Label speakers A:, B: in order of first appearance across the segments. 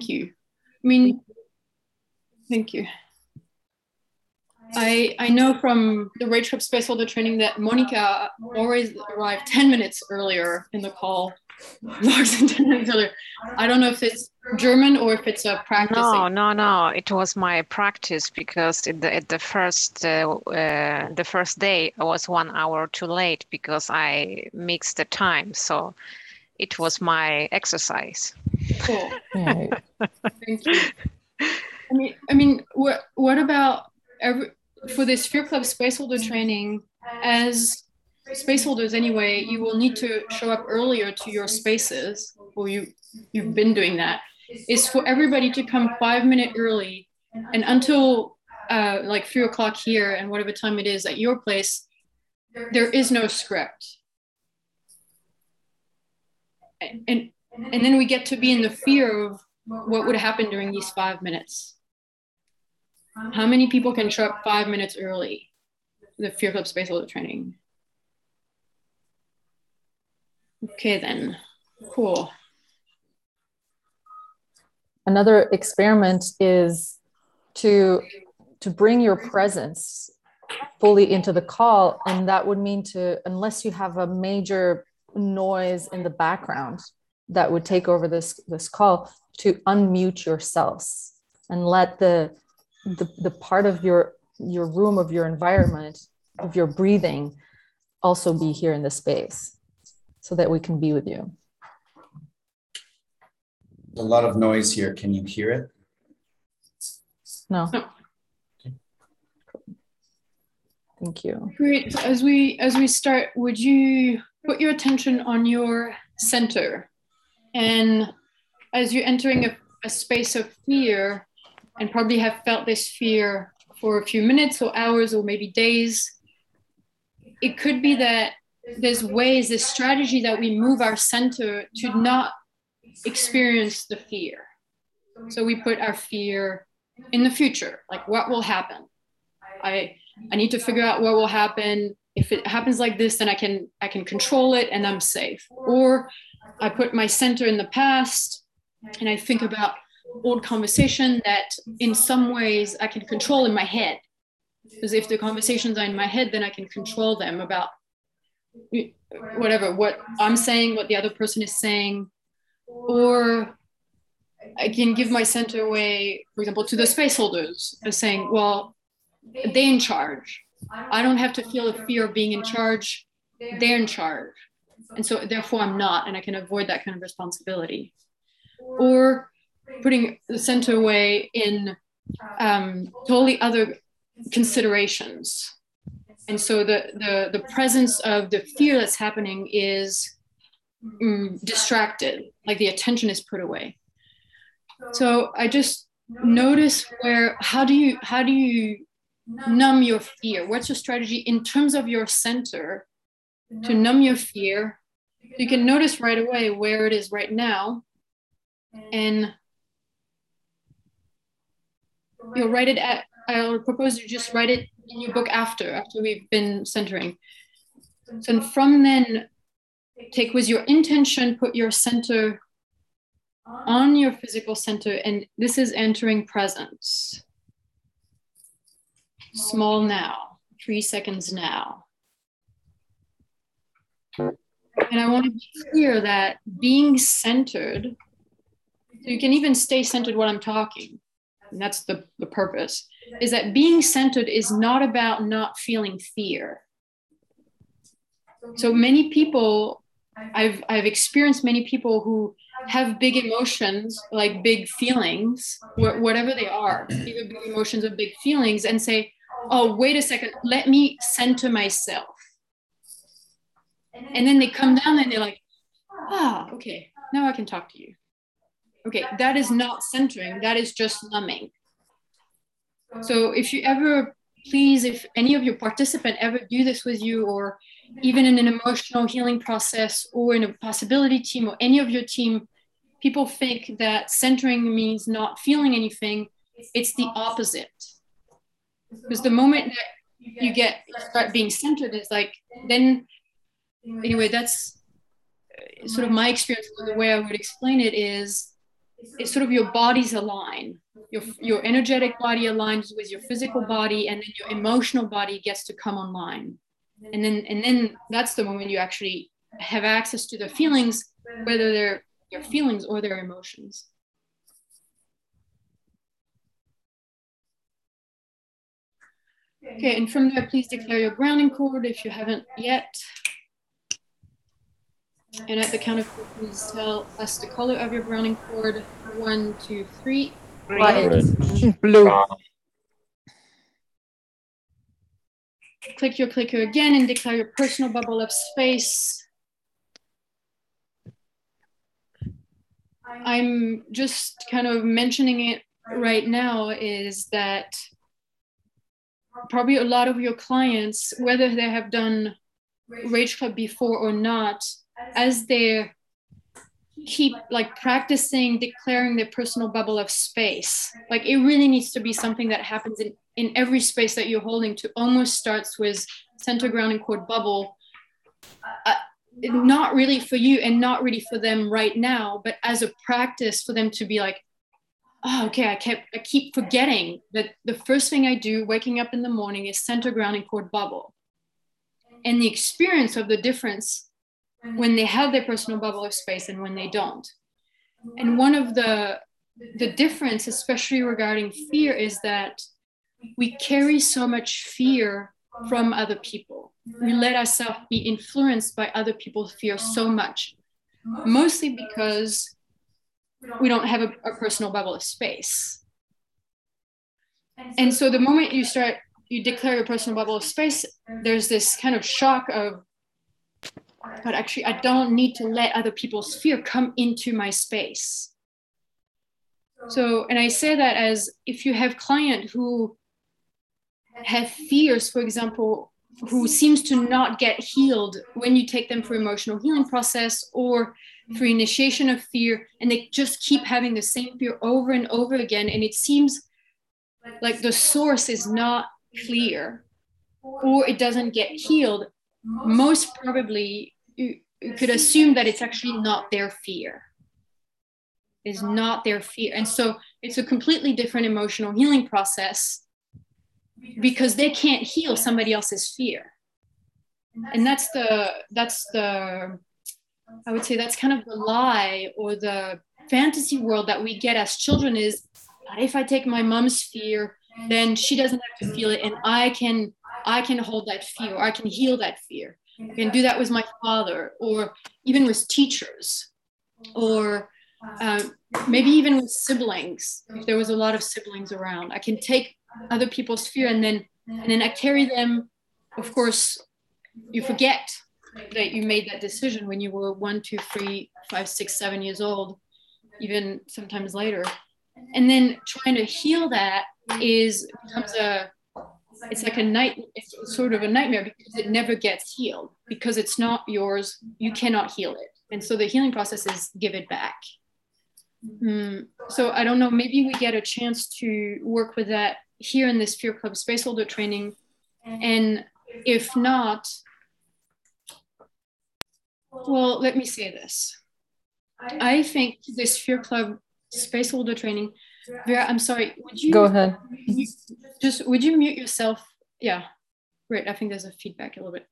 A: you. I mean, thank you. I I know from the Rage Club Space Holder training that Monica always arrived 10 minutes earlier in the call. Logs in 10 minutes earlier. I don't know if it's German or if it's a practice.
B: No, no, no. It was my practice because at the, at the first uh, uh, the first day I was one hour too late because I mixed the time. So it was my exercise.
A: Cool. Thank you. I mean, I mean, what what about every for this Fear Club Spaceholder training? As spaceholders, anyway, you will need to show up earlier to your spaces, or you you've been doing that. Is for everybody to come five minutes early, and until uh, like three o'clock here, and whatever time it is at your place, there is no script and and then we get to be in the fear of what would happen during these five minutes. How many people can show up five minutes early? The fear club space holder training. Okay then. Cool.
C: Another experiment is to to bring your presence fully into the call and that would mean to unless you have a major noise in the background that would take over this this call to unmute yourselves and let the the, the part of your your room of your environment of your breathing also be here in the space so that we can be with you.
D: A lot of noise here. Can you hear it?
C: No. Thank you.
A: Great. As we as we start would you put your attention on your center. And as you're entering a, a space of fear, and probably have felt this fear for a few minutes or hours or maybe days, it could be that there's ways, there's strategy that we move our center to not experience the fear. So we put our fear in the future, like what will happen. I I need to figure out what will happen if it happens like this then i can i can control it and i'm safe. Or i put my center in the past and i think about old conversation that in some ways i can control in my head. Because if the conversations are in my head then i can control them about whatever what i'm saying what the other person is saying. Or i can give my center away for example to the space holders as saying well they in charge I don't have to feel a fear of being in charge. They're in charge. And so therefore I'm not, and I can avoid that kind of responsibility. Or putting the center away in um, totally other considerations. And so the, the, the presence of the fear that's happening is mm, distracted, like the attention is put away. So I just notice where, how do you, how do you numb your fear? What's your strategy in terms of your center to numb your fear? You can notice right away where it is right now. And you'll write it at, I'll propose you just write it in your book after, after we've been centering. So from then, take with your intention, put your center on your physical center, and this is entering presence small now, three seconds now. And I want to be clear that being centered, you can even stay centered while I'm talking, and that's the, the purpose, is that being centered is not about not feeling fear. So many people, I've, I've experienced many people who have big emotions, like big feelings, wh- whatever they are, either big emotions or big feelings, and say, oh, wait a second, let me center myself. And then they come down and they're like, ah, okay, now I can talk to you. Okay, that is not centering, that is just numbing. So if you ever, please, if any of your participant ever do this with you, or even in an emotional healing process, or in a possibility team, or any of your team, people think that centering means not feeling anything. It's the opposite because the moment that you get start being centered is like then anyway that's uh, sort of my experience the way i would explain it is it's sort of your bodies align. Your, your energetic body aligns with your physical body, and then your emotional body gets to come online. And then and then that's the moment you actually have access to the feelings, whether they're your feelings or their emotions. Okay, and from there, please declare your grounding cord if you haven't yet. And at the count of three, please tell us the color of your grounding cord. One, two, three.
C: White. Blue.
A: Click your clicker again and declare your personal bubble of space. I'm just kind of mentioning it right now is that probably a lot of your clients, whether they have done Rage Club before or not, as they keep like practicing declaring their personal bubble of space, like it really needs to be something that happens in, in every space that you're holding to almost starts with center grounding cord bubble. Uh, not really for you and not really for them right now, but as a practice for them to be like, oh, okay, I kept I keep forgetting that the first thing I do waking up in the morning is center grounding cord bubble. And the experience of the difference when they have their personal bubble of space and when they don't. And one of the the difference, especially regarding fear, is that we carry so much fear from other people. We let ourselves be influenced by other people's fear so much, mostly because we don't have a, a personal bubble of space. And so the moment you start, you declare your personal bubble of space, there's this kind of shock of, but actually, I don't need to let other people's fear come into my space. So, and I say that as if you have client who have fears, for example, who seems to not get healed when you take them for emotional healing process or for initiation of fear and they just keep having the same fear over and over again. And it seems like the source is not clear or it doesn't get healed. Most probably you, you could assume that it's actually not their fear. Is not their fear. And so it's a completely different emotional healing process because they can't heal somebody else's fear. And that's the that's the I would say that's kind of the lie or the fantasy world that we get as children is if I take my mom's fear, then she doesn't have to feel it and I can I can hold that fear, I can heal that fear. I can do that with my father or even with teachers or um, maybe even with siblings if there was a lot of siblings around i can take other people's fear and then and then i carry them of course you forget that you made that decision when you were one, two, three, five, six, seven years old, even sometimes later. And then trying to heal that is becomes a it's like a night it's sort of a nightmare because it never gets healed. Because it's not yours you cannot heal it. And so the healing process is give it back. Mm, so i don't know maybe we get a chance to work with that here in this fear club space holder training. And if not well, let me say this. I think this Fear Club Space Holder training, Vera, I'm sorry, would you
C: go ahead?
A: Just would you mute yourself? Yeah, great. I think there's a feedback a little bit.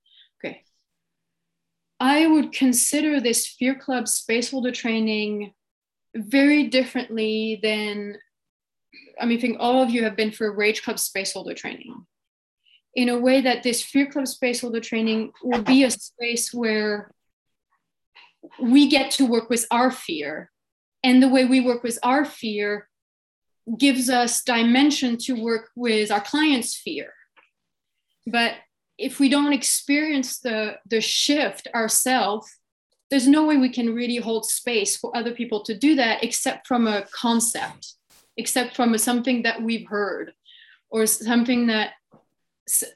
A: Okay. I would consider this Fear Club Space Holder training very differently than I mean, I think all of you have been for Rage Club Space Holder training in a way that this Fear Club Space Holder training will be a space where we get to work with our fear. And the way we work with our fear gives us dimension to work with our client's fear. But if we don't experience the, the shift ourselves, there's no way we can really hold space for other people to do that except from a concept, except from a, something that we've heard or something that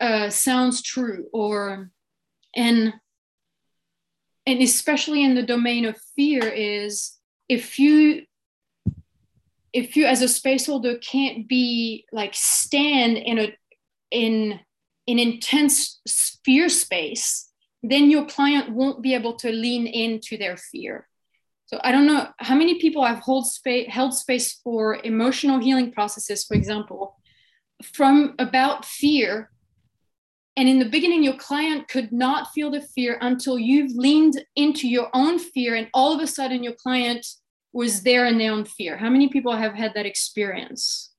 A: uh, sounds true or and and especially in the domain of fear is if you if you as a space holder can't be like stand in a in an intense fear space then your client won't be able to lean into their fear So I don't know how many people have hold space, held space for emotional healing processes, for example, from about fear. And in the beginning, your client could not feel the fear until you've leaned into your own fear, and all of a sudden, your client was there in their own fear. How many people have had that experience?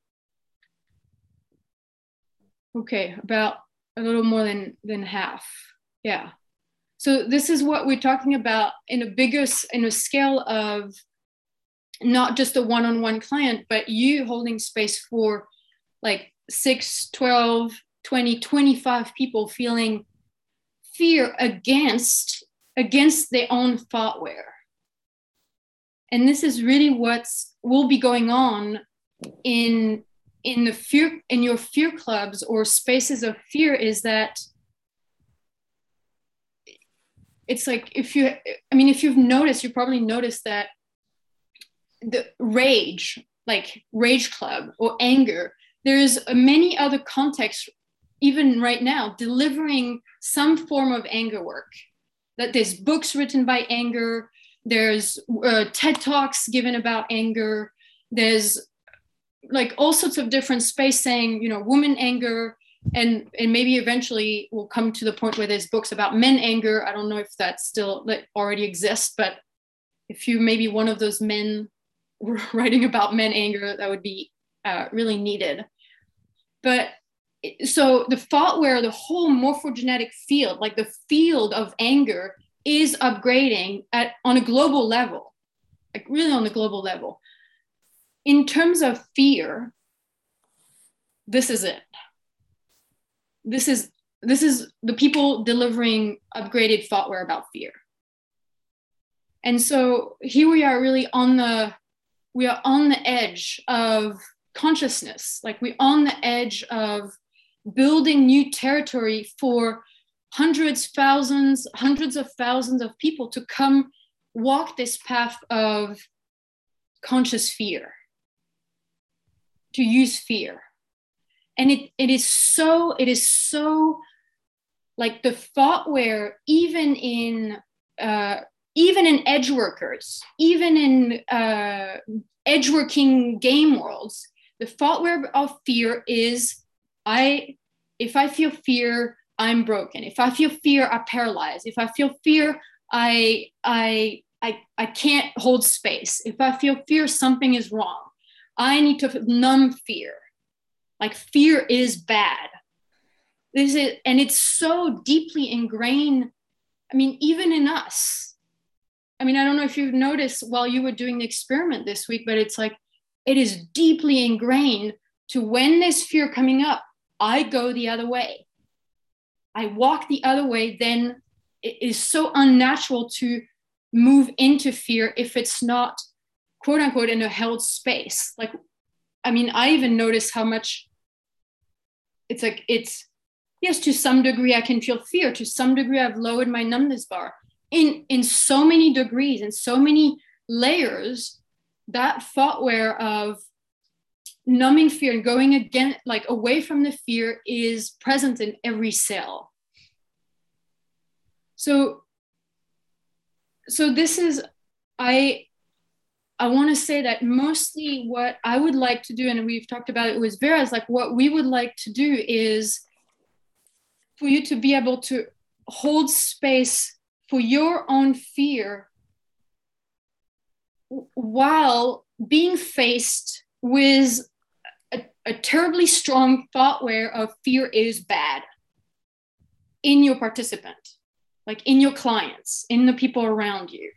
A: Okay, about a little more than than half. Yeah. So this is what we're talking about in a bigger in a scale of not just a one-on-one client, but you holding space for like 6, 12, 20, 25 people feeling fear against against their own thoughtware. And this is really what's will be going on in in the fear in your fear clubs or spaces of fear is that it's like if you i mean if you've noticed you probably noticed that the rage like rage club or anger there's many other contexts even right now delivering some form of anger work. That there's books written by anger there's uh, ted talks given about anger there's like all sorts of different space saying you know woman anger and and maybe eventually we'll come to the point where there's books about men anger. I don't know if that still that already exists but if you maybe one of those men writing about men anger that would be uh, really needed. But so the thoughtware the whole morphogenetic field like the field of anger is upgrading at on a global level like really on a global level. In terms of fear this is it. This is this is the people delivering upgraded thoughtware about fear. And so here we are really on the we are on the edge of consciousness. Like we're on the edge of building new territory for hundreds thousands hundreds of thousands of people to come walk this path of conscious fear to use fear. And it, it is so it is so like the thoughtware even in uh, even in edge workers even in uh, edge working game worlds the thoughtware of fear is i if i feel fear i'm broken if i feel fear i paralyze if i feel fear i i i, I can't hold space if i feel fear something is wrong i need to numb fear like fear is bad. This is, and it's so deeply ingrained. I mean, even in us. I mean, I don't know if you've noticed while you were doing the experiment this week, but it's like it is deeply ingrained to when there's fear coming up, I go the other way. I walk the other way, then it is so unnatural to move into fear if it's not quote unquote in a held space. Like, I mean, I even notice how much it's like it's yes to some degree i can feel fear to some degree i've lowered my numbness bar in in so many degrees and so many layers that thoughtware of numbing fear and going again like away from the fear is present in every cell. So so this is i I want to say that mostly what I would like to do, and we've talked about it with Vera, is like what we would like to do is for you to be able to hold space for your own fear while being faced with a, terribly strong thoughtware of fear is bad in your participant, like in your clients, in the people around you.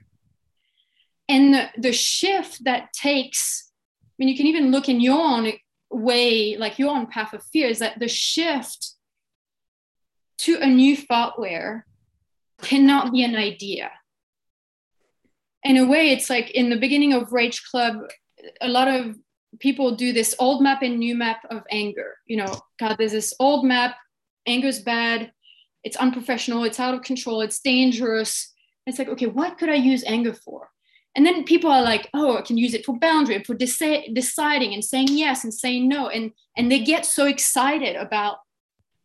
A: And the, the shift that takes i mean you can even look in your own way like your own path of fear is that the shift to a new thoughtware cannot be an idea. In a way it's like in the beginning of rage club a lot of people do this old map and new map of anger. You know god there's this old map anger's bad it's unprofessional it's out of control it's dangerous. It's like okay what could i use anger for? And then people are like oh i can use it for boundary for deci- deciding and saying yes and saying no. And and they get so excited about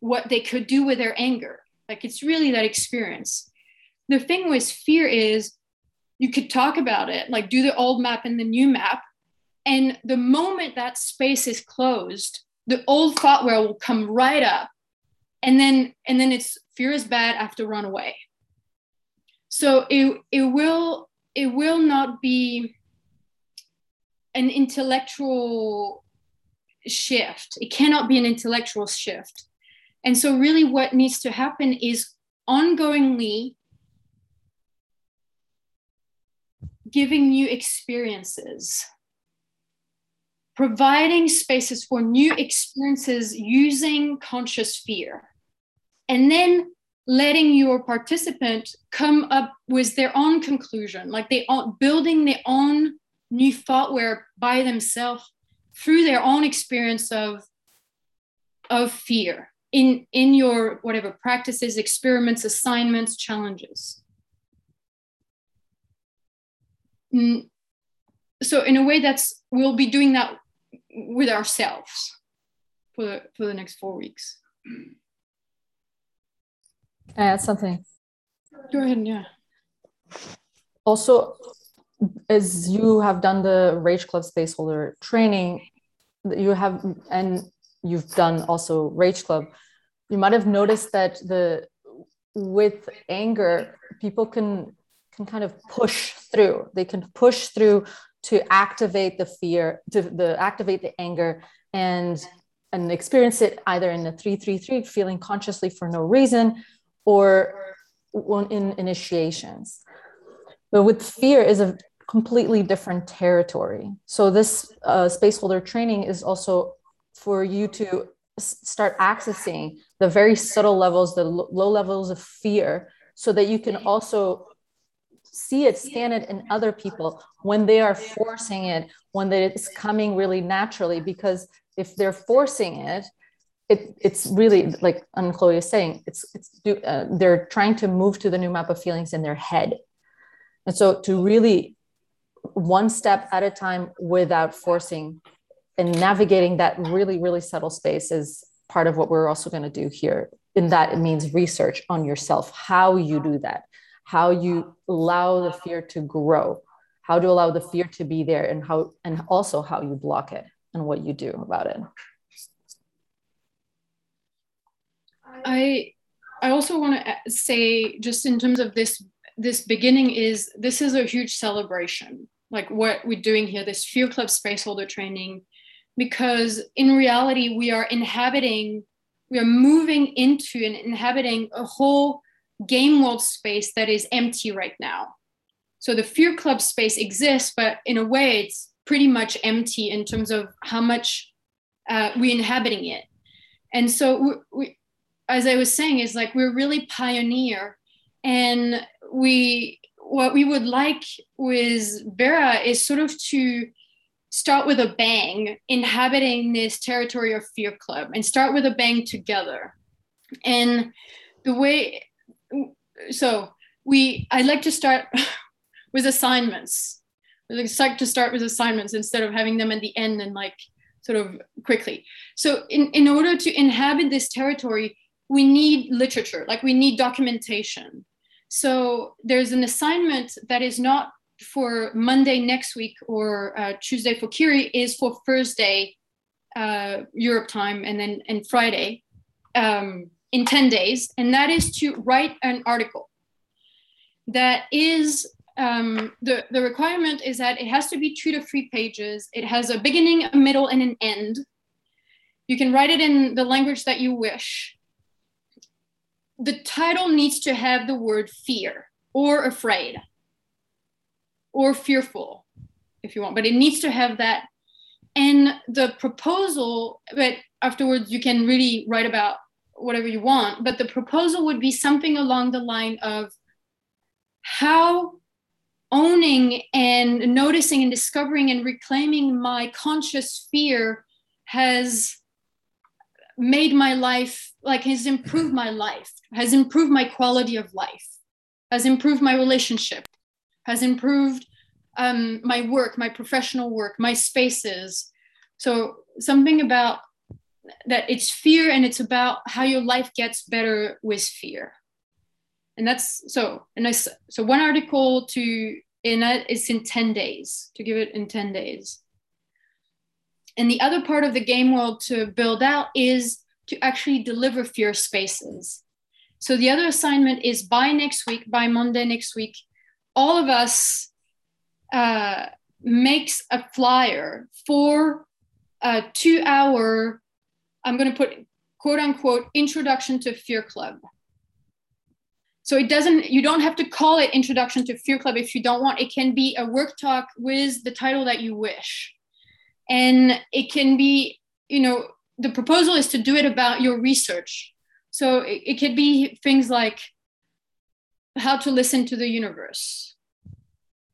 A: what they could do with their anger. Like it's really that experience. The thing with fear is you could talk about it, like do the old map and the new map. And the moment that space is closed, the old thought will come right up. And then and then it's fear is bad, I have to run away. So it it will it will not be an intellectual shift. It cannot be an intellectual shift. And so, really, what needs to happen is ongoingly giving new experiences, providing spaces for new experiences using conscious fear, and then letting your participant come up with their own conclusion, like they are building their own new thoughtware by themselves through their own experience of of fear in in your whatever practices experiments assignments challenges. Mm, so in a way that's we'll be doing that with ourselves for the, for the next four weeks.
C: Add something?
A: Go ahead yeah.
C: Also as you have done the rage club spaceholder training you have and you've done also rage club you might have noticed that the with anger people can can kind of push through. They can push through to activate the fear to the activate the anger and and experience it either in the 333 feeling consciously for no reason or in initiations but with fear is a completely different territory. So this uh, spaceholder training is also for you to start accessing the very subtle levels, the low levels of fear, so that you can also see it, scan it in other people when they are forcing it, when it's coming really naturally. Because if they're forcing it, it, it's really like Anne-Chloé is saying, it's, it's uh, they're trying to move to the new map of feelings in their head. And so to really one step at a time without forcing and navigating that really, really subtle space is part of what we're also going to do here. And that it means research on yourself, how you do that, how you allow the fear to grow, how to allow the fear to be there, and how and also how you block it and what you do about it.
A: I I also want to say just in terms of this this beginning is this is a huge celebration like what we're doing here, this Fear Club Spaceholder training, because in reality, we are inhabiting, we are moving into and inhabiting a whole game world space that is empty right now. So the Fear Club space exists, but in a way, it's pretty much empty in terms of how much uh, we're inhabiting it. And so, we, we, as I was saying, is like we're really pioneer, and we what we would like with Vera is sort of to start with a bang, inhabiting this territory of Fear Club, and start with a bang together. And the way, so we, I like to start with assignments. I like to start with assignments instead of having them at the end and like sort of quickly. So in, in order to inhabit this territory, we need literature, like we need documentation. So there's an assignment that is not for Monday next week or uh, Tuesday for Kiri is for Thursday uh, Europe time and then and Friday um, in 10 days. And that is to write an article that is um, the, the requirement is that it has to be two to three pages. It has a beginning, a middle, and an end. You can write it in the language that you wish the title needs to have the word fear or afraid or fearful if you want but it needs to have that and the proposal but afterwards you can really write about whatever you want but the proposal would be something along the line of how owning and noticing and discovering and reclaiming my conscious fear has made my life like has improved my life has improved my quality of life has improved my relationship has improved um, my work my professional work my spaces. So something about that it's fear and it's about how your life gets better with fear. And that's so and I, so one article to and it's in 10 days to give it in 10 days. And the other part of the game world to build out is to actually deliver fear spaces. So the other assignment is by next week by monday next week all of us uh, makes a flyer for a two hour i'm going to put quote unquote introduction to fear club so it doesn't, you don't have to call it Introduction to Fear Club if you don't want. It can be a work talk with the title that you wish. And it can be, you know, the proposal is to do it about your research. So it, it could be things like how to listen to the universe,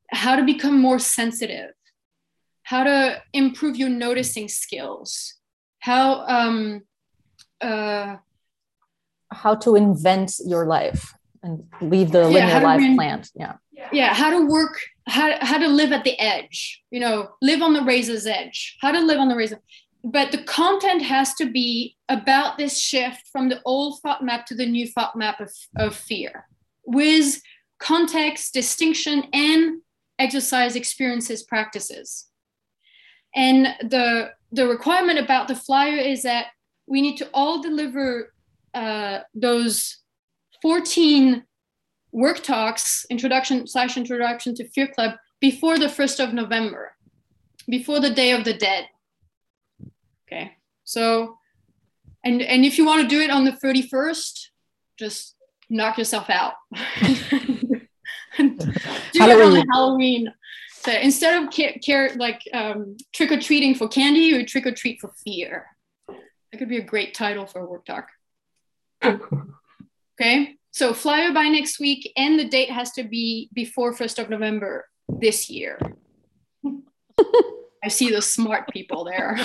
A: how to become more sensitive, how to improve your noticing skills, how um, uh,
C: how to invent your life and leave the linear yeah, life re- planned. Yeah.
A: Yeah. How to work, how, how to live at the edge, you know, live on the razor's edge, how to live on the razor. But the content has to be about this shift from the old thought map to the new thought map of, of fear with context, distinction, and exercise experiences practices. And the, the requirement about the flyer is that we need to all deliver uh, those 14 work talks, introduction slash introduction to Fear Club, before the 1st of November, before the Day of the Dead. Okay, so, and, and if you want to do it on the 31st, just knock yourself out. do Halloween. it on Halloween. So instead of care, care like um, trick or treating for candy, you trick or treat for fear. That could be a great title for a work talk. Okay, so flyer by next week, and the date has to be before 1st of November this year. I see the smart people there.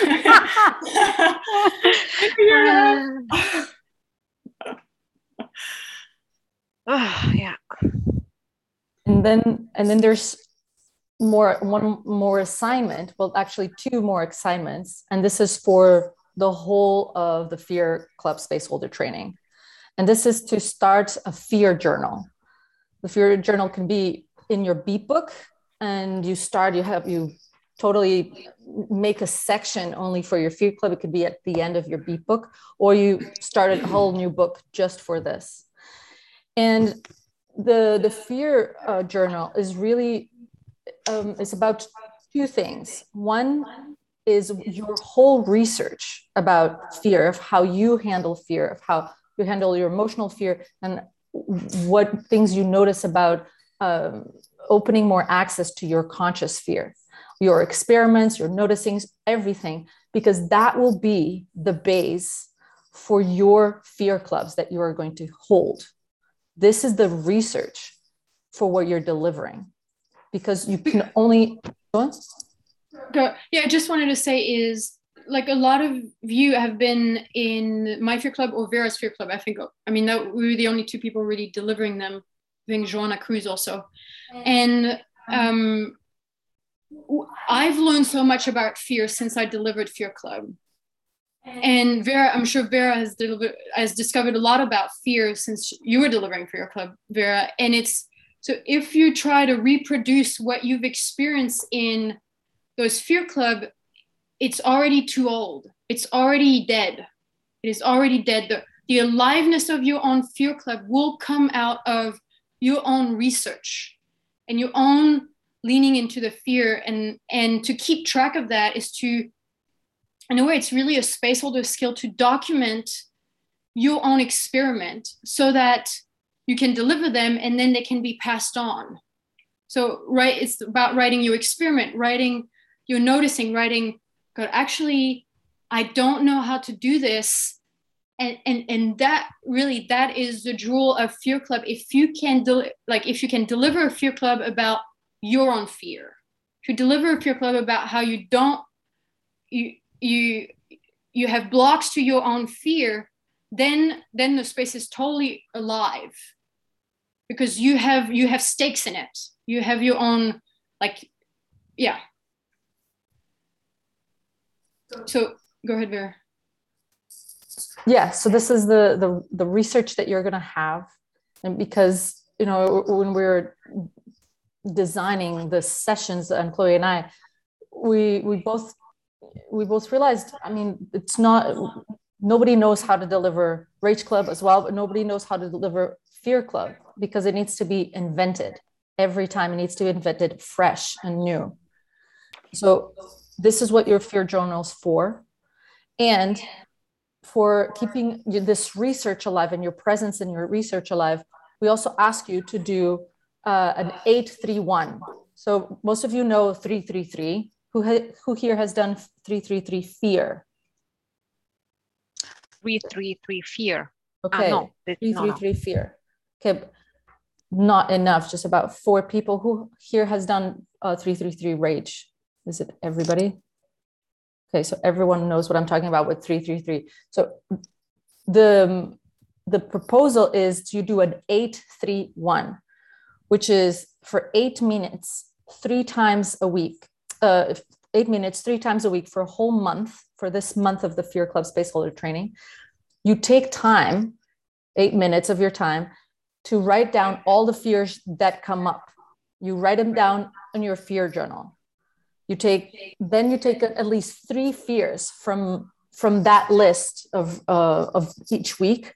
B: oh, yeah.
C: And then and then there's more one more assignment, well actually two more assignments and this is for the whole of the fear club spaceholder training. And this is to start a fear journal. The fear journal can be in your beep book, and you start, you have, you totally make a section only for your fear club. It could be at the end of your beep book, or you start a whole new book just for this. And the, the fear uh, journal is really, um, it's about two things. One is your whole research about fear, of how you handle fear, of how you handle your emotional fear and what things you notice about um, opening more access to your conscious fear your experiments your noticings everything because that will be the base for your fear clubs that you are going to hold this is the research for what you're delivering because you can only
A: go yeah i just wanted to say is like a lot of you have been in my fear club or Vera's fear club. I think. I mean, that we were the only two people really delivering them. I think Joanna Cruz also, and um, I've learned so much about fear since I delivered Fear Club. And Vera, I'm sure Vera has delivered has discovered a lot about fear since you were delivering Fear Club, Vera. And it's so if you try to reproduce what you've experienced in those Fear Club it's already too old. It's already dead. It is already dead. The, the aliveness of your own fear club will come out of your own research and your own leaning into the fear. And, and to keep track of that is to, in a way, it's really a spaceholder skill to document your own experiment so that you can deliver them and then they can be passed on. So, right, it's about writing your experiment, writing your noticing, writing God, actually, I don't know how to do this. And, and and that really that is the jewel of fear club if you can del- like if you can deliver a fear club about your own fear if you deliver a fear club about how you don't you you you have blocks to your own fear then then the space is totally alive because you have you have stakes in it you have your own like yeah so go ahead, Vera.
C: Yeah, so this is the the the research that you're going to have, and because you know when we're designing the sessions, Anne-Chloé and I, we we both we both realized. I mean, it's not nobody knows how to deliver Rage Club as well, but nobody knows how to deliver Fear Club because it needs to be invented every time. It needs to be invented fresh and new. So this is what your fear journal's for, and for keeping this research alive and your presence in your research alive, we also ask you to do uh, an 831. So most of you know 333. Who, ha- who here has done 333 fear?
B: 333 fear.
C: Ah, okay. Uh, no, 333 no, no. fear. Okay. Not enough. Just about four people. Who here has done uh, 333 rage? Is it everybody? Okay, so everyone knows what I'm talking about with 333. So the, the proposal is to do an 831, which is for eight minutes, three times a week, uh, eight minutes, three times a week for a whole month, for this month of the Fear Club Space Holder training. You take time, eight minutes of your time, to write down all the fears that come up. You write them down in your fear journal. You take then you take at least three fears from from that list of uh, of each week.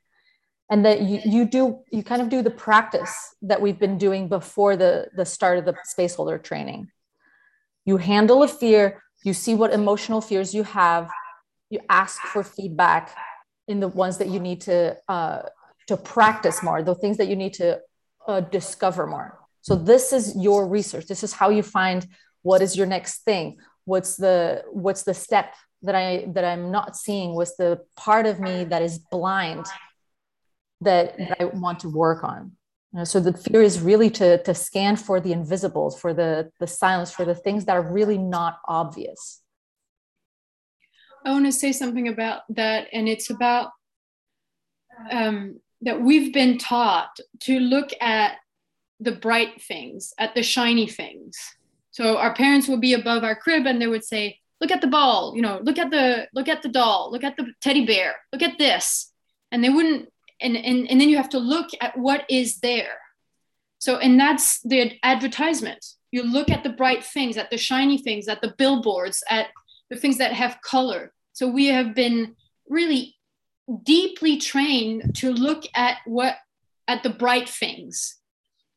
C: And that you, you do you kind of do the practice that we've been doing before the the start of the space holder training. You handle a fear you see what emotional fears you have you ask for feedback in the ones that you need to uh, to practice more the things that you need to uh, discover more. So this is your research. This is how you find what is your next thing. What's the what's the step that i that i'm not seeing? What's the part of me that is blind that, that i want to work on? You know, so the fear is really to to scan for the invisibles for the the silence for the things that are really not obvious.
A: I want to say something about that and it's about um, that we've been taught to look at the bright things at the shiny things so our parents would be above our crib and they would say, look at the ball, you know, look at the look at the doll, look at the teddy bear, look at this. And they wouldn't and and, and then you have to look at what is there. So and that's the advertisement. You look at the bright things, at the shiny things, at the billboards, at the things that have color. So we have been really deeply trained to look at what at the bright things.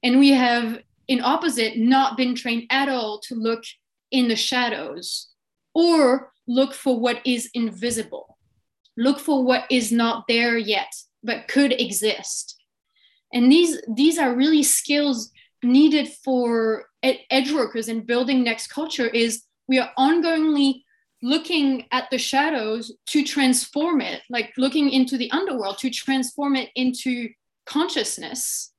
A: And we have in opposite not been trained at all to look in the shadows or look for what is invisible look for what is not there yet but could exist and these these are really skills needed for ed- edge workers in building next culture is we are ongoingly looking at the shadows to transform it like looking into the underworld to transform it into consciousness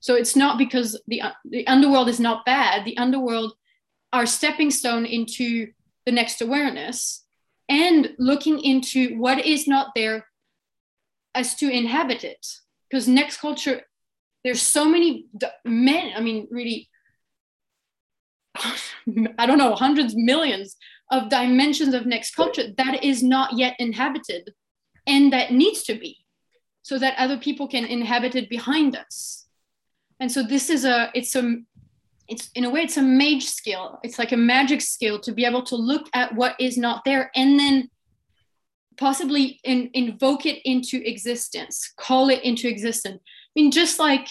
A: so it's not because the, uh, the underworld is not bad. The underworld are stepping stone into the next awareness and looking into what is not there as to inhabit it. Because next culture, there's so many men, I mean, really, I don't know, hundreds, millions of dimensions of next culture that is not yet inhabited and that needs to be so that other people can inhabit it behind us. And so this is a it's a it's in a way it's a mage skill. It's like a magic skill to be able to look at what is not there and then possibly in, invoke it into existence call it into existence. I mean just like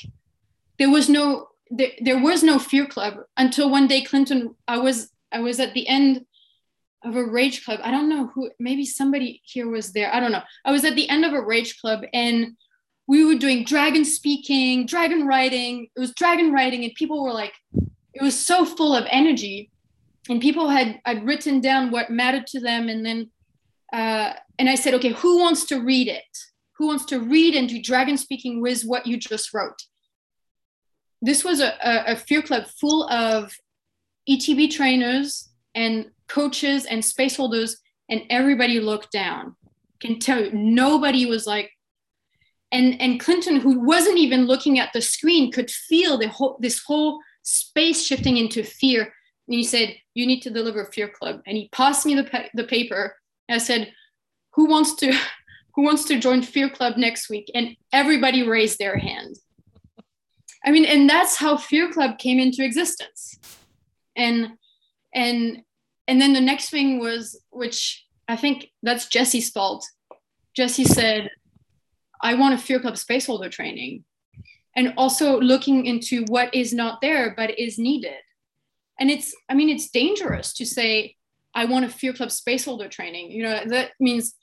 A: there was no there, there was no fear club until one day clinton i was i was at the end of a rage club i don't know who maybe somebody here was there i don't know i was at the end of a rage club and we were doing dragon speaking, dragon writing. It was dragon writing, and people were like, it was so full of energy. And people had I'd written down what mattered to them, and then uh, and I said, okay, who wants to read it? Who wants to read and do dragon speaking with what you just wrote? This was a, a, a fear club full of ETB trainers and coaches and space holders, and everybody looked down. can tell you, nobody was like, and and clinton who wasn't even looking at the screen could feel the whole this whole space shifting into fear. And he said you need to deliver fear club. And he passed me the, pa- the paper. I said who wants to who wants to join fear club next week? And everybody raised their hand. I mean, and that's how Fear Club came into existence. And and and then the next thing was, which I think that's Jesse's fault. Jesse said, I want a Fear Club spaceholder training. And also looking into what is not there but is needed. And it's, I mean, it's dangerous to say, I want a Fear Club spaceholder training. You know, that means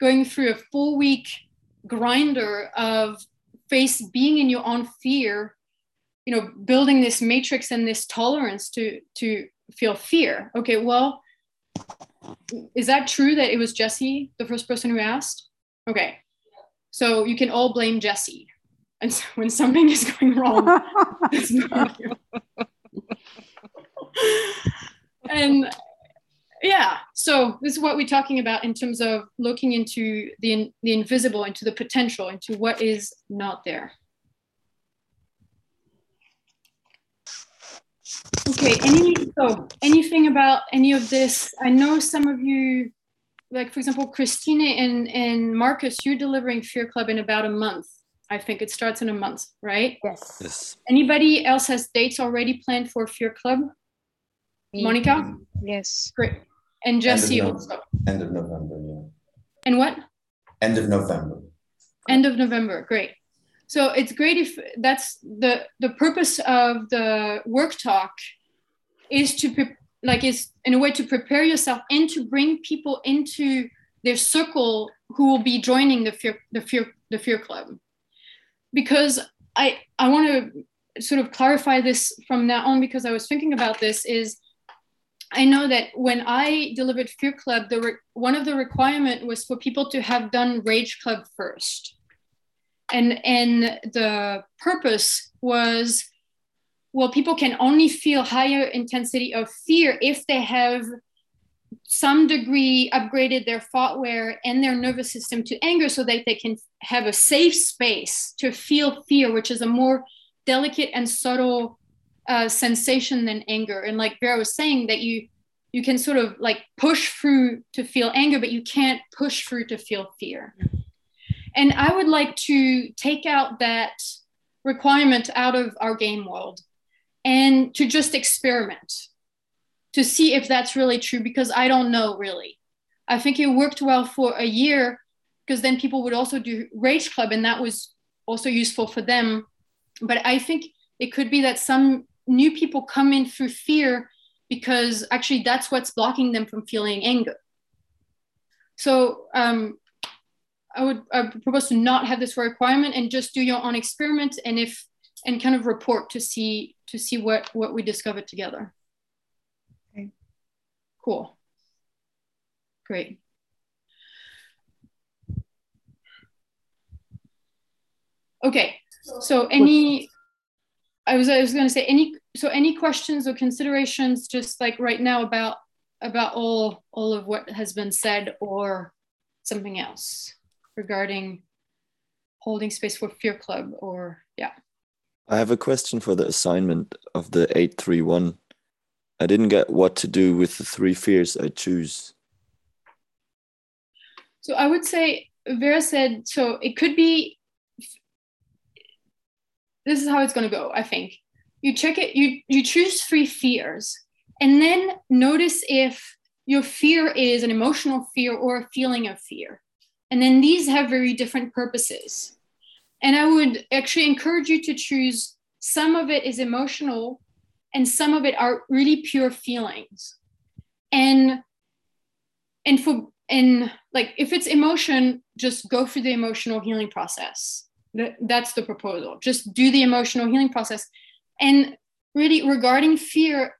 A: going through a full week grinder of face being in your own fear you know building this matrix and this tolerance to to feel fear. Okay well is that true that it was jesse the first person who asked? Okay so you can all blame jesse. And so when something is going wrong and yeah so this is what we're talking about in terms of looking into the the invisible into the potential into what is not there okay any so anything about any of this i know some of you like for example christine and and marcus you're delivering fear club in about a month i think it starts in a month right
E: Yes.
F: Yes.
A: anybody else has dates already planned for fear club monica
B: Yes.
A: great and jesse
D: Nov-
A: also
D: End of November, yeah.
A: and what
D: End of November.
A: end of november great so it's great if that's the the purpose of the work talk is to pre- like is in a way to prepare yourself and to bring people into their circle who will be joining the fear the fear the fear club. Because i i want to sort of clarify this from now on because i was thinking about this is I know that when I delivered Fear Club, the re- one of the requirement was for people to have done Rage Club first, and and the purpose was, well, people can only feel higher intensity of fear if they have some degree upgraded their thoughtware and their nervous system to anger, so that they can have a safe space to feel fear, which is a more delicate and subtle uh, sensation than anger. And like Vera was saying, that you you can sort of like push through to feel anger, but you can't push through to feel fear. And I would like to take out that requirement out of our game world and to just experiment to see if that's really true because I don't know really. I think it worked well for a year because then people would also do Rage Club and that was also useful for them. But I think it could be that some new people come in through fear because actually that's what's blocking them from feeling anger. So um, I would I would propose to not have this requirement and just do your own experiment and if and kind of report to see to see what what we discovered together.
B: Okay.
A: Cool. Great. Okay. So any I was I was going to say any so any questions or considerations just like right now about about all all of what has been said or something else regarding holding space for fear club or yeah
F: I have a question for the assignment of the 831. I didn't get what to do with the three fears I choose.
A: so i would say vera said so it could be this is how it's going to go i think you check it you you choose three fears and then notice if your fear is an emotional fear or a feeling of fear and then these have very different purposes. And i would actually encourage you to choose some of it is emotional and some of it are really pure feelings. And and for and like if it's emotion just go through the emotional healing process. That's the proposal. Just do the emotional healing process. And really regarding fear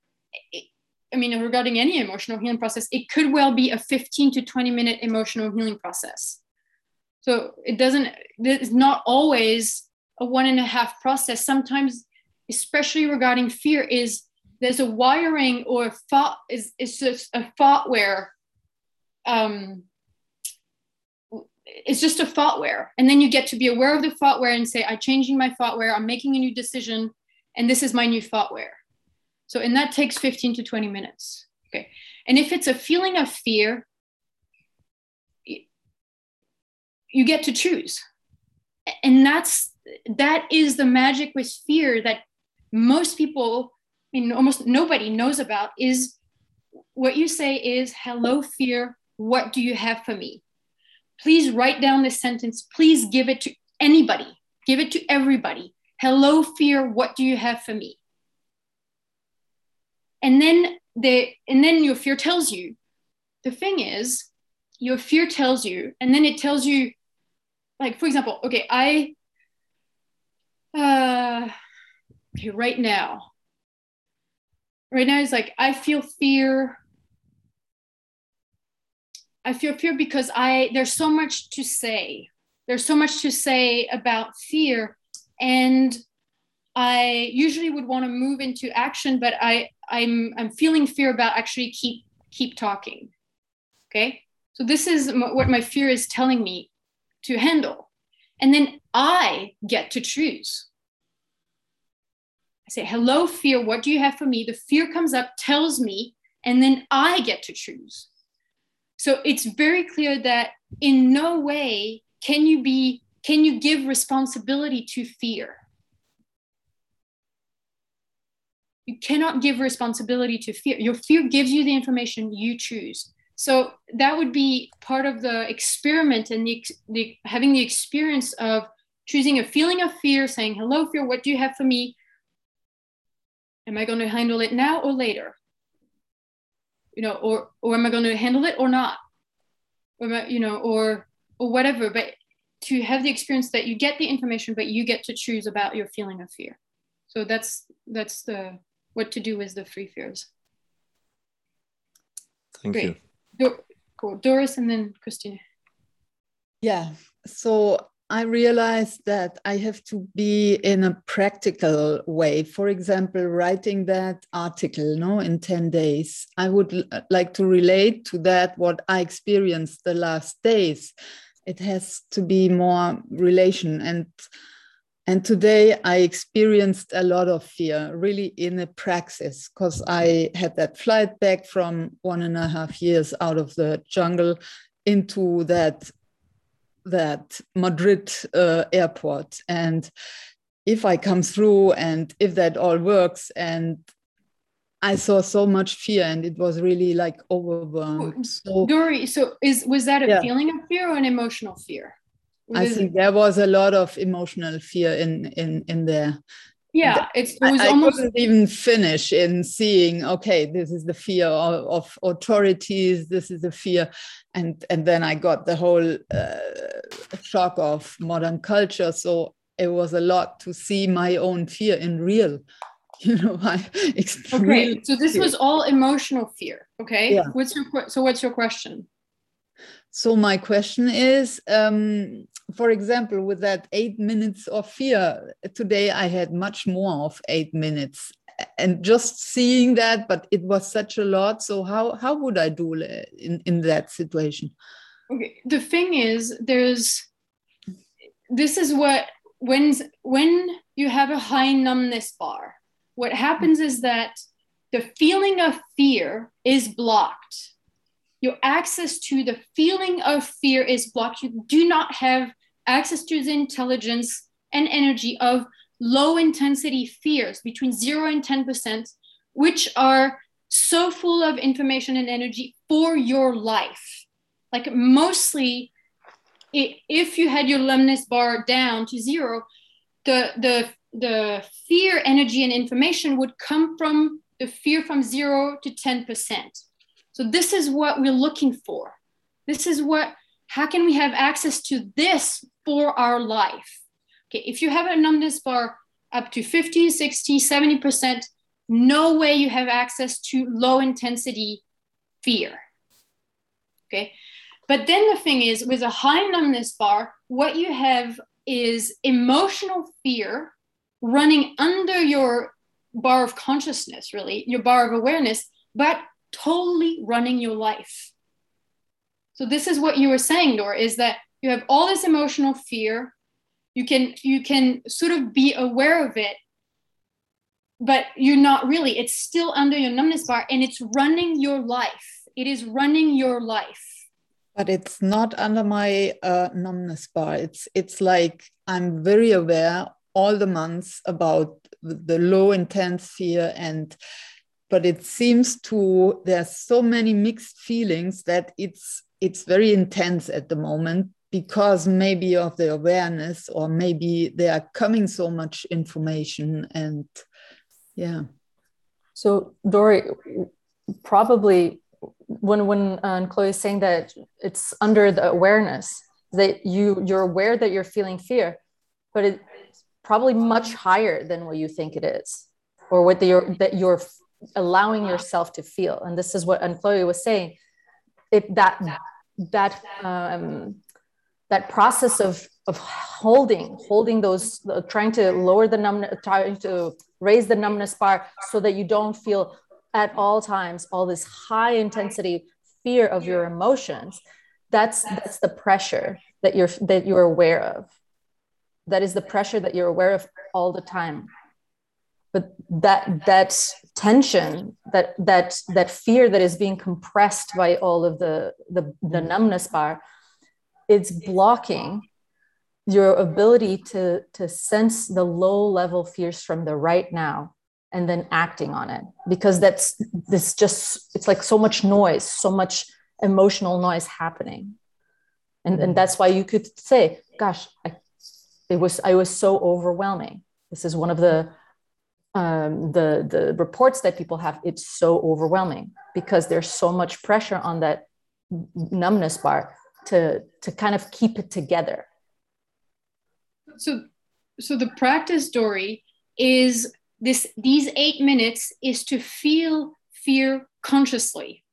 A: i mean regarding any emotional healing process it could well be a 15 to 20 minute emotional healing process so it doesn't it's not always a one and a half process. Sometimes especially regarding fear is there's a wiring or a thought is it's just a thought where um it's just a thoughtware. And then you get to be aware of the thoughtware and say i'm changing my thoughtware. I'm making a new decision and this is my new thoughtware. So and that takes 15 to 20 minutes. Okay. And if it's a feeling of fear you get to choose and that's that is the magic with fear that most people, I mean, almost nobody knows about is what you say is, hello, fear, what do you have for me? Please write down this sentence. Please give it to anybody, give it to everybody. Hello, fear, what do you have for me? And then the and then your fear tells you. The thing is, your fear tells you, and then it tells you, like, for example, okay, I uh okay, right now. Right now it's like I feel fear I feel fear because I there's so much to say. There's so much to say about fear, and I usually would want to move into action, but I I'm I'm feeling fear about actually keep keep talking. Okay, so this is what my fear is telling me to handle, and then I get to choose. I say, "Hello, fear. What do you have for me?" The fear comes up, tells me, and then I get to choose so it's very clear that in no way can you be can you give responsibility to fear you cannot give responsibility to fear your fear gives you the information you choose so that would be part of the experiment and the, the having the experience of choosing a feeling of fear saying hello fear what do you have for me am i going to handle it now or later you know, or or am I going to handle it or not, or am I, you know, or or whatever. But to have the experience that you get the information, but you get to choose about your feeling of fear. So that's that's the what to do with the free fears.
F: Thank
A: Great.
F: you.
A: Cool. Doris and then Christine.
E: Yeah. So I realized that I have to be in a practical way. For example, writing that article, no, in 10 days. I would l- like to relate to that what I experienced the last days. It has to be more relation and and today I experienced a lot of fear, really in a praxis, because I had that flight back from one and a half years out of the jungle into that that Madrid uh, airport. And if I come through and if that all works, and I saw so much fear and it was really like overwhelmed. So
A: Dory, so is was that a
E: Yeah.
A: feeling of fear or an emotional fear?
E: I think there was a lot of emotional fear in in in there.
A: yeah, it's it
E: I,
A: was
E: I
A: almost
E: couldn't even finish in seeing okay this is the fear of, of authorities this is the fear and and then i got the whole uh, shock of modern culture so it was a lot to see my own fear in real you know i
A: okay. So this was all emotional fear. Okay.
E: Yeah.
A: What's your so what's your question?
E: So my question is, um, for example, with that eight minutes of fear, today I had much more of eight minutes, and just seeing that, but it was such a lot. So how how would I do in in that situation?
A: Okay. The thing is, there's this is what when when you have a high numbness bar, what happens is that the feeling of fear is blocked. Your access to the feeling of fear is blocked. You do not have access to the intelligence and energy of low intensity fears between 0 and 10%, which are so full of information and energy for your life. Like mostly, if you had your numbness bar down to zero, the the the fear, energy, and information would come from the fear from zero to 10%. So this is what we're looking for. This is what, how can we have access to this for our life? Okay, if you have a numbness bar up to 50, 60, 70%, no way you have access to low intensity fear. Okay, but then the thing is, with a high numbness bar, what you have is emotional fear running under your bar of consciousness, really, your bar of awareness, but totally running your life. So this is what you were saying, Dor, is that you have all this emotional fear. You can you can sort of be aware of it, but you're not really. It's still under your numbness bar and it's running your life. It is running your life.
E: but it's not under my uh, numbness bar it's it's like i'm very aware all the months about the low intense fear and but it seems to there's so many mixed feelings that it's it's very intense at the moment because maybe of the awareness or maybe they are coming so much information and yeah.
C: So dory probably when when uh, chloe is saying that it's under the awareness that you you're aware that you're feeling fear but it's probably much higher than what you think it is or what you're, that you're allowing yourself to feel. And this is what and chloe was saying it that that um, that process of of holding holding those uh, trying to lower the numbness trying to raise the numbness bar so that you don't feel at all times all this high intensity fear of your emotions that's that's the pressure that you're that you're aware of. That is the pressure that you're aware of all the time but that that tension that that that fear that is being compressed by all of the the, the mm-hmm. numbness bar it's blocking your ability to to sense the low level fears from the right now and then acting on it. Because that's this just it's like so much noise so much emotional noise happening. And and that's why you could say gosh I, it was i was so overwhelming. This is one of the um, the the reports that people have it's so overwhelming because there's so much pressure on that numbness bar to to kind of keep it together.
A: So so the practice dory is this these eight minutes is to feel fear consciously.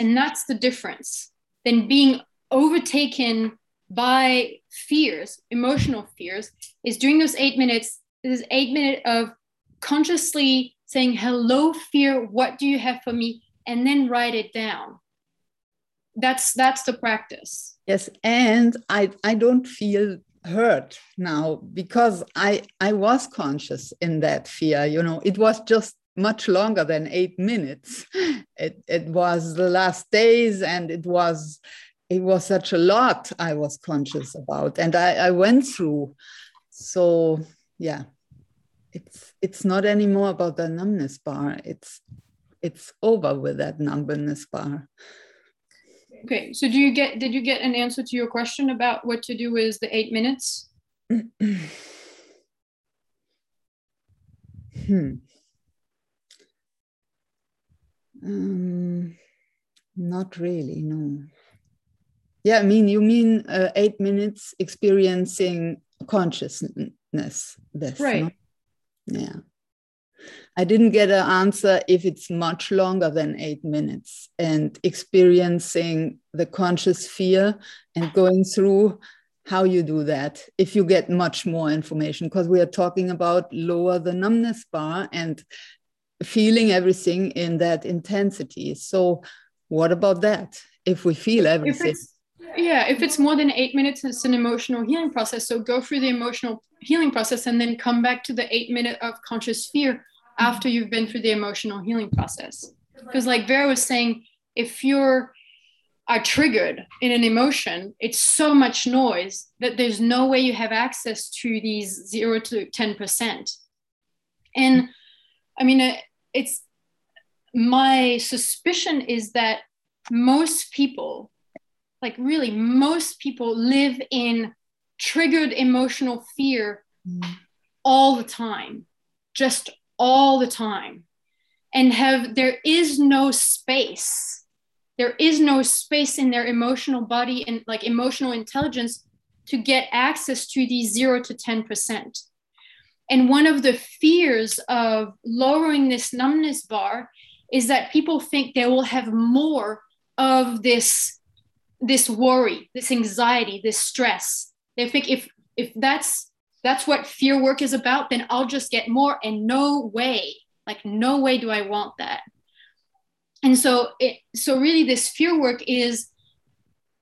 A: And that's the difference than being overtaken by fears emotional fears is during those eight minutes this eight minute of consciously saying hello fear what do you have for me? and then write it down. That's that's the practice.
E: Yes and i i don't feel hurt now because i i was conscious in that fear you know. It was just much longer than eight minutes. It, it was the last days and it was it was such a lot i was conscious about and i, I went through. So yeah it's it's not anymore about the numbness bar. It's it's over with that numbness bar.
A: Okay so do you get did you get an answer to your question about what to do with the eight minutes?
E: Hmm. um, not really no. Yeah i mean you mean uh, eight minutes experiencing consciousness this
A: right.
E: no? Yeah. I didn't get an answer if it's much longer than eight minutes and experiencing the conscious fear and going through how you do that if you get much more information because we are talking about lower the numbness bar and feeling everything in that intensity. So what about that? If we feel everything.
A: yeah if it's more than eight minutes it's an emotional healing process. So go through the emotional healing process and then come back to the eight minute of conscious fear after you've been through the emotional healing process. Because like vera was saying if you're are triggered in an emotion it's so much noise that there's no way you have access to these 0 to 10% and i mean uh, it's my suspicion is that most people like really most people live in triggered emotional fear mm. all the time just all the time and have there is no space there is no space in their emotional body and like emotional intelligence to get access to these 0 to 10% and one of the fears of lowering this numbness bar is that people think they will have more of this this worry, this anxiety, this stress. They think if if that's that's what fear work is about, then I'll just get more. And no way, like no way do I want that. And so it so really this fear work is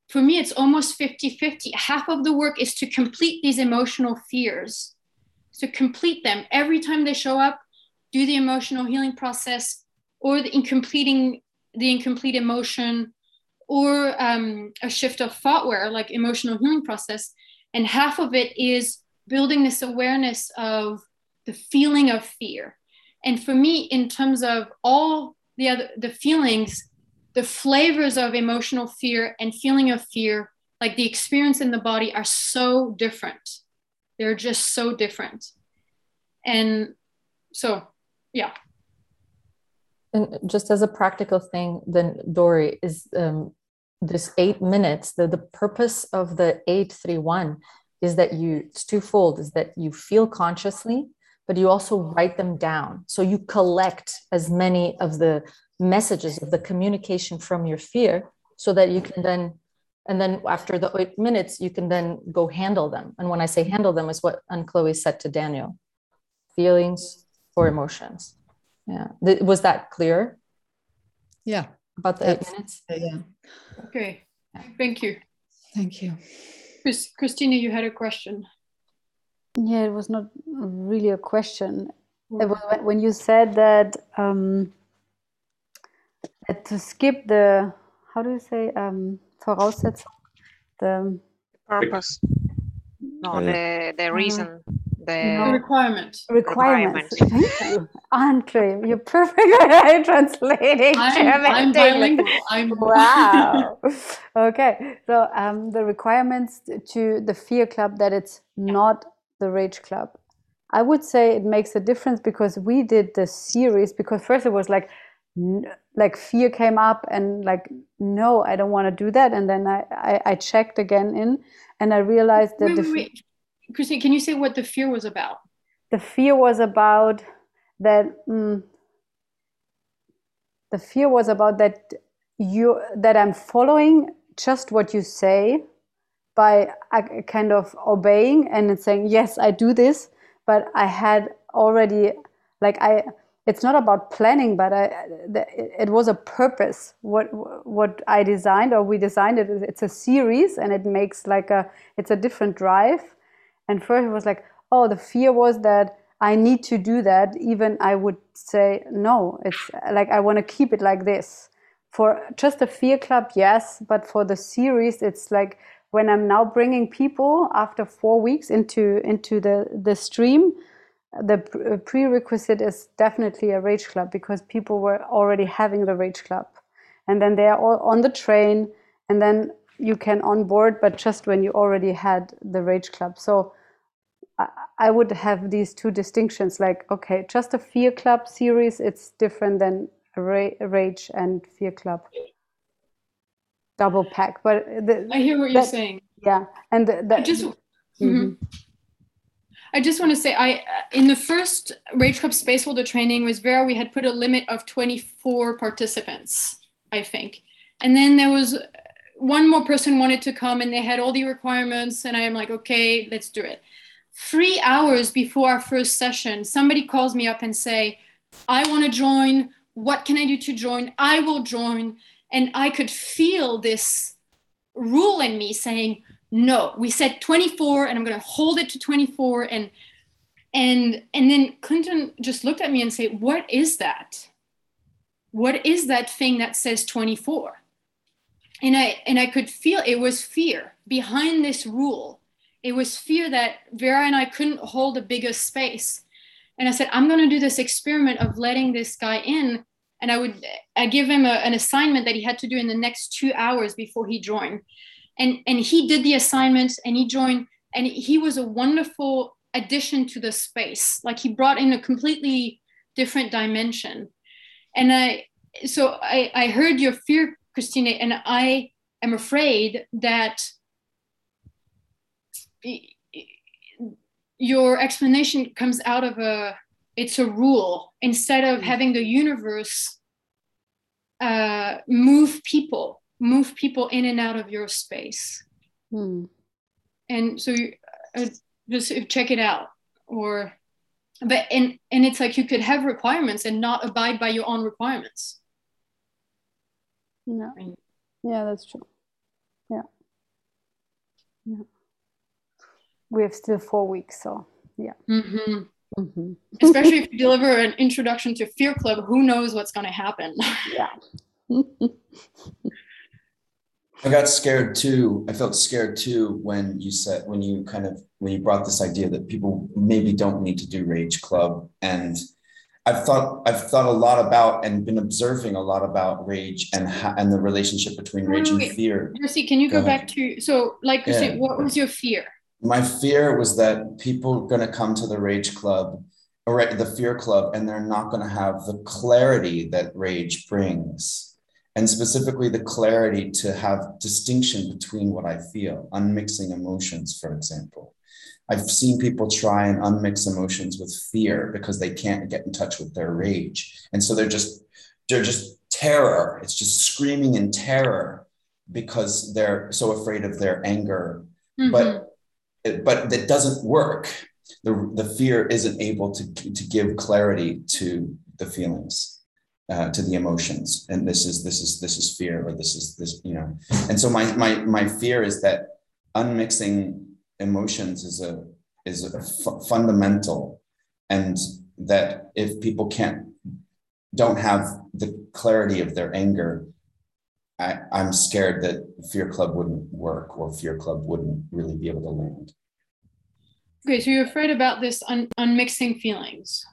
A: for me it's almost 50-50. Half of the work is to complete these emotional fears, to complete them every time they show up, do the emotional healing process, or the, in completing the incomplete emotion or um, a shift of thoughtware like emotional healing process and half of it is building this awareness of the feeling of fear. And for me in terms of all the other the feelings the flavors of emotional fear and feeling of fear like the experience in the body are so different. They're just so different. And so yeah.
C: And just as a practical thing then dory is um, this eight minutes the, the purpose of the 831 is that you it's twofold is that you feel consciously but you also write them down. So you collect as many of the messages of the communication from your fear so that you can then and then after the eight minutes you can then go handle them. And when i say handle them is what Anne-Chloé said to daniel. Feelings or emotions. Yeah. Was that clear?
E: Yeah
C: about the eight minutes.
E: yeah.
A: Okay thank you.
E: Thank you.
A: Chris, christina you had a question.
G: Yeah it was not really a question. It was when you said that um, that to skip the how do you say um, Voraussetzung
B: the purpose. No oh, yeah. the the reason. the,
A: the requirement.
G: Requirements. Requirement. Thank you. Andre, you're perfect at translating
A: I'm,
G: German.
A: I'm bilingual. I'm
G: wow. okay. So um, the requirements to the fear club that it's yeah. not the rage club. I would say it makes a difference because we did the series because first it was like like fear came up and like no i don't want to do that and then i i, I checked again in and i realized that
A: wait, wait, wait. Christine, can you say what the fear was about?
G: The fear was about that. Mm, the fear was about that you that I'm following just what you say by kind of obeying and saying yes I do this, but I had already like I. It's not about planning, but I, it was a purpose. What what I designed or we designed it. It's a series, and it makes like a. It's a different drive, and first it was like, oh, the fear was that I need to do that. Even I would say, no, it's like I want to keep it like this. For just a fear club, yes, but for the series, it's like when I'm now bringing people after four weeks into into the the stream, the uh, prerequisite is definitely a rage club because people were already having the rage club, and then they are all on the train, and then you can onboard, but just when you already had the rage club. So I would have these two distinctions like, okay, just a fear club series, it's different than rage and fear club double pack. But the,
A: I hear what you're saying.
G: Yeah. And the, the,
A: I just, mm-hmm. Mm-hmm. I just want to say, I in the first Rage Club Space Holder training with Vera, we had put a limit of 24 participants, I think. And then there was one more person wanted to come and they had all the requirements. And I'm like, okay, let's do it three hours before our first session, somebody calls me up and say, I want to join. What can I do to join? I will join. And I could feel this rule in me saying, no, we said 24 and I'm going to hold it to 24. And, and, and then Clinton just looked at me and said, what is that? What is that thing that says 24? And I, and I could feel it was fear behind this rule it was fear that Vera and I couldn't hold a bigger space. And I said, I'm going to do this experiment of letting this guy in. And I would I give him a, an assignment that he had to do in the next two hours before he joined. And, and he did the assignment and he joined. And he was a wonderful addition to the space. Like he brought in a completely different dimension. And I, so I, I heard your fear, Christina, and I am afraid that your explanation comes out of a it's a rule. Instead of hmm. having the universe uh, move people move people in and out of your space. Hmm. and so you, uh, just check it out. Or but and and it's like you could have requirements and not abide by your own requirements.
G: Yeah. Yeah that's true. Yeah. Yeah we have still four weeks so yeah
A: mm-hmm. Mm-hmm. especially if you deliver an introduction to fear club who knows what's going to happen
G: yeah
D: I got scared too. I felt scared too when you said when you kind of when you brought this idea that people maybe don't need to do Rage Club, and I've thought I've thought a lot about and been observing a lot about rage and ha- and the relationship between rage and
A: Wait,
D: fear.
A: Jesse, can you go,
D: Go
A: back
D: ahead.
A: to so like you
D: Yeah.
A: said, what was your fear?
D: My fear was that people are going to come to the Rage Club or the Fear Club, and they're not going to have the clarity that rage brings, and specifically the clarity to have distinction between what I feel, unmixing emotions, for example. I've seen people try and unmix emotions with fear because they can't get in touch with their rage, and so they're just they're just terror. It's just screaming in terror because they're so afraid of their anger
A: Mhm.
D: but but that doesn't work. The, the fear isn't able to, to give clarity to the feelings uh, to the emotions. And this is this is this is fear or this is this you know. And so my my my fear is that unmixing emotions is a is a fundamental and that if people can't don't have the clarity of their anger I, I'm scared that Fear Club wouldn't work or Fear Club wouldn't really be able to land.
A: Okay, so you're afraid about this un- unmixing feelings.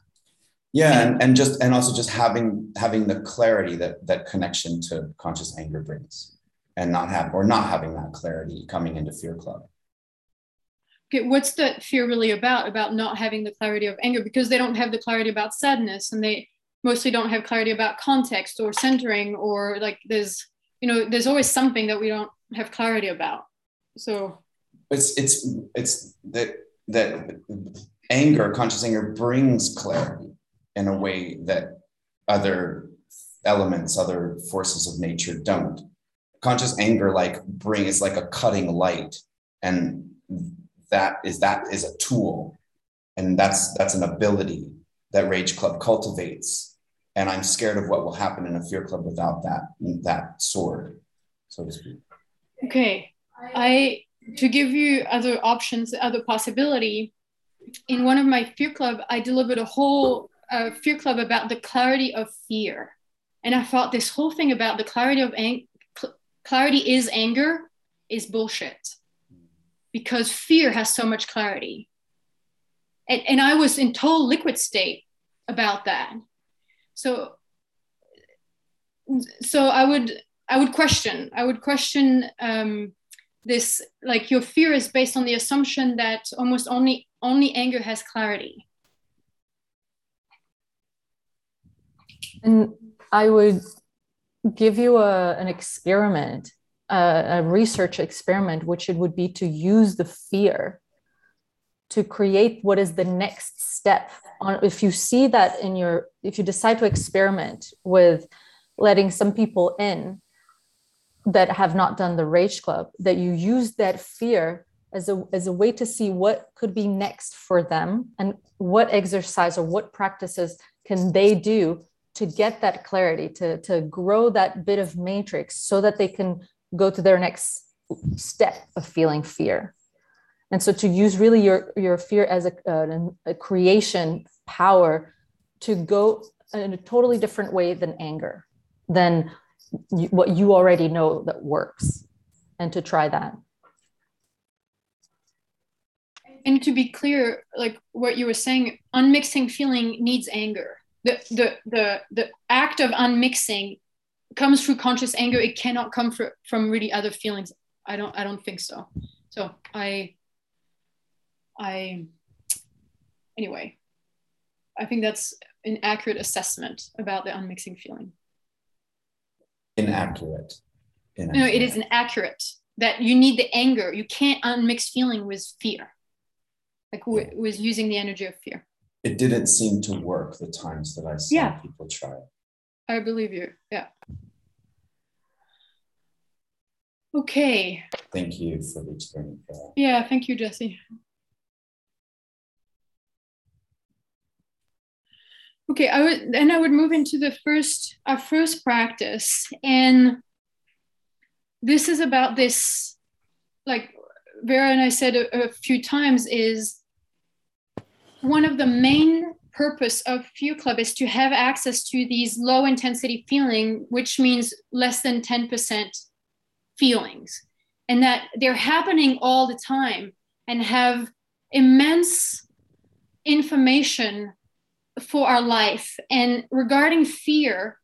D: Yeah, and, and just and also just having having the clarity that that connection to conscious anger brings, and not have or not having that clarity coming into Fear Club.
A: Okay, what's the fear really about? About not having the clarity of anger because they don't have the clarity about sadness and they mostly don't have clarity about context or centering or like there's you know there's always something that we don't have clarity about. So
D: It's it's it's that that anger, conscious anger, brings clarity in a way that other elements, other forces of nature don't. Conscious anger, like bring, is like a cutting light, and that is that is a tool, and that's that's an ability that Rage Club cultivates. And I'm scared of what will happen in a Fear Club without that that sword, so to speak.
A: okay, I to give you other options, other possibility. In one of my fear club, I delivered a whole uh, fear club about the clarity of fear, and I thought this whole thing about the clarity of ang- cl- clarity is anger is bullshit, because fear has so much clarity, and and I was in total liquid state about that, so so I would I would question I would question um, this like your fear is based on the assumption that almost only only anger has clarity.
C: And I would give you a, an experiment, a, a research experiment, which it would be to use the fear to create what is the next step on if you see that in your if you decide to experiment with letting some people in that have not done the rage club that you use that fear as a as a way to see what could be next for them and what exercise or what practices can they do to get that clarity to to grow that bit of matrix so that they can go to their next step of feeling fear and so to use really your your fear as a, a, a creation power to go in a totally different way than anger than you, what you already know that works and to try that
A: And to be clear, like what you were saying, unmixing feeling needs anger. The the the the act of unmixing comes through conscious anger. It cannot come fr- from really other feelings. I don't I don't think so. So I I anyway, I think that's an accurate assessment about the unmixing feeling.
D: Inaccurate.
A: No, it is inaccurate that you need the anger. You can't unmix feeling with fear, like with, with using the energy of fear.
D: It didn't seem to work the times that I saw
A: Yeah.
D: people try it.
A: I believe you. Yeah. Okay.
D: Thank you for the experiment. Carol.
A: Yeah. Thank you, Jesse. Okay, I would then I would move into the first our first practice, and this is about this, like Vera and I said a, a few times, is one of the main purpose of Fear Club is to have access to these low intensity feeling, which means less than 10% feelings. And that they're happening all the time and have immense information for our life. And regarding fear,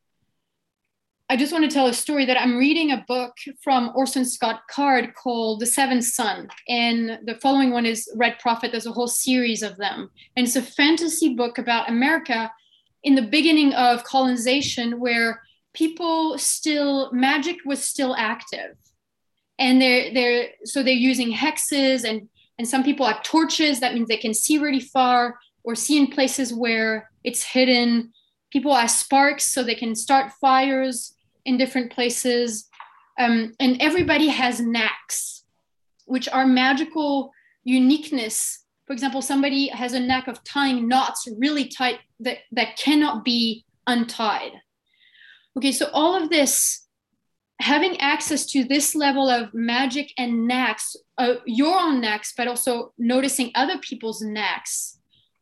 A: I just want to tell a story that I'm reading a book from Orson Scott Card called The Seventh Son. And the following one is Red Prophet. There's a whole series of them. And it's a fantasy book about America in the beginning of colonization where people still, magic was still active. And they're, they're, so they're using hexes and, and some people have torches. That means they can see really far or see in places where it's hidden. People have sparks so they can start fires in different places. Um, and everybody has knacks, which are magical uniqueness. For example, somebody has a knack of tying knots really tight that, that cannot be untied. Okay, so all of this, having access to this level of magic and knacks, uh, your own knacks, but also noticing other people's knacks,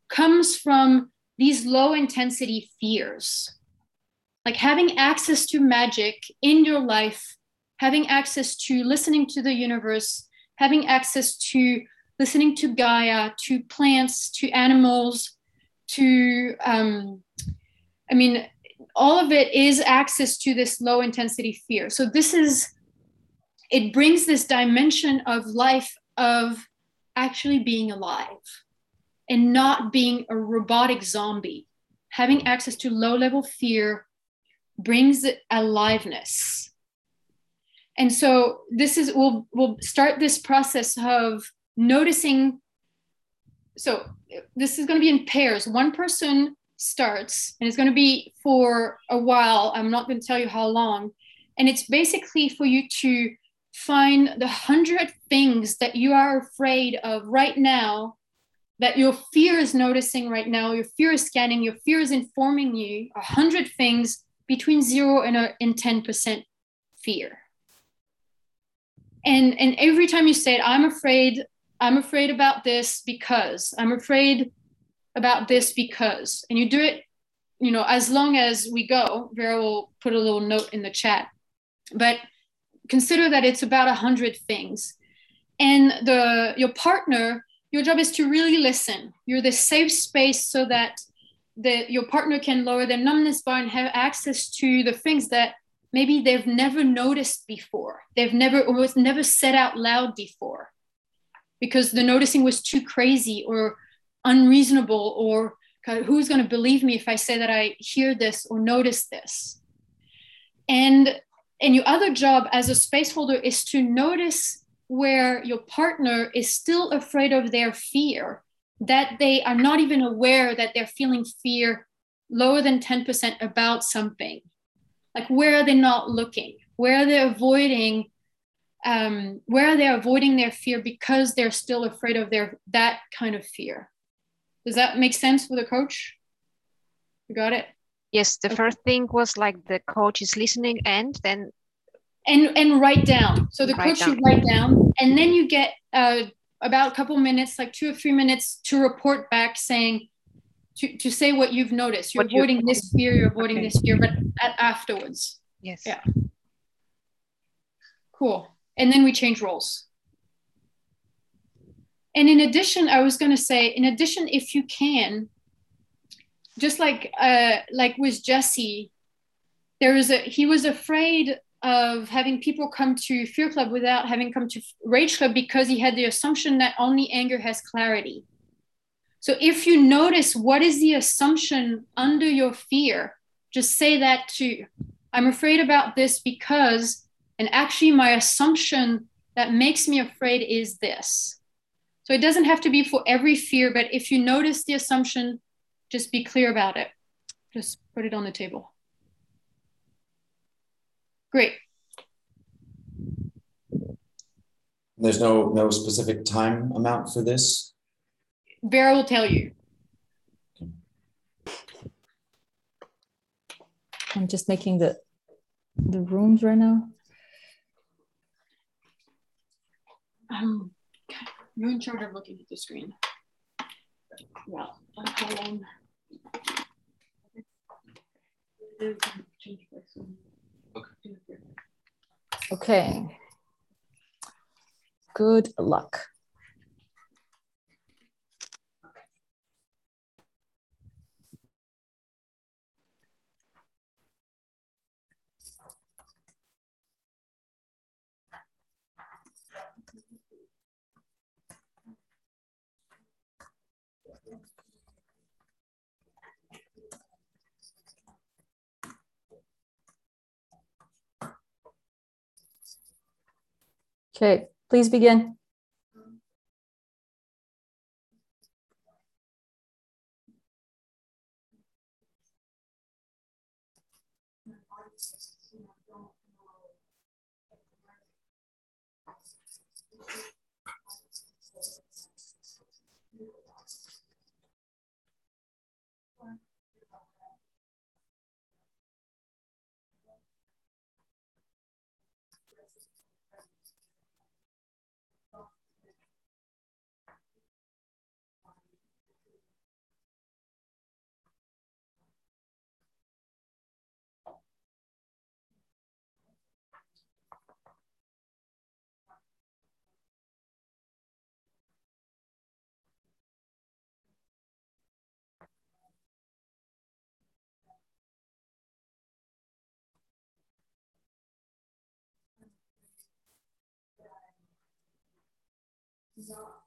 A: comes from these low intensity fears like having access to magic in your life, having access to listening to the universe, having access to listening to Gaia, to plants, to animals, to, um, I mean, all of it is access to this low intensity fear. So this is, it brings this dimension of life of actually being alive and not being a robotic zombie, having access to low level fear brings aliveness. And so this is we'll we'll start this process of noticing. So this is going to be in pairs. One person starts, and it's going to be for a while. I'm not going to tell you how long. And it's basically for you to find the hundred things that you are afraid of right now that your fear is noticing right now, your fear is scanning, your fear is informing you, a hundred things between zero and, a, and 10% fear. And, and every time you say it, I'm afraid, I'm afraid about this because, I'm afraid about this because, and you do it, you know, as long as we go, Vera will put a little note in the chat. But consider that it's about a hundred things. And the your partner, your job is to really listen. You're the safe space so that that your partner can lower their numbness bar and have access to the things that maybe they've never noticed before. They've never almost never said out loud before because the noticing was too crazy or unreasonable or who's going to believe me if I say that I hear this or notice this. And and your other job as a space holder is to notice where your partner is still afraid of their fear that they are not even aware that they're feeling fear lower than 10% about something. Like where are they not looking? Where are they avoiding? Um, where are they avoiding their fear because they're still afraid of their that kind of fear? Does that make sense for the coach? You got it?
B: Yes, the okay. first thing was like the coach is listening and then
A: and and write down. So the write coach should write down, and then you get uh, about a couple minutes, like two or three minutes, to report back saying, to, to say what you've noticed. You're what avoiding this fear, you're avoiding okay. this fear, but at, afterwards.
B: Yes.
A: Yeah. Cool. And then we change roles. And in addition, I was going to say, in addition, if you can, just like uh, like with Jesse, there was a he was afraid of having people come to Fear Club without having come to Rage Club because he had the assumption that only anger has clarity. So if you notice what is the assumption under your fear, just say that too. I'm afraid about this because, and actually, my assumption that makes me afraid is this. So it doesn't have to be for every fear, but if you notice the assumption, just be clear about it. Just put it on the table. Great.
D: There's no no specific time amount for this.
A: Vera will tell you.
C: I'm just making the the rooms right now.
A: Um, you're in charge of looking at the screen. Well, how long?
C: Okay. Good luck. Okay, please begin. dissolve.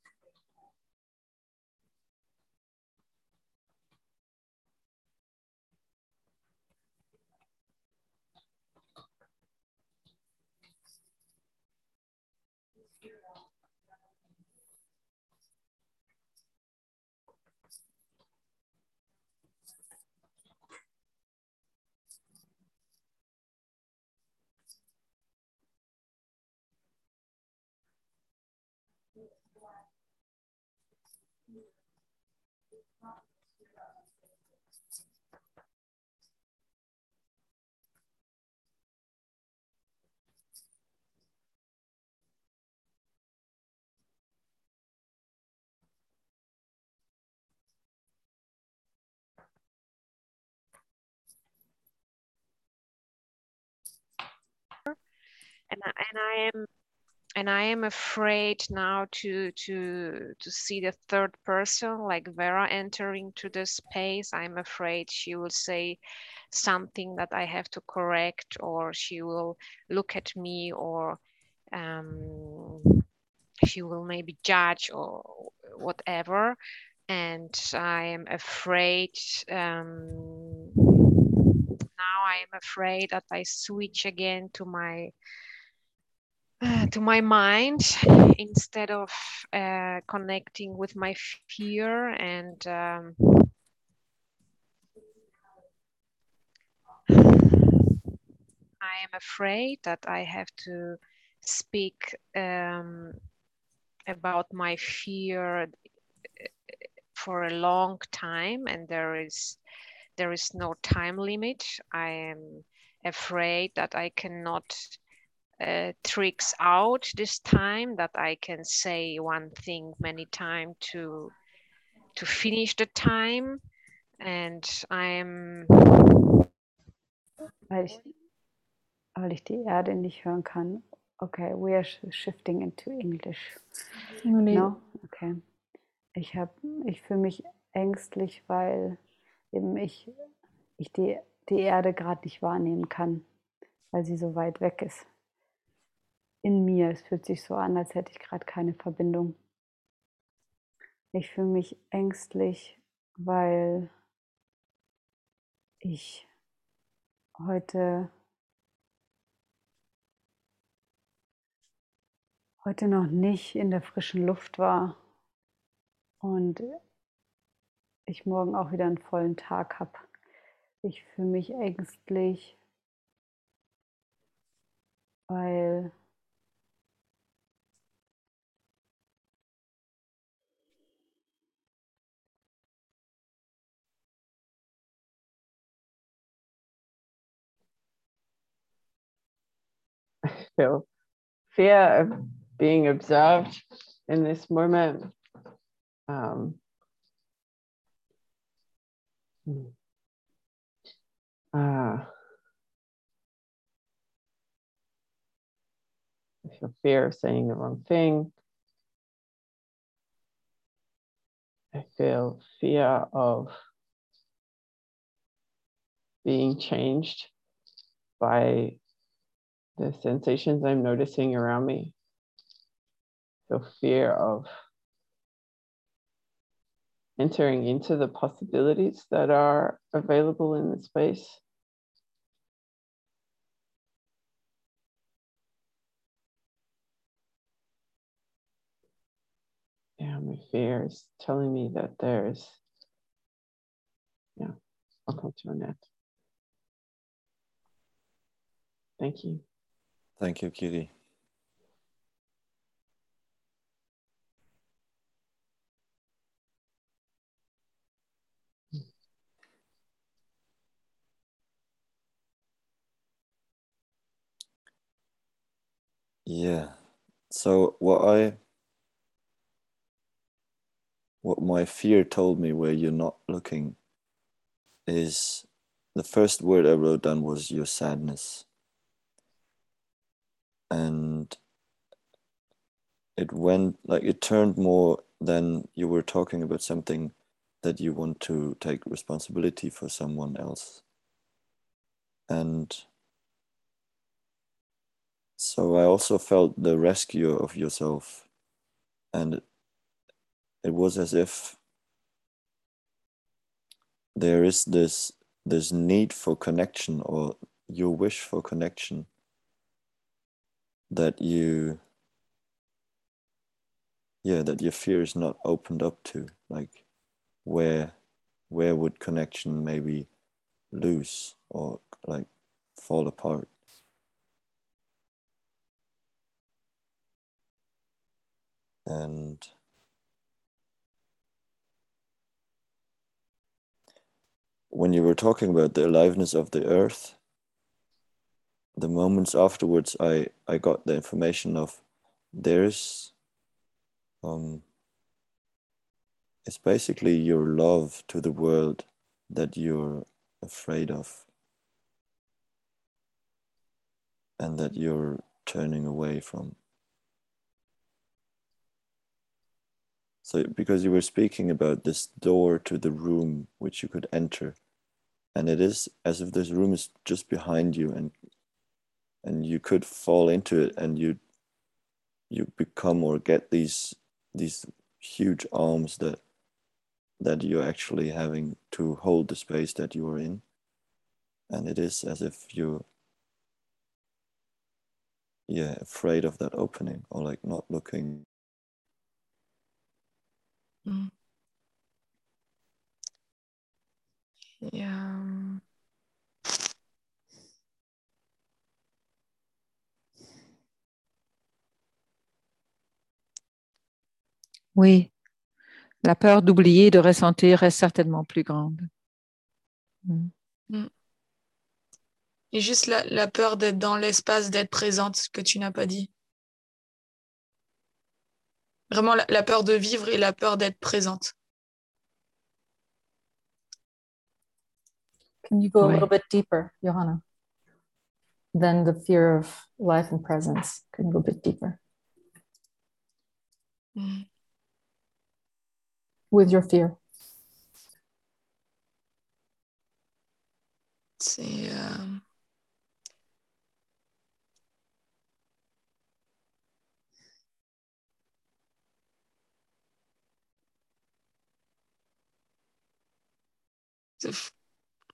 B: and I, and I am and I am afraid now to to to see the third person like Vera entering to the space. I'm afraid she will say something that I have to correct, or she will look at me, or um, she will maybe judge or whatever. And I am afraid. Um, now I am afraid that I switch again to my uh, to my mind instead of uh, connecting with my fear and um, I am afraid that I have to speak um, about my fear for a long time and there is there is no time limit. I am afraid that i cannot uh, tricks out this time that I can say one thing many times to to finish the time and I'm
G: Weil ich, weil ich die Erde nicht hören kann. Okay, we are sh- shifting into English. No? Okay. Ich habe, ich fühle mich ängstlich, weil eben ich, ich die, die Erde gerade nicht wahrnehmen kann, weil sie so weit weg ist. In mir. Es fühlt sich so an, als hätte ich gerade keine Verbindung. Ich fühle mich ängstlich, weil ich heute heute noch nicht in der frischen Luft war und ich morgen auch wieder einen vollen Tag habe. Ich fühle mich ängstlich, weil
H: feel fear of being observed in this moment. Um, uh, I feel fear of saying the wrong thing. I feel fear of being changed by the sensations I'm noticing around me. Feel fear of entering into the possibilities that are available in the space. Yeah, my fear is telling me that there's, yeah, I'll come to an end. Thank you.
F: Thank you, Kitty. Yeah. So what I what my fear told me where you're not looking is the first word I wrote down was your sadness. And it went like it turned more than you were talking about something that you want to take responsibility for someone else. And so I also felt the rescue of yourself. And it was as if there is this this need for connection or your wish for connection that you yeah that your fear is not opened up to like where where would connection maybe lose or like fall apart? And when you were talking about the aliveness of the earth the moments afterwards i i got the information of there's um it's basically your love to the world that you're afraid of and that you're turning away from. So, because you were speaking about this door to the room which you could enter, and it is as if this room is just behind you, and and you could fall into it, and you you become or get these these huge arms that that you're actually having to hold the space that you are in. And it is as if you yeah afraid of that opening or like not looking.
I: Mm. yeah
J: Oui, la peur d'oublier, de ressentir est certainement plus grande.
I: Mm. Mm. Et juste la, la peur d'être dans l'espace, d'être présente, que tu n'as pas dit. Vraiment la, la, peur de vivre et la peur d'être présente.
C: Can you go a little bit deeper, Johanna? Than the fear of life and presence. Can you go a bit deeper?
I: Mm.
C: With your fear.
I: C'est. Euh...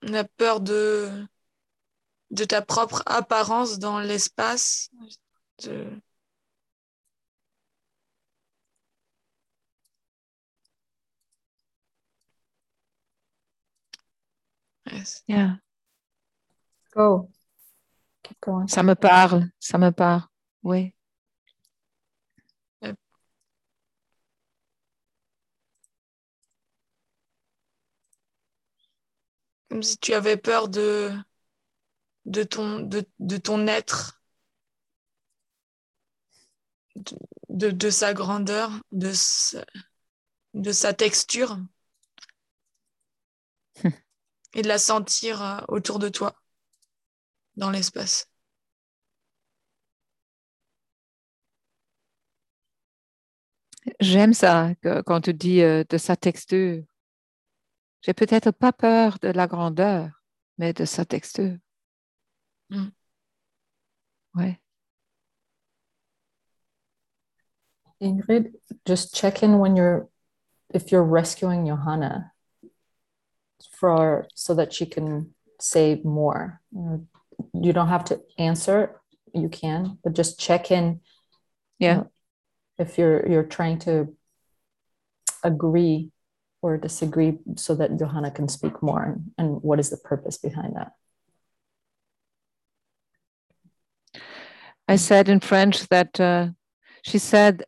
I: la peur de, de ta propre apparence dans l'espace.
J: Yes. Yeah.
C: Go. Keep going.
J: Ça me parle, ça me parle. Oui.
I: comme si tu avais peur de, de, ton, de, de ton être, de, de sa grandeur, de sa, de sa texture, et de la sentir euh, autour de toi, dans l'espace.
J: J'aime ça quand tu dis euh, de sa texture. J'ai peut-être pas peur de la grandeur, mais de sa texture.
I: Mm.
J: Ouais.
C: Ingrid, just check in when you're, if you're rescuing Johanna for, so that she can say more. You don't have to answer, you can, but just check in.
J: Yeah.
C: If you're, you're trying to agree or disagree so that Johanna can speak more and, and what is the purpose behind that?
J: I said in French that uh, she said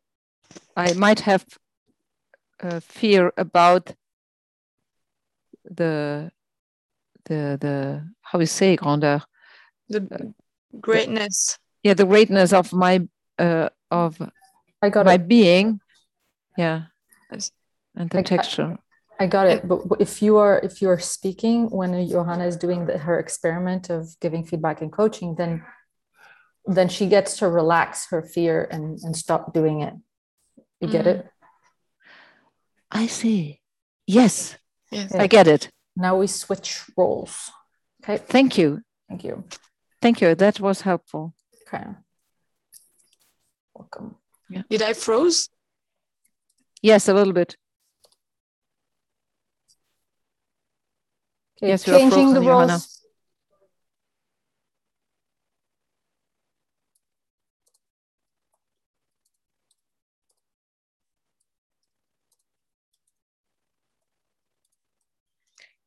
J: I might have uh, fear about the the the how you say grandeur
I: the greatness
J: the, yeah the greatness of my uh, of
C: I got
J: my
C: it.
J: being yeah and the
C: I,
J: texture.
C: I, I got it. But if you are if you are speaking when Johanna is doing the, her experiment of giving feedback and coaching, then then she gets to relax her fear and and stop doing it. You get
J: Mm.
C: it?
J: I see. Yes,
I: yes.
J: I get it.
C: Now we switch roles. Okay.
J: Thank you.
C: Thank you.
J: Thank you. That was helpful.
C: Okay. Welcome.
I: Did I froze?
J: Yes, a little bit.
C: Okay,
J: Yes, you are
C: changing the
J: frozen, Johanna.
C: roles.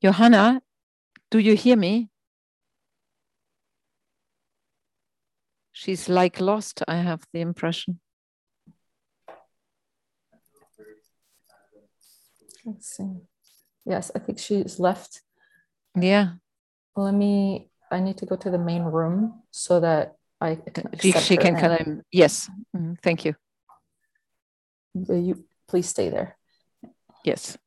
J: Johanna, do you hear me? She's like lost, I have the impression.
C: Let's see. Yes, I think she's left.
J: Yeah,
C: Let me. I need to go to the main room so that I can.
J: she,
C: accept
J: she
C: her
J: can of, yes, Mhm, thank you.
C: You please stay there.
J: Yes.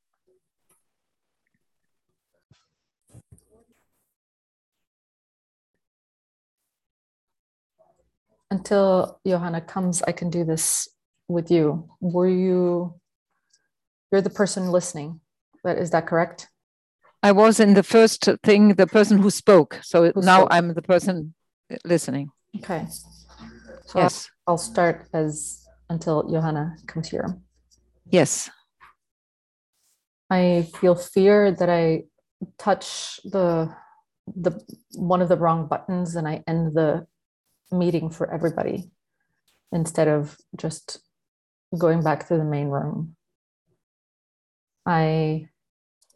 C: Until Johanna comes, I can do this with you. Were you, you're the person listening, but is that correct?
J: I was in the first thing, the person who spoke. So
C: Who
J: now
C: spoke.
J: I'm the person listening.
C: Okay. So
J: Yes.
C: I'll, I'll start as until Johanna comes here.
J: Yes.
C: I feel fear that I touch the the one of the wrong buttons and I end the meeting for everybody instead of just going back to the main room. I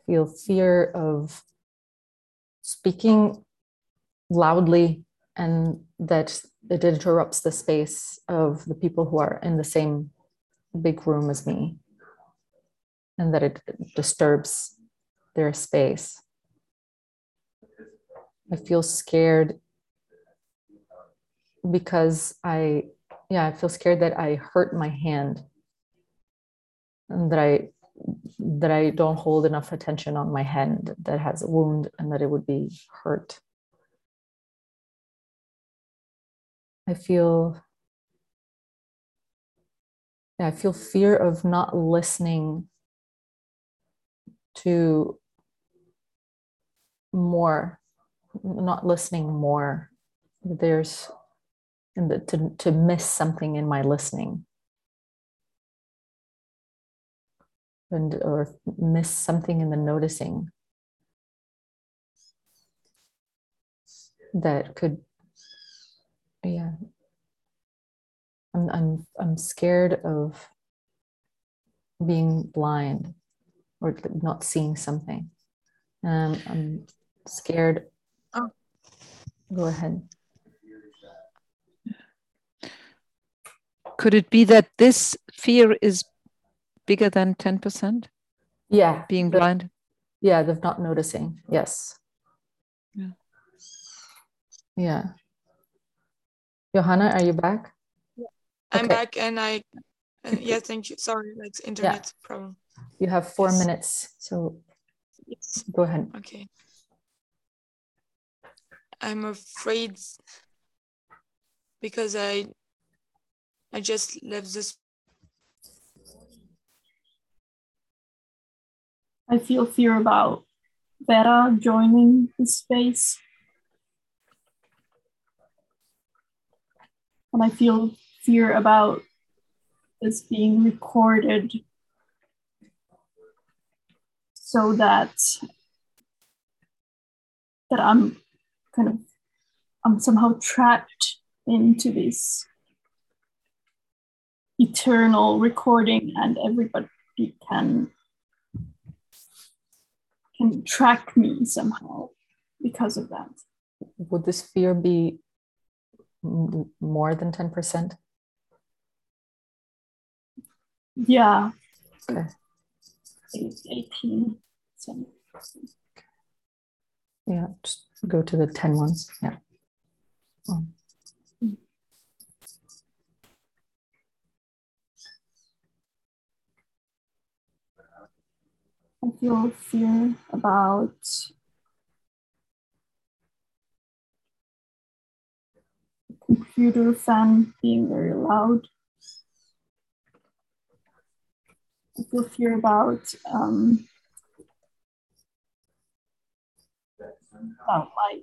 C: feel fear of speaking loudly and that it interrupts the space of the people who are in the same big room as me and that it disturbs their space. I feel scared because I, yeah, I feel scared that I hurt my hand and that I that I don't hold enough attention on my hand that has a wound and that it would be hurt. I feel yeah, I feel fear of not listening to more, not listening more. There's and to, to miss something in my listening. And or miss something in the noticing that could yeah I'm I'm I'm scared of being blind or not seeing something. Um, I'm scared.
I: Oh.
C: Go ahead.
J: Could it be that this fear is bigger than 10%?
C: Yeah.
J: Being
C: the-
J: blind?
C: Yeah, the not noticing. Yes.
J: Yeah.
C: Yeah. Johanna, are you back?
I: I'm
C: Okay.
I: back and I, uh, yeah, thank you. Sorry, like internet problem.
C: You have four
I: Yes.
C: minutes, so
I: Yes.
C: go ahead.
I: Okay. I'm afraid because I I just left this
K: I feel fear about Vera joining the space. And I feel fear about this being recorded so that that I'm kind of I'm somehow trapped into this eternal recording and everybody can can track me somehow because of that.
C: Would this fear be more than 10%?
K: Yeah.
C: Okay.
K: It's 18. So.
C: Yeah, just go to the 10 ones. Yeah. Oh.
K: I feel fear about computer fan being very loud. I feel fear about um, about my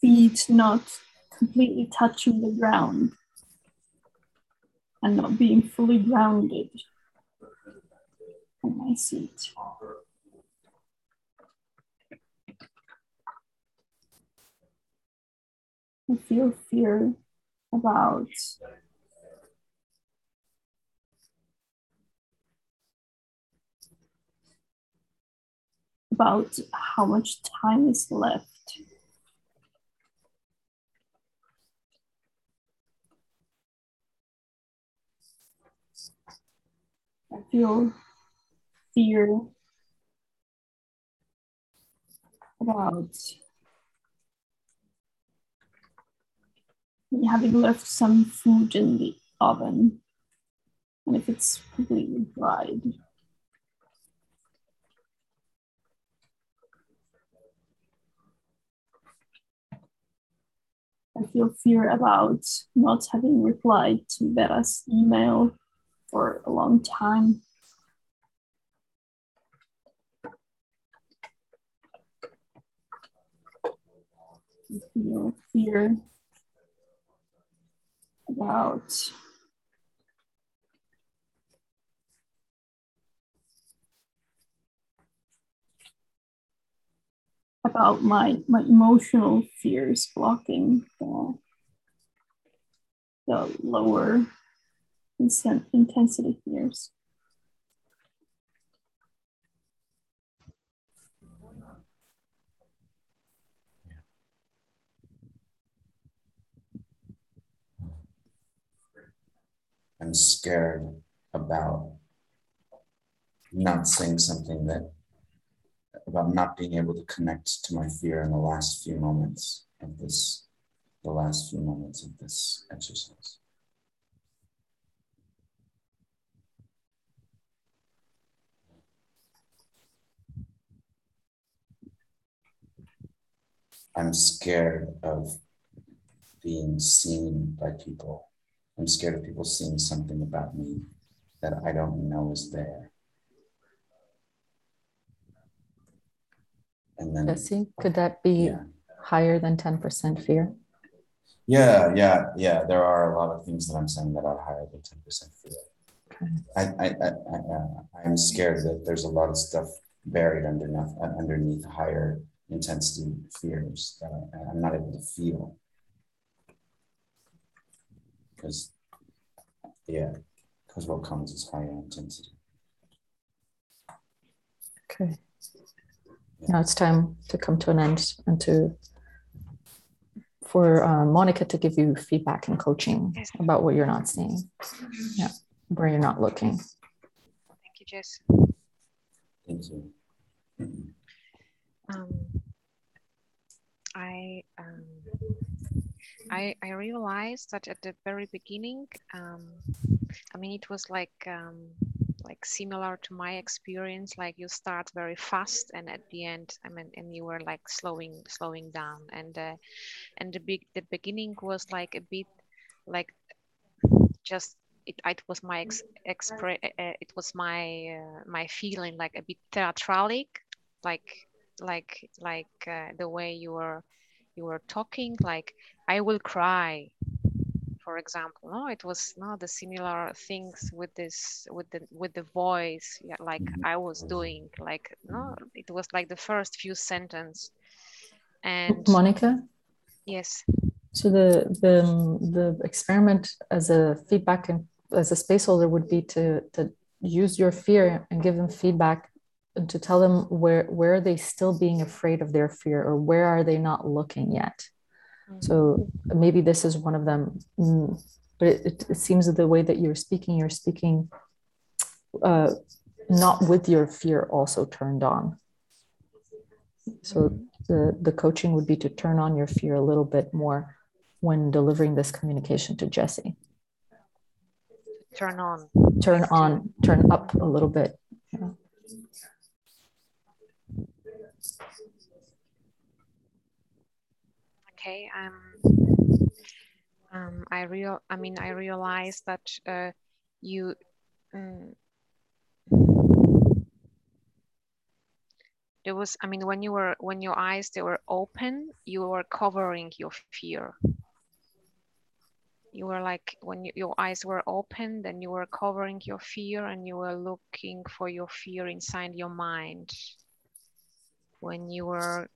K: feet not completely touching the ground and not being fully grounded on my seat. I feel fear about about how much time is left. I feel fear about having left some food in the oven and if it's completely dried. I feel fear about not having replied to Vera's email for a long time. I feel fear about about my my emotional fears blocking the, the lower intensity fears.
D: I'm scared about not saying something that about not being able to connect to my fear in the last few moments of this, the last few moments of this exercise. I'm scared of being seen by people. I'm scared of people seeing something about me that I don't know is there. And then,
C: Jesse, could that be
D: yeah.
C: higher than 10% fear?
D: Yeah, yeah, yeah. There are a lot of things that I'm saying that are higher than 10% fear. I, I, I, I, uh, I'm scared that there's a lot of stuff buried underneath, uh, underneath higher intensity fears that I, I'm not able to feel. Because, yeah, because what comes is higher intensity.
C: Okay. Now it's time to come to an end and to for uh, Monica to give you feedback and coaching about what you're not seeing. Yeah, where you're not looking.
B: Thank you, Jess.
D: Thank you.
B: Um, I um, I I realized that at the very beginning, um, I mean, it was like um, like similar to my experience. Like you start very fast, and at the end, I mean, and you were like slowing slowing down, and uh, and the big the beginning was like a bit like just it, it was my ex, expre- uh, it was my uh, my feeling like a bit theatralic like like like uh, the way you were you were talking like i will cry for example no it was no the similar things with this with the with the voice yeah, like mm-hmm. i was doing like no it was like the first few sentence. And
C: Monica,
B: yes.
C: So the the the experiment as a feedback and as a space holder would be to to use your fear and give them feedback and to tell them where where are they still being afraid of their fear or where are they not looking yet so maybe this is one of them. Mm, but it, it, seems that the way that you're speaking you're speaking uh, not with your fear also turned on. So the the coaching would be to turn on your fear a little bit more when delivering this communication to jesse.
B: Turn on.
C: Turn on turn up a little bit. yeah.
B: Okay um um i real i mean i realized that uh you um, there was i mean when you were when your eyes they were open you were covering your fear. You were like when you, your eyes were open then you were covering your fear and you were looking for your fear inside your mind. When you were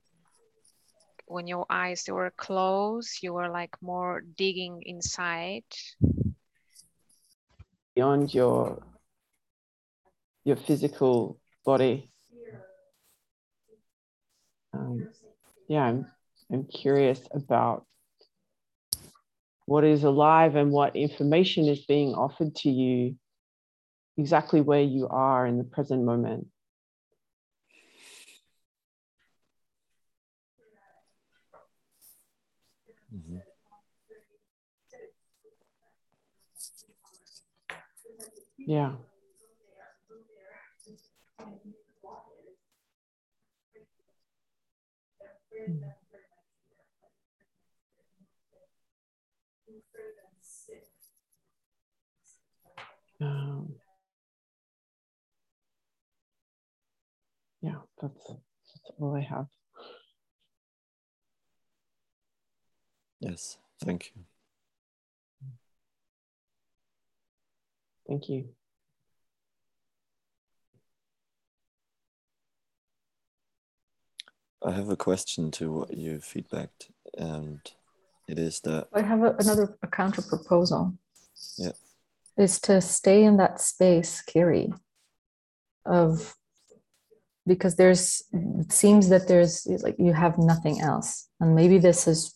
B: when your eyes were closed you were like more digging inside
H: beyond your your physical body. Um, yeah, I'm I'm curious about what is alive and what information is being offered to you exactly where you are in the present moment. Yeah. Um, yeah, that's, that's all I have.
F: Yes, thank you.
H: Thank you.
F: I have a question to what you feedbacked, and it is that
C: I have a, another a counter proposal.
F: Yeah.
C: Is to stay in that space, Kiri, of because there's it seems that there's like you have nothing else, and maybe this is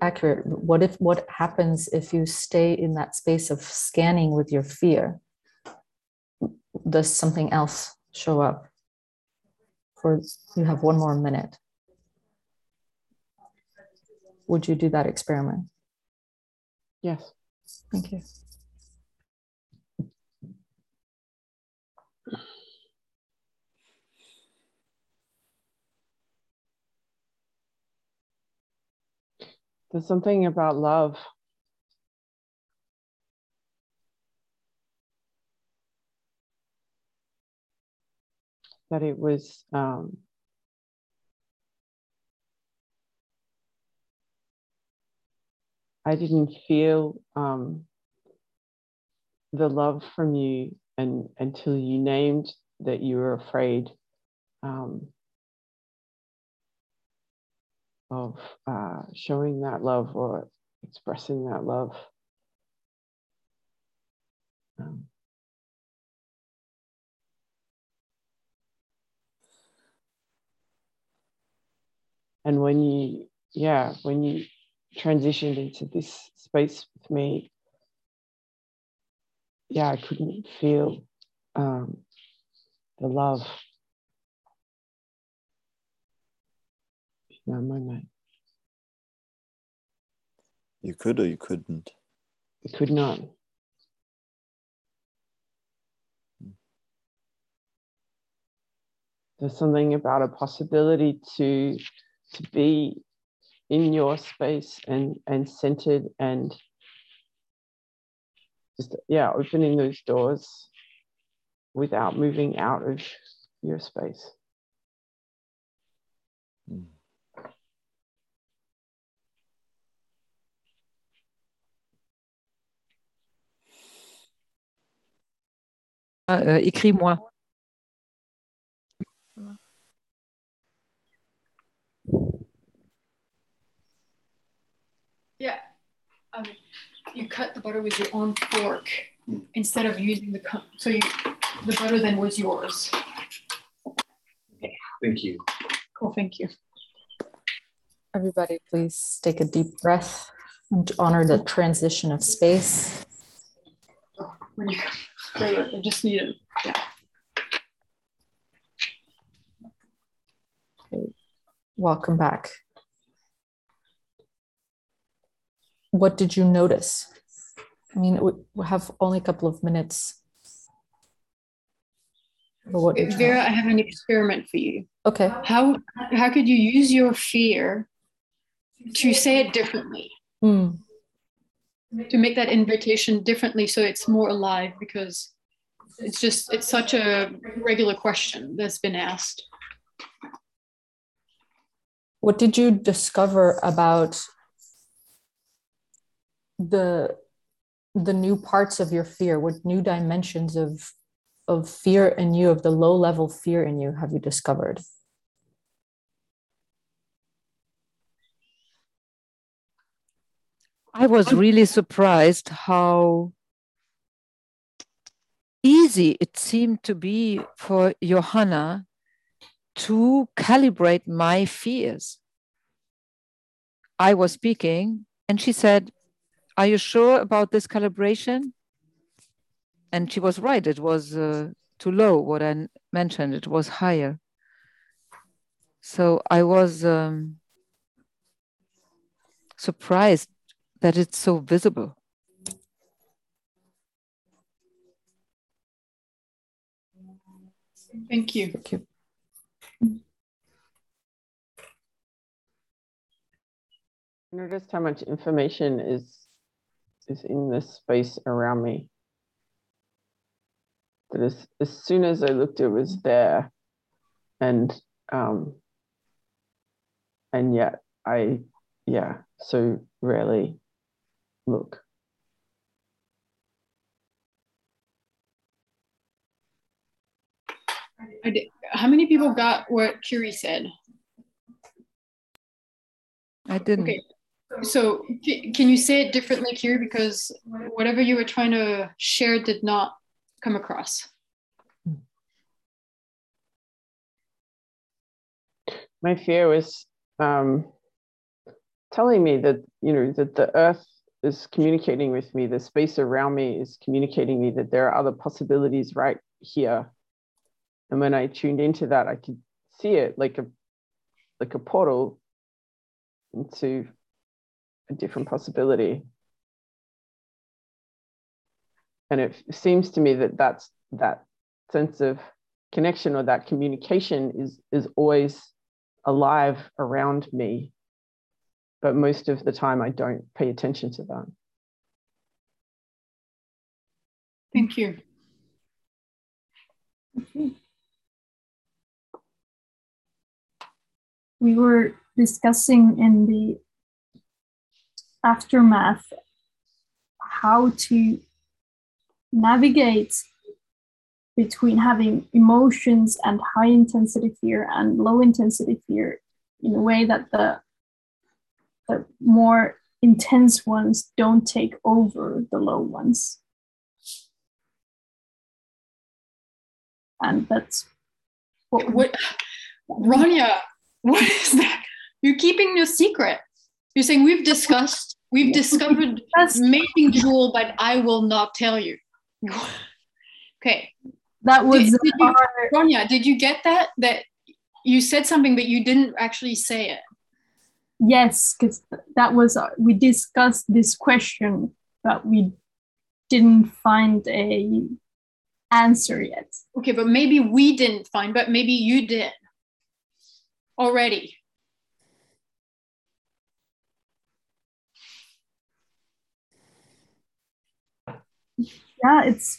C: accurate. What if what happens if you stay in that space of scanning with your fear? Does something else show up? For you have one more minute would you do that experiment?
H: Yes.
C: Thank you.
H: There's something about love. That it was um, I didn't feel um, the love from you and until you named that you were afraid um, of uh, showing that love or expressing that love. Um, and when you, yeah, when you transitioned into this space with me, yeah, I couldn't feel um, the love. No moment.
F: you could or you couldn't.
H: I could not. There's something about a possibility to to be in your space and and centered and just yeah opening those doors without moving out of your space
F: Mm.
J: Euh, Écris-moi.
A: You cut the butter with your own fork hmm. instead of using the cup. So you, the butter then was yours. Okay.
D: Thank you.
A: Cool. Thank you.
C: Everybody, please take a deep breath and honor the transition of space.
A: When you, I just need it. Yeah.
C: Welcome back. What did you notice? I mean, we have only a couple of minutes. What
A: Vera, I have an experiment for you.
C: Okay.
A: How how could you use your fear to say it differently?
C: Hmm.
A: To make that invitation differently so it's more alive because it's just it's such a regular question that's been asked.
C: What did you discover about the the new parts of your fear? What new dimensions of of fear in you, of the low level fear in you, have you discovered?
J: I was really surprised how easy it seemed to be for Johanna to calibrate my fears. I was speaking and she said, Are you sure about this calibration? And she was right, it was uh, too low, what I mentioned, it was higher. So I was um, surprised that it's so visible.
A: Thank you.
C: Thank you.
H: I noticed how much information is is in the space around me. That as, as soon as I looked, it was there. And um, and yet I yeah, so rarely look.
A: How many people got what Curie said?
J: I didn't.
A: Okay. So can you say it differently, Curie? Because whatever you were trying to share did not come across.
H: My fear was um, telling me that you know that the earth is communicating with me the space around me is communicating me that there are other possibilities right here and when i tuned into that i could see it like a like a portal into a different possibility and it seems to me that that's that sense of connection or that communication is is always alive around me but most of the time I don't pay attention to that.
A: Thank you.
K: We were discussing in the aftermath how to navigate between having emotions and high intensity fear and low intensity fear in a way that the the more intense ones don't take over the low ones. And that's
A: what, what Rania, what is that? You're keeping your secret. You're saying we've discussed, we've discovered amazing jewel, but I will not tell you. okay.
K: That was
A: did, did you, did you get that? That you said something, but you didn't actually say it
K: yes because that was uh, we discussed this question but we didn't find a answer yet
A: okay but maybe we didn't find but maybe you did already
K: yeah it's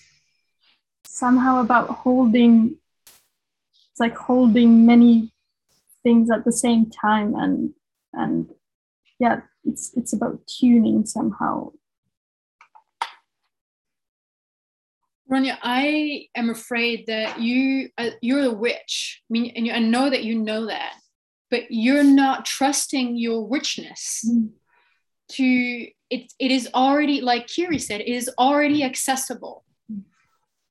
K: somehow about holding it's like holding many things at the same time and and yeah it's it's about tuning somehow
A: Rania, I am afraid that you uh, you're a witch. I mean, and you, I know that you know that, but you're not trusting your witchness. Mm. To it, it is already like Kiri said, it is already accessible.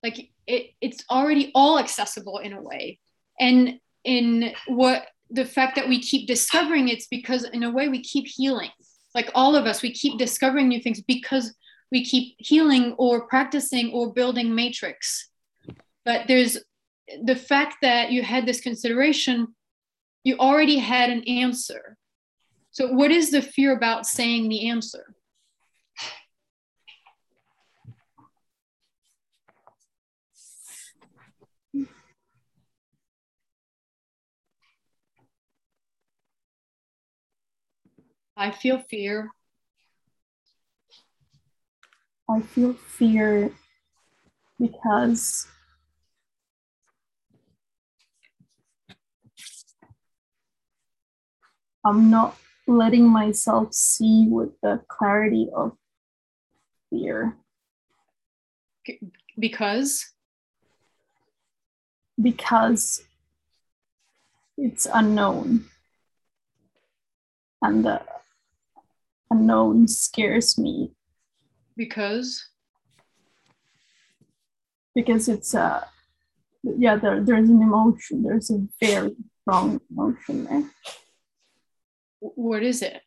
A: Like it, it's already all accessible in a way. And in what the fact that we keep discovering it's because in a way we keep healing like all of us we keep discovering new things because we keep healing or practicing or building matrix but there's the fact that you had this consideration you already had an answer so what is the fear about saying the answer I feel fear.
K: I feel fear because I'm not letting myself see with the clarity of fear.
A: Because?
K: Because it's unknown. And the unknown scares me.
A: Because?
K: Because it's a, uh, yeah, there, there's an emotion. There's a very strong emotion there.
A: What is it?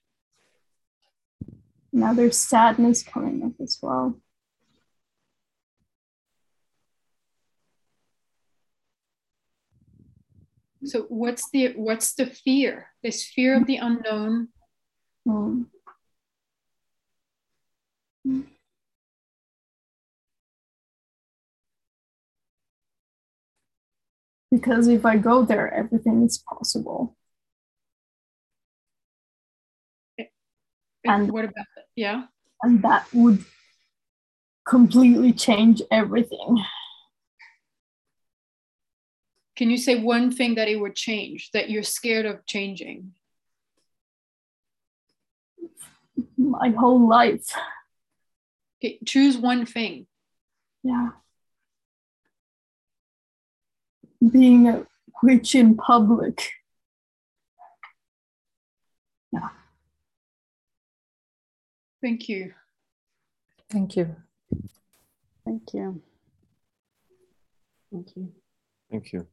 K: Now there's sadness coming up as well.
A: So what's the what's the fear? This fear of the unknown. Mm.
K: Because if I go there, everything is possible.
A: And what about it? Yeah.
K: And that would completely change everything.
A: Can you say one thing that it would change that you're scared of changing?
K: My whole life.
A: Okay, choose one thing.
K: Yeah. Being a witch in public. Yeah.
A: Thank you.
C: Thank you.
G: Thank you.
H: Thank you.
F: Thank you.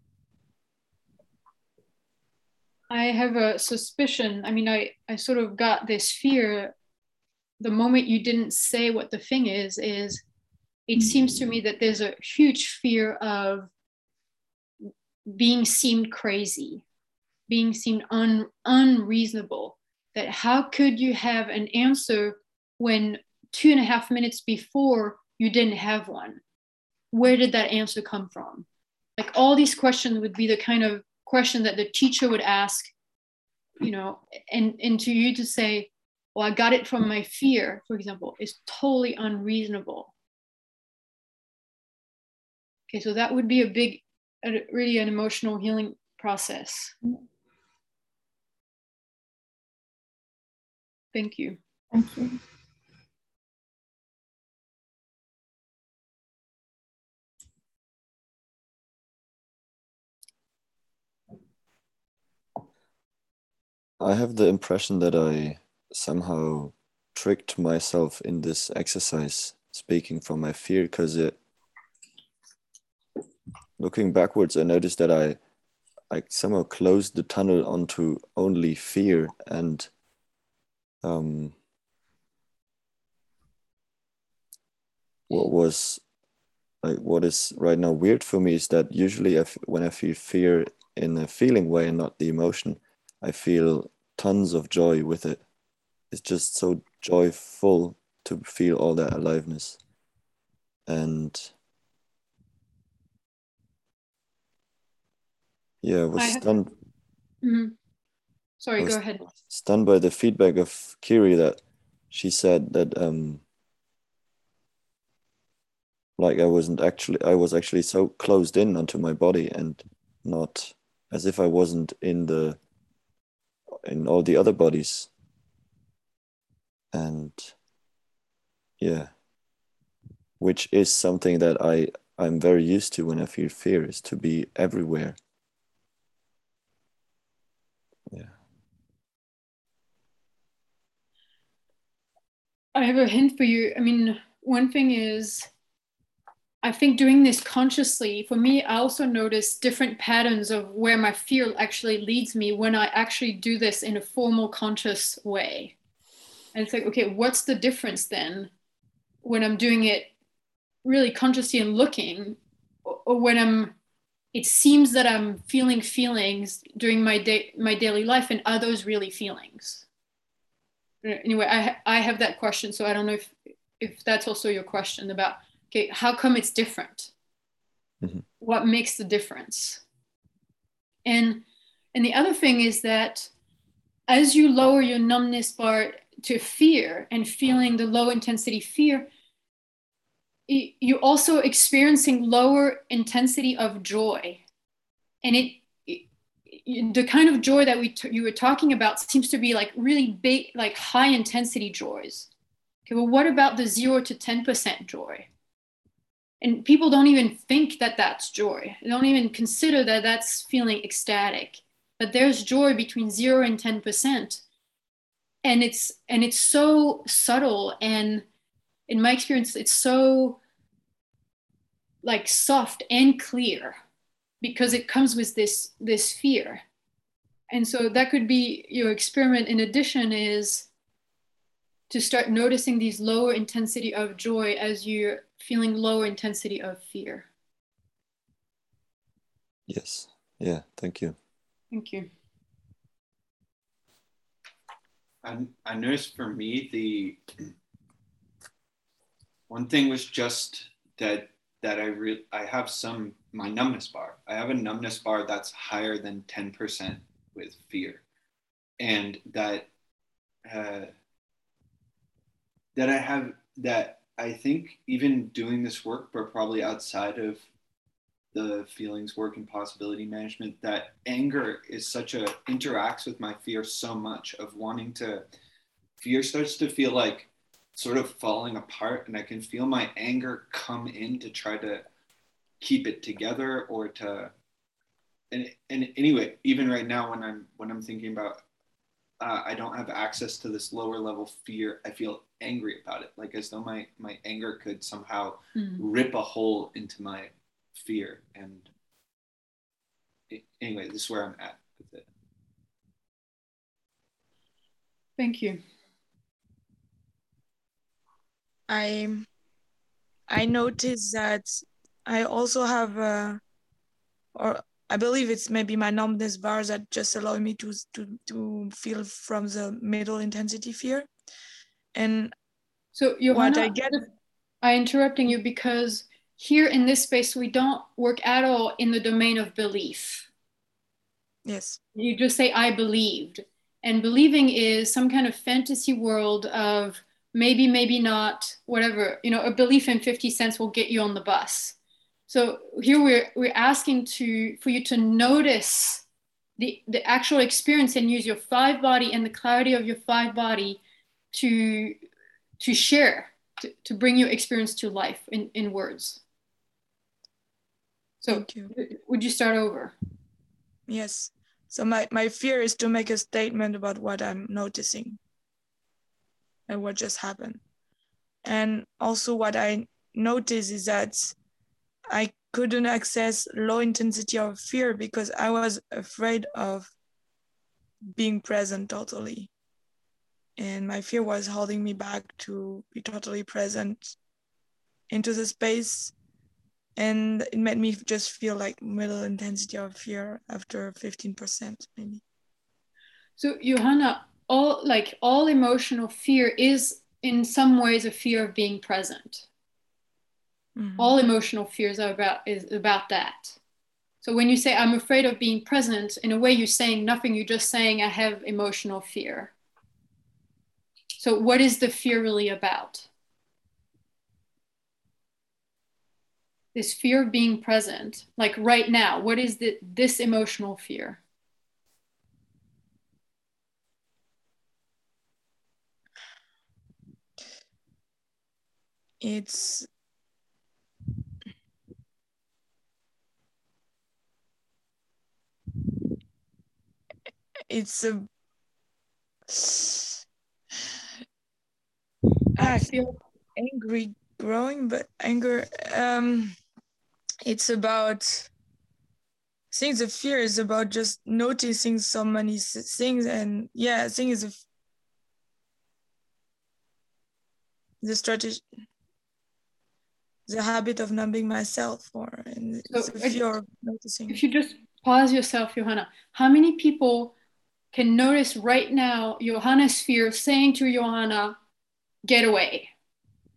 A: I have a suspicion. I mean, I, I sort of got this fear the moment you didn't say what the thing is, is it seems to me that there's a huge fear of being seen crazy, being seen un, unreasonable. That how could you have an answer when two and a half minutes before you didn't have one? Where did that answer come from? Like all these questions would be the kind of question that the teacher would ask, you know, and, and to you to say, well, I got it from my fear, for example, is totally unreasonable. Okay, so that would be a big, a, really an emotional healing process. Thank you.
K: Thank you.
F: I have the impression that I somehow tricked myself in this exercise, speaking from my fear, because it. Looking backwards, I noticed that I, I somehow closed the tunnel onto only fear, and um, what was like what is right now weird for me is that usually if, when I feel fear in a feeling way and not the emotion, I feel tons of joy with it. It's just so joyful to feel all that aliveness. And yeah, I was
A: I
F: stunned.
A: Mhm. Sorry,
F: was
A: go ahead.
F: Stunned by the feedback of Kiri that she said that um like I wasn't actually I was actually so closed in onto my body and not as if I wasn't in the in all the other bodies. And yeah, which is something that I I'm very used to when I feel fear is to be everywhere.
A: I have a hint for you. I mean, one thing is, I think doing this consciously, for me, I also notice different patterns of where my fear actually leads me when I actually do this in a formal, conscious way. And it's like, okay, what's the difference then when I'm doing it really consciously and looking, or, or when I'm, it seems that I'm feeling feelings during my day, my daily life, and are those really feelings? Anyway i i have that question so i don't know if if that's also your question about okay how come it's different?
F: Mhm.
A: what makes the difference? And and the other thing is that as you lower your numbness bar to fear and feeling the low intensity fear you're also experiencing lower intensity of joy. And it- the kind of joy that we t- you were talking about seems to be like really big like high intensity joys. Okay well what about the 0 to 10% joy? And people don't even think that that's joy. They don't even consider that that's feeling ecstatic. But there's joy between 0 and 10% and it's and it's so subtle and in my experience it's so like soft and clear because it comes with this this fear and so that could be your experiment in addition is to start noticing these lower intensity of joy as you're feeling lower intensity of fear
F: Yes. Yeah. Thank you.
A: thank you
L: I, I noticed for me the one thing was just that that I re- I have some my numbness bar. I have a numbness bar that's higher than ten percent with fear, and that uh, that I have that I think even doing this work, but probably outside of the feelings work and possibility management, that anger is such a interacts with my fear so much of wanting to fear starts to feel like sort of falling apart and I can feel my anger come in to try to keep it together or to and and anyway, even right now when I'm when I'm thinking about uh, I don't have access to this lower level fear. I feel angry about it, like as though my my anger could somehow
A: Mm.
L: rip a hole into my fear. And anyway, this is where I'm at with it.
A: Thank you.
I: I I noticed that I also have a, or I believe it's maybe my numbness bars that just allow me to to to feel from the middle intensity fear, and
A: So Johanna,
I: what I get
A: I interrupting you because here in this space we don't work at all in the domain of belief.
I: yes
A: You just say I believed. And believing is some kind of fantasy world of maybe, maybe not, whatever. You know, a belief in 50 cents will get you on the bus. So here we're we're asking to for you to notice the, the actual experience and use your five body and the clarity of your five body to to share to, to bring your experience to life in, in words so
I: you.
A: would you start over
I: Yes. So my, my fear is to make a statement about what I'm noticing and what just happened. And also what I notice is that I couldn't access low intensity of fear because I was afraid of being present totally. And my fear was holding me back to be totally present into the space. And it made me just feel like middle intensity of fear after 15% maybe.
A: So johanna all like all emotional fear is in some ways a fear of being present
I: Mhm.
A: all emotional fears are about is about that. So when you say i'm afraid of being present in a way you're saying nothing. You're just saying i have emotional fear. So what is the fear really about? This fear of being present like right now what is the, this emotional fear?
I: It's it's a I feel angry growing, but anger um it's about things the fear is about just noticing so many things and yeah, I think it's the strategy the habit of numbing myself or and
A: So,
I: fear of noticing.
A: if you just pause yourself johanna how many people can notice right now johanna's fear saying to johanna get away.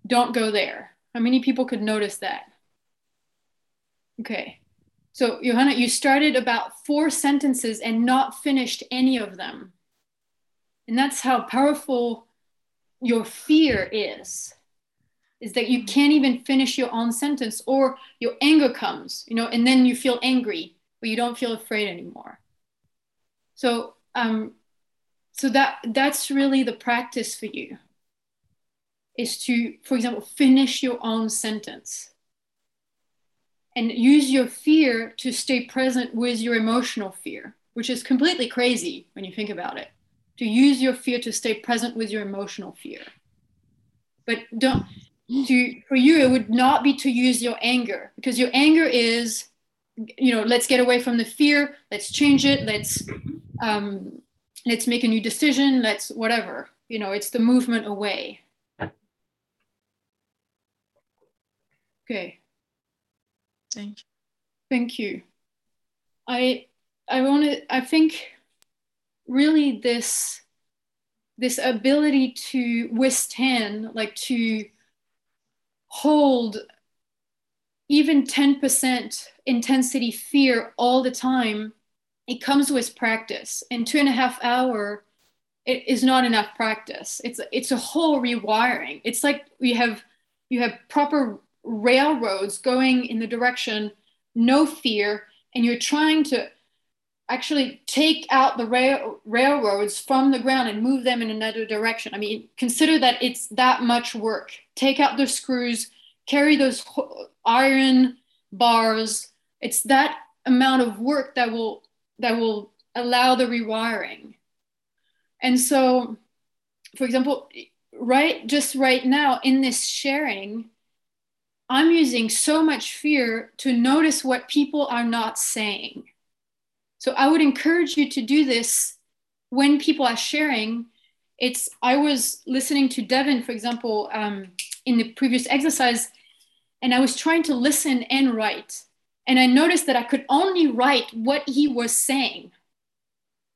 A: Don't go there. How many people could notice that? Okay. So johanna you started about four sentences and not finished any of them. And that's how powerful your fear is is that you can't even finish your own sentence or your anger comes you know and then you feel angry but you don't feel afraid anymore. So um so that that's really the practice for you is to for example finish your own sentence and use your fear to stay present with your emotional fear which is completely crazy when you think about it. To use your fear to stay present with your emotional fear. But don't to for you it would not be to use your anger because your anger is you know let's get away from the fear let's change it let's um let's make a new decision let's whatever you know it's the movement away okay
I: Thank you.
A: Thank you. I I want to I think really this this ability to withstand like to hold even 10% intensity fear all the time it comes with practice and two and a half hour it is not enough practice it's it's a whole rewiring it's like we have you have proper railroads going in the direction no fear and you're trying to actually take out the rail, railroads from the ground and move them in another direction. I mean, consider that it's that much work. Take out the screws, carry those iron bars. It's that amount of work that will that will allow the rewiring. And so, for example, right just right now in this sharing, I'm using so much fear to notice what people are not saying so I would encourage you to do this when people are sharing. It's I was listening to Devin, for example, um, in the previous exercise, and I was trying to listen and write. And I noticed that I could only write what he was saying.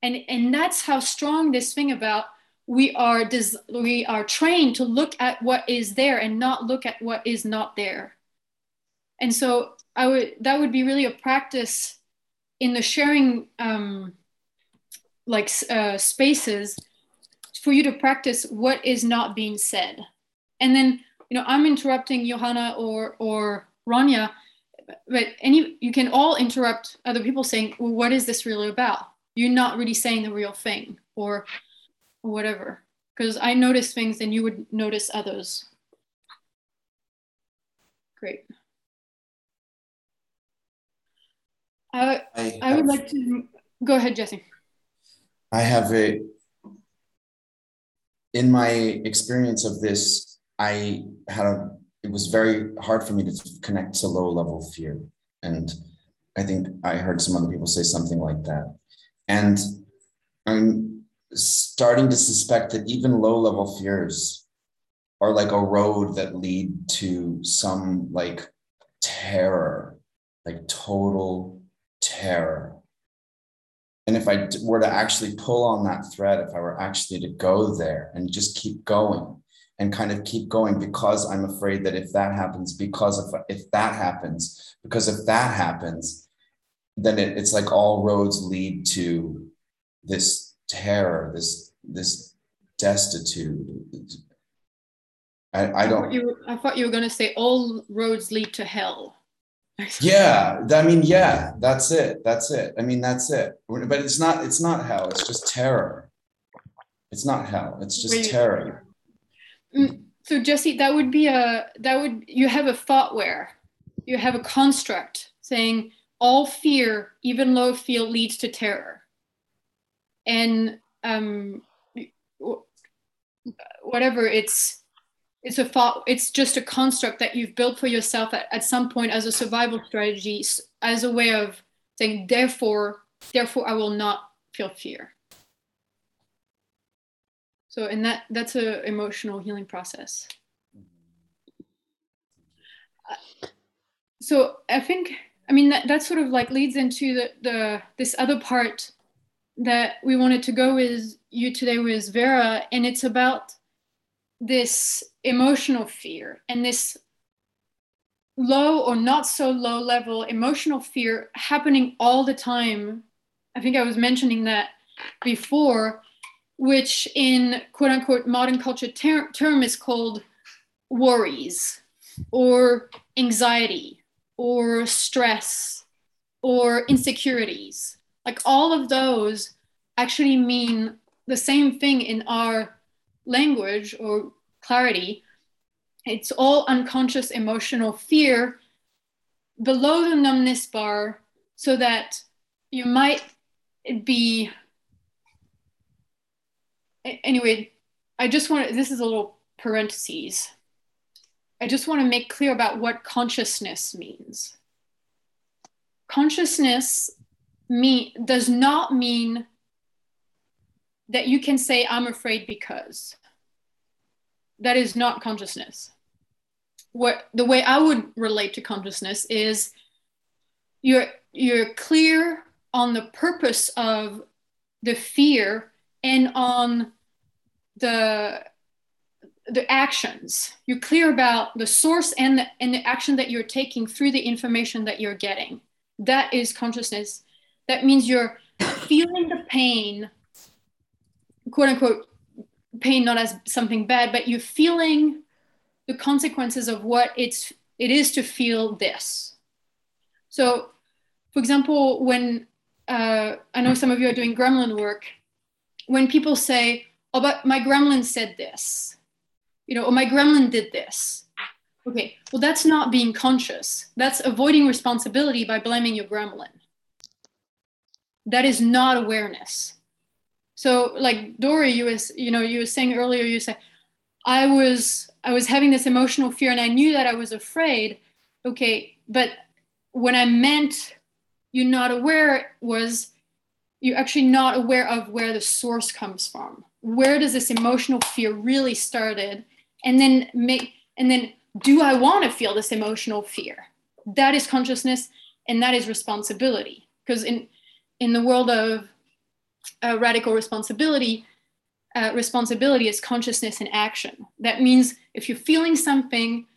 A: And, and that's how strong this thing about we are des- we are trained to look at what is there and not look at what is not there. And so I would that would be really a practice in the sharing um, like uh, spaces for you to practice what is not being said and then you know i'm interrupting johanna or or rania but any you can all interrupt other people saying well, what is this really about? You're not really saying the real thing or, whatever. Because i notice things and you would notice others. Great. I, I, I would like to go ahead, Jesse.
D: I have a, in my experience of this, I had a, it was very hard for me to connect to low level fear. And I think I heard some other people say something like that. And I'm starting to suspect that even low level fears are like a road that lead to some like terror, like total terror. And if I were to actually pull on that thread, if I were actually to go there and just keep going and kind of keep going because I'm afraid that if that happens, because if, if that happens, because if that happens, then it, it's like all roads lead to this terror, this this destitute. I, I don't.
A: I thought, you, I thought you were going to say all roads lead to hell
D: yeah i mean yeah that's it that's it i mean that's it but it's not it's not hell it's just terror it's not hell it's just Wait. terror
A: so jesse that would be a that would you have a thought where you have a construct saying all fear even low fear leads to terror. And um whatever it's it's a thought it's just a construct that you've built for yourself at, at some point as a survival strategy as a way of saying therefore therefore i will not feel fear so and that that's an emotional healing process so i think i mean that, that sort of like leads into the, the this other part that we wanted to go with you today with vera and it's about this emotional fear and this low or not so low level emotional fear happening all the time. I think I was mentioning that before, which in quote unquote modern culture ter- term is called worries or anxiety or stress or insecurities. Like all of those actually mean the same thing in our language or clarity, it's all unconscious emotional fear below the numbness bar so that you might be anyway i just want to this is a little parentheses i just want to make clear about what consciousness means consciousness mean does not mean that you can say, I'm afraid because. That is not consciousness. What the way I would relate to consciousness is you're you're clear on the purpose of the fear and on the the actions. You're clear about the source and the, and the action that you're taking through the information that you're getting. That is consciousness. That means you're feeling the pain quote unquote pain not as something bad, but you're feeling the consequences of what it's it is to feel this. So, for example, when uh, I know some of you are doing gremlin work, when people say, "Oh, but my gremlin said this," you know, or my gremlin did this. Okay, well, that's not being conscious. That's avoiding responsibility by blaming your gremlin. That is not awareness. So, like Dory, you was, you know, you were saying earlier, you said, I was, I was having this emotional fear, and I knew that I was afraid. Okay, but when I meant you're not aware was you're actually not aware of where the source comes from. Where does this emotional fear really started? And then make, and then do I want to feel this emotional fear? That is consciousness, and that is responsibility. Because in in the world of uh, radical responsibility, uh, responsibility is consciousness in action. That means if you're feeling something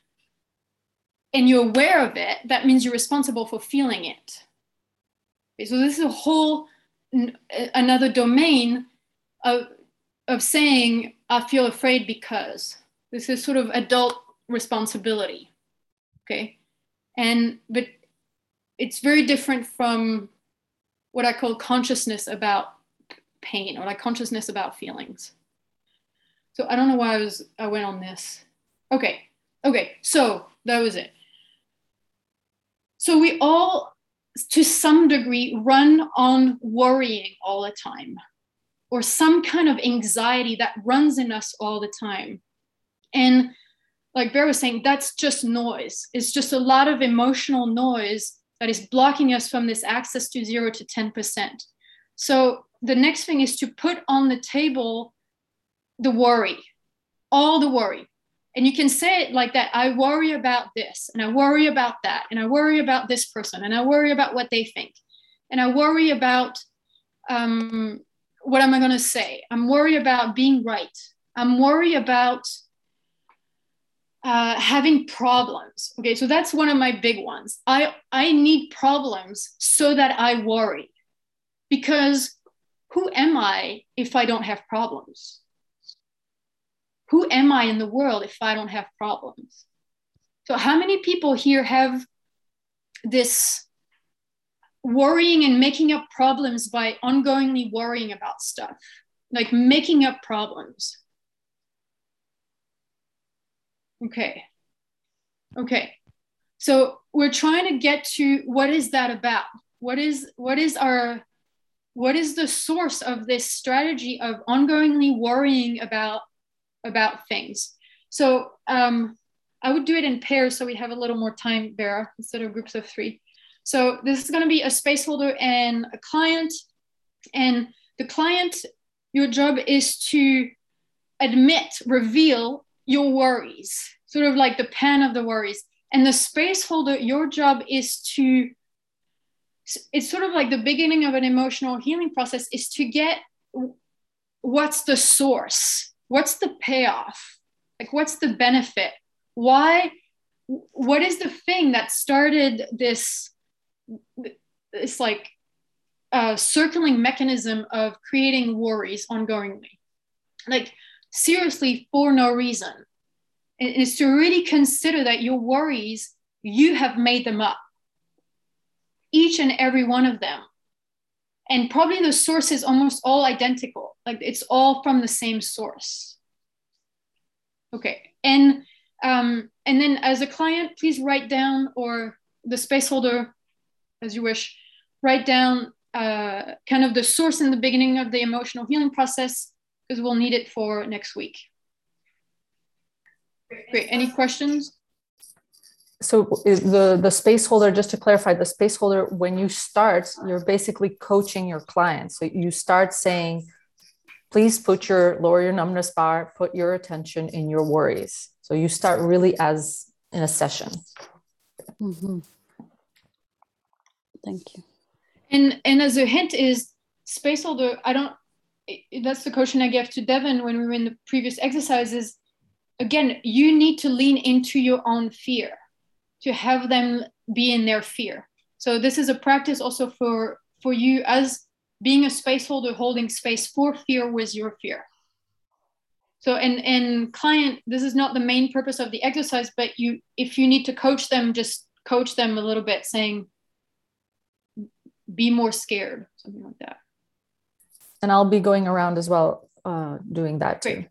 A: and you're aware of it, that means you're responsible for feeling it. So this is a whole another domain of of saying I feel afraid because this is sort of adult responsibility. Okay, and but it's very different from what I call consciousness about pain or like consciousness about feelings. So I don't know why I was I went on this. Okay. Okay. So that was it. So we all to some degree run on worrying all the time or some kind of anxiety that runs in us all the time. And like Vera was saying, that's just noise. It's just a lot of emotional noise that is blocking us from this access to zero to 10%. So the next thing is to put on the table the worry, all the worry. And you can say it like that I worry about this, and I worry about that, and I worry about this person, and I worry about what they think, and I worry about um, what am I going to say? I'm worried about being right. I'm worried about uh, having problems. Okay, so that's one of my big ones. I I need problems so that I worry, because who am I if I don't have problems? Who am I in the world if I don't have problems? So how many people here have this worrying and making up problems by ongoingly worrying about stuff, like making up problems? Okay. Okay. So we're trying to get to what is that about? What is what is our what is the source of this strategy of ongoingly worrying about about things? So um, I would do it in pairs so we have a little more time, Vera, instead of groups of three. So this is going to be a space holder and a client. And the client, your job is to admit, reveal your worries, sort of like the pen of the worries. And the space holder, your job is to, it's sort of like the beginning of an emotional healing process, is to get what's the source? What's the payoff? Like, what's the benefit? Why? What is the thing that started this? This like uh, circling mechanism of creating worries ongoingly. Like, seriously for no reason. It is to really consider that your worries, you have made them up, each and every one of them. And probably the source is almost all identical, like it's all from the same source. Okay, and um, and then as a client, please write down, or the space holder, as you wish, write down uh, kind of the source in the beginning of the emotional healing process because we'll need it for next week. Great. Any questions?
C: So the the space holder, just to clarify, the space holder, when you start, you're basically coaching your clients. So you start saying, please put your lower your numbness bar, put your attention in your worries. So you start really as in a session.
G: Mm-hmm. Thank you.
A: And and as a hint is space holder, I don't that's the question I gave to Devin when we were in the previous exercises. Again, you need to lean into your own fear to have them be in their fear. So this is a practice also for for you as being a space holder holding space for fear with your fear. So and and client, this is not the main purpose of the exercise, but you if you need to coach them, just coach them a little bit, saying, be more scared, something like that.
C: And I'll be going around as well, uh, doing that too.
A: Great.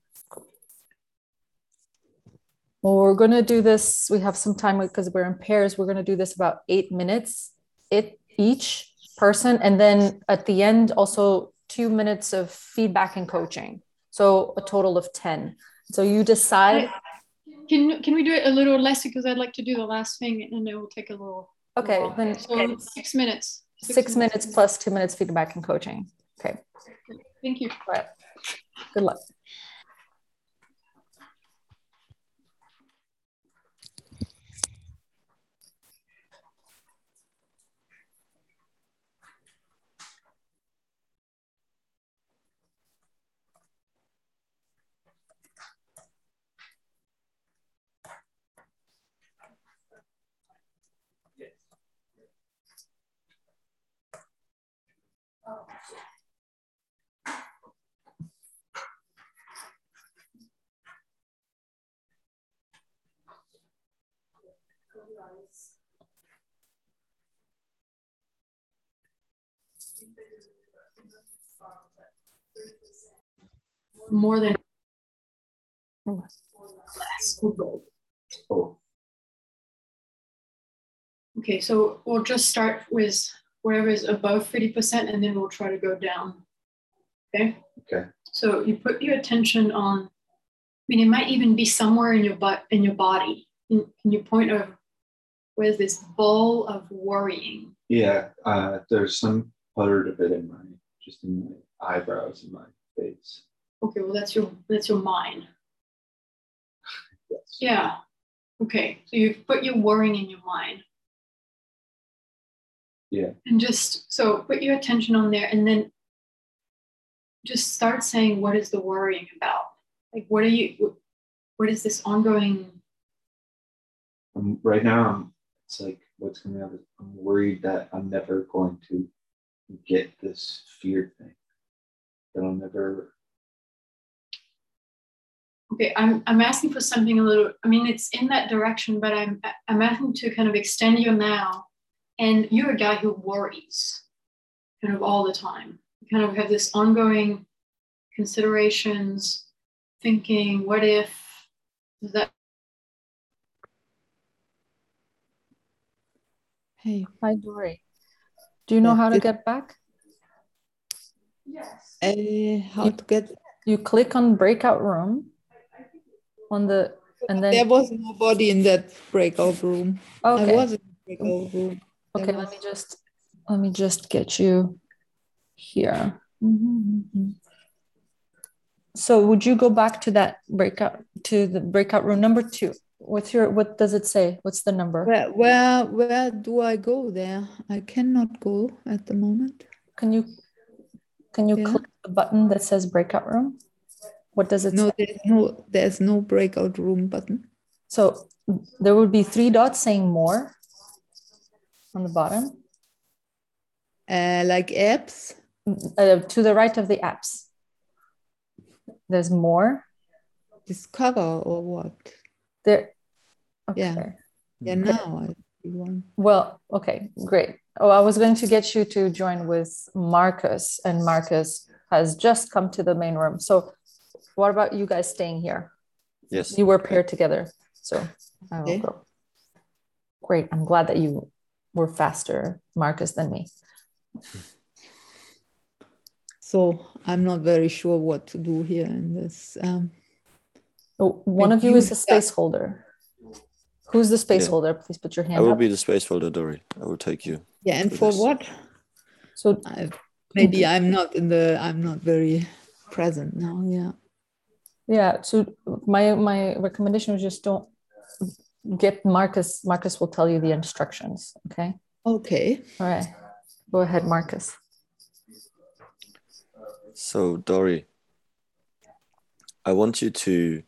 C: Well, we're going to do this. We have some time because we're in pairs. We're going to do this about eight minutes it each person. And then at the end, also two minutes of feedback and coaching. So a total of 10. So you decide.
A: Can, can we do it a little less because I'd like to do the last thing and it will take a little.
C: Okay, then
A: so six minutes.
C: Six, minutes plus two minutes feedback and coaching. Okay.
A: Thank you.
C: Right. Good luck.
A: More than less.
D: Oh,
A: Okay, so we'll just start with wherever is above 30% and then we'll try to go down. Okay?
D: okay.
A: So you put your attention on, I mean, it might even be somewhere in your butt in your body. Can, can you point of where's this ball of worrying?
L: Yeah, uh, there's some part of it in my just in my eyebrows and my face.
A: Okay, well that's your that's your mind.
L: Yes.
A: Yeah. Okay. So you put your worrying in your mind.
L: Yeah.
A: And just so put your attention on there and then just start saying what is the worrying about? Like what are you what is this ongoing
L: Um, right now, I'm, it's like what's coming out. I'm worried that I'm never going to get this fear thing. That I'll never.
A: Okay i'm i'm asking for something a little i mean it's in that direction but i'm i'm asking to kind of extend your now and you're a guy who worries kind of all the time you kind of have this ongoing considerations thinking what if that
E: Hey,
C: Hi, Dory. Do you know how to get back?
A: yes
E: uh, how to get?
C: You click on breakout room on the, and then There
E: was nobody in that breakout room. I
C: okay,
E: was in the breakout room. There
C: okay,
E: was-
C: let me just, let me just get you here. Mhm. So would you go back to that breakout, to the breakout room number two? What's your, what does it say? What's the number?
E: Where, where, where do I go there? I cannot go at the moment.
C: Can you, can you
E: Yeah.
C: click the button that says breakout room? What does it
E: No,
C: say?
E: there's no, there's no breakout room button.
C: So there would be three dots saying more on the bottom,
E: Uh, like apps.
C: uh, to the right of the apps. There's more
E: Discover or what?
C: there.
E: Yeah.
C: Okay.
E: Yeah, now I see one.
C: Well, okay, great. Oh, I was going to get you to join with Marcus, and Marcus has just come to the main room. So, what about you guys staying here?
F: Yes.
C: You were paired together, so I will
E: Okay.
C: go. Great. I'm glad that you were faster, Marcus, than me.
E: So I'm not very sure what to do here in this. Um,
C: Oh, One of you
E: you
C: is a
E: got-
C: space holder. Who's the space
F: Yeah.
C: holder? Please put your hand.
F: I will
C: up.
F: be the space holder, Dory. I will take you.
E: yeah, and
F: For
E: for
F: this.
E: what?
C: So
E: I, maybe I'm not in the. I'm not very present now. Yeah.
C: Yeah, so my my recommendation was just don't get Marcus. Marcus will tell you the instructions. Okay.
E: Okay.
C: All right. Go ahead, Marcus.
F: So, Dory, I want you to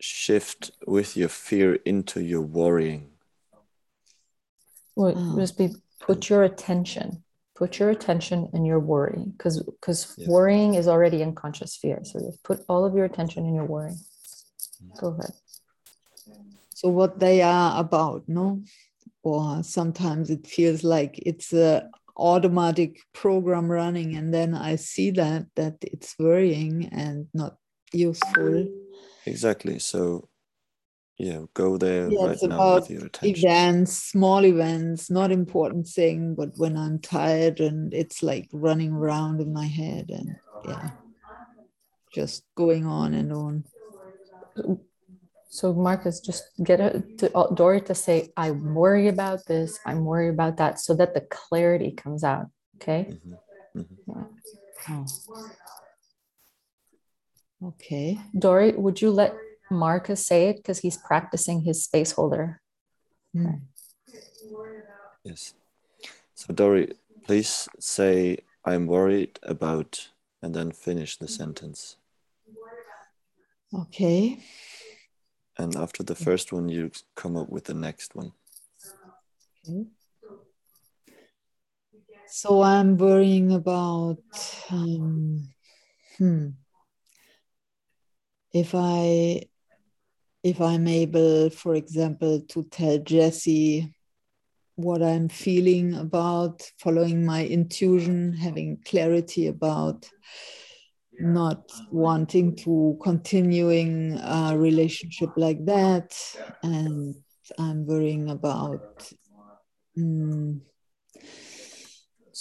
F: shift with your fear into your worrying.
C: Well,
E: Oh.
C: just be put your attention put your attention in your worry because because
F: Yes.
C: worrying is already unconscious fear. So just put all of your attention in your worry. Mm. Go ahead.
E: So what they are about no? Or sometimes it feels like it's a automatic program running and then i see that that it's worrying and not useful.
F: Exactly. So, yeah, go there
E: yeah,
F: right
E: it's
F: now
E: about
F: with your attention.
E: events small events not important thing but when i'm tired and it's like running around in my head and yeah just going on and on
C: so marcus just get it to uh, dory to say i'm worried about this i'm worried about that so that the clarity comes out okay
F: Mhm, mhm.
C: Yeah. Oh.
E: okay
C: dory would you let marcus say it because he's practicing his space holder
E: Hmm.
F: Yes. So, Dory, please say, I'm worried about, and then finish the sentence.
E: okay
F: And after the first one, you come up with the next one.
E: Okay. So I'm worrying about um, hmm, if I if I'm able, for example, to tell Jesse what I'm feeling about following my intuition, having clarity about not wanting to continuing a relationship like that, and I'm worrying about. mm,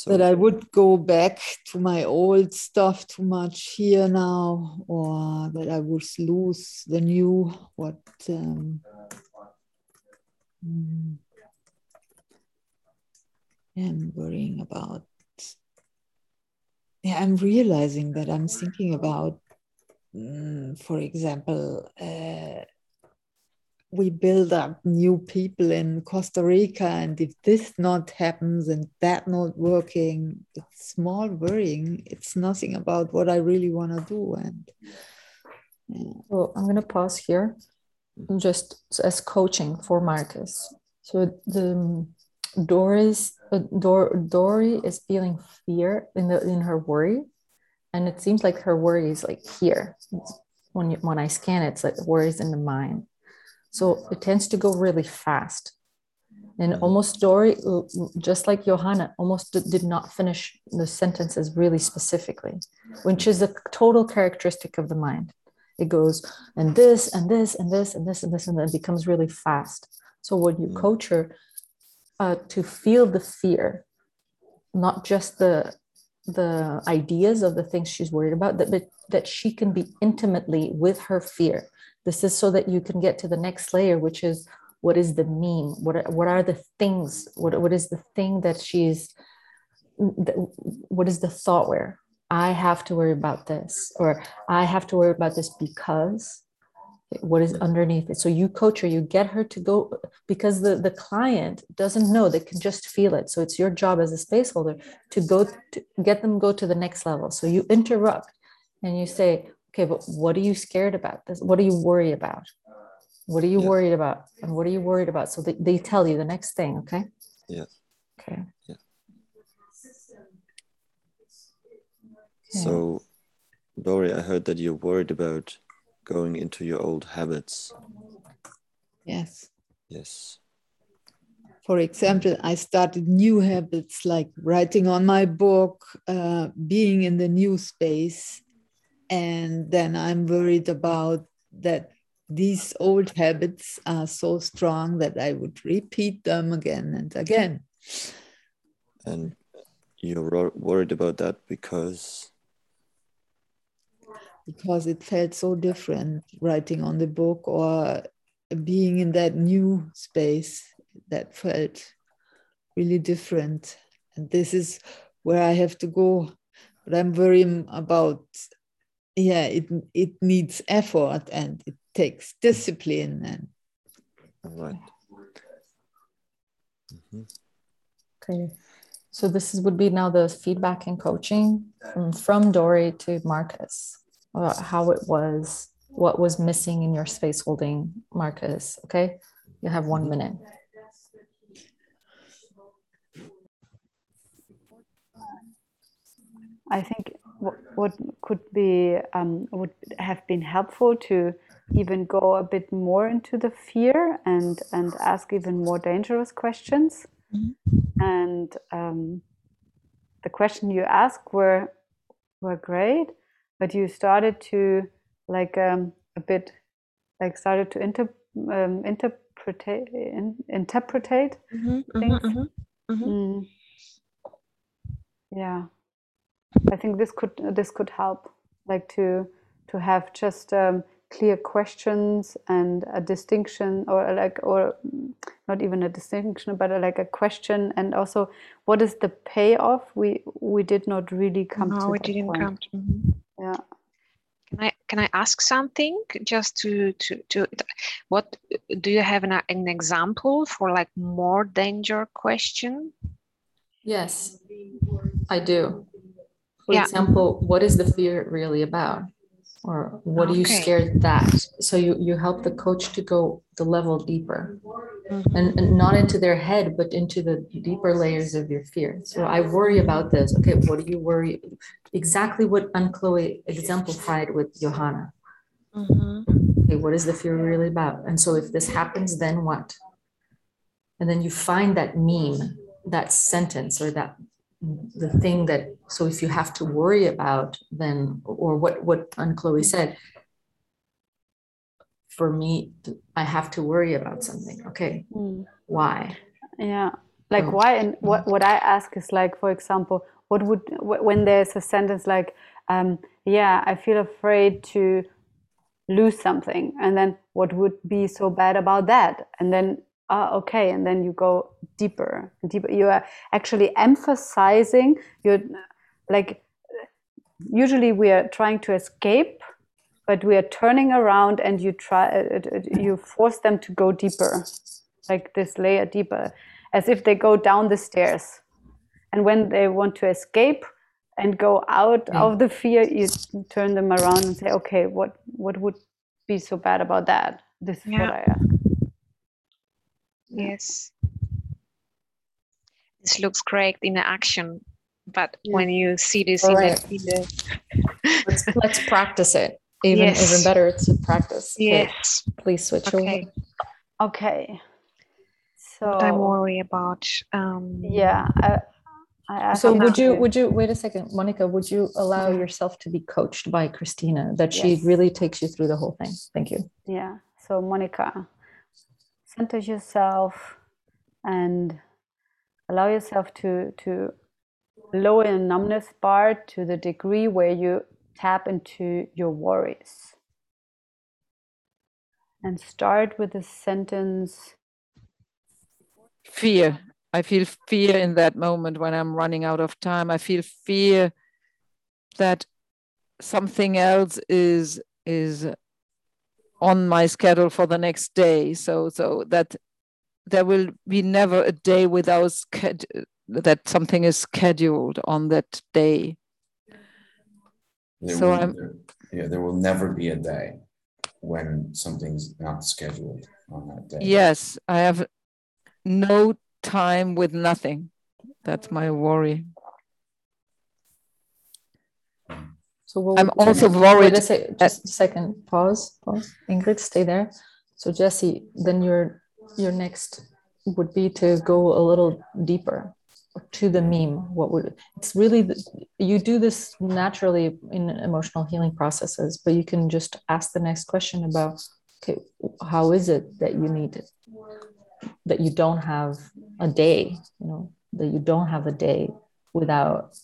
F: So,
E: that I would go back to my old stuff too much here now, or that I would lose the new what. Um, mm, I'm worrying about. Yeah, I'm realizing that I'm thinking about, mm, for example, uh, we build up new people in Costa Rica, and if this not happens and that not working, it's small worrying. It's nothing about what I really want to do. And yeah.
C: I'm going to pause here just as coaching for Marcus. So the Doris, uh, Dor, Dory is feeling fear in the in her worry, and it seems like her worry is like here. When you, when I scan it, it's like worries in the mind. So it tends to go really fast. And almost Dory, just like Johanna, almost did not finish the sentences really specifically, which is a total characteristic of the mind. It goes and this and this and this and this and this and then it becomes really fast. So when you
F: Mm.
C: coach her uh, to feel the fear, not just the the ideas of the things she's worried about, that but that she can be intimately with her fear. This is so that you can get to the next layer, which is what is the meme? What are, what are the things? What what is the thing that she's what is the thought where I have to worry about this, or I have to worry about this because what is underneath it. So you coach her, you get her to go because the, the client doesn't know, they can just feel it. So it's your job as a space holder to go to get them go to the next level. So you interrupt and you say, okay, but what are you scared about? This what do you worry about? What are you
F: Yeah.
C: worried about? And what are you worried about? So they, they tell you the next thing, okay?
F: Yeah.
C: Okay. Yeah.
F: So, Dory, I heard that you're worried about going into your old habits.
E: Yes.
F: Yes.
E: For example, I started new habits like writing on my book, uh, being in the new space. And then I'm worried about that these old habits are so strong that I would repeat them again and again.
F: And you're worried about that because,
E: because it felt so different writing on the book or being in that new space that felt really different. And this is where i have to go. But i'm worrying about yeah it it needs effort and it takes discipline and
F: all right. Mhm.
C: Okay. So this is, would be now the feedback and coaching from, from Dory to Marcus about how it was, what was missing in your space holding, Marcus. Okay. You have one minute.
G: I think what, what could be um, would have been helpful to even go a bit more into the fear and and ask even more dangerous questions. Mm-hmm. And um, the question you asked were were great, but you started to like um, a bit like started to inter, um, interpretate in, interpretate mm-hmm, mm-hmm things. Mm-hmm, mm-hmm. mm. Yeah, I think this could this could help, like to to have just um, clear questions and a distinction or like or not even a distinction but like a question. And also what is the payoff? We we did not really come
B: no,
G: to
B: we didn't
G: point.
B: come to mm-hmm.
G: yeah.
B: Can i can i ask something just to to to what do you have an, an example for like more danger question?
C: Yes i do for yeah. example what is the fear really about? Or what okay. are you scared that? So you you help the coach to go the level deeper. Mm-hmm. and, and not into their head but into the deeper layers of your fear. So i worry about this. Okay what do you worry? Exactly what Anne-Chloé exemplified with johanna. Mm-hmm. okay what is the fear really about? And so if this happens then what? And then you find that meme that sentence or that the thing that so if you have to worry about then or what what Anne-Chloé said for me I have to worry about something okay mm. why
G: yeah like oh. why and what what I ask is like for example what would when there's a sentence like um, yeah I feel afraid to lose something and then what would be so bad about that and then ah, okay, and then you go deeper and deeper. You are actually emphasizing. You're like usually we are trying to escape, but we are turning around and you try uh, uh, you force them to go deeper, like this layer deeper, as if they go down the stairs. And when they want to escape and go out mm. of the fear, you turn them around and say, okay, what what would be so bad about that? This is yeah. what I ask.
B: Yes. This looks great in action, but yeah. when you see this in, right. the, in
C: the let's, let's practice it. Even yes. even better, it's a practice.
B: Yes.
C: Okay. Please switch
B: okay.
G: over. Okay. So
B: what I worry about. Um,
G: yeah. I, I
C: so would you would you wait a second, Monica? Would you allow yourself to be coached by Christina? That she really takes you through the whole thing. Thank you.
G: Yeah. So Monica, center yourself and allow yourself to to lower the numbness bar to the degree where you tap into your worries. And start with the sentence.
J: Fear. I feel fear in that moment when i'm running out of time. I feel fear that something else is is on my schedule for the next day. So so that there will be never a day without that something is scheduled on that day.
D: There so will, I'm, there, yeah there will never be a day when something's not scheduled on that day.
J: Yes i have no time with nothing. That's my worry
C: So what
J: I'm also worried.
C: Wait a sec, just a second. Pause. Pause. Ingrid, stay there. So Jesse, then your your next would be to go a little deeper to the meme. What would it's really the, you do this naturally in emotional healing processes, but you can just ask the next question about okay, how is it that you need it, that you don't have a day, you know, that you don't have a day without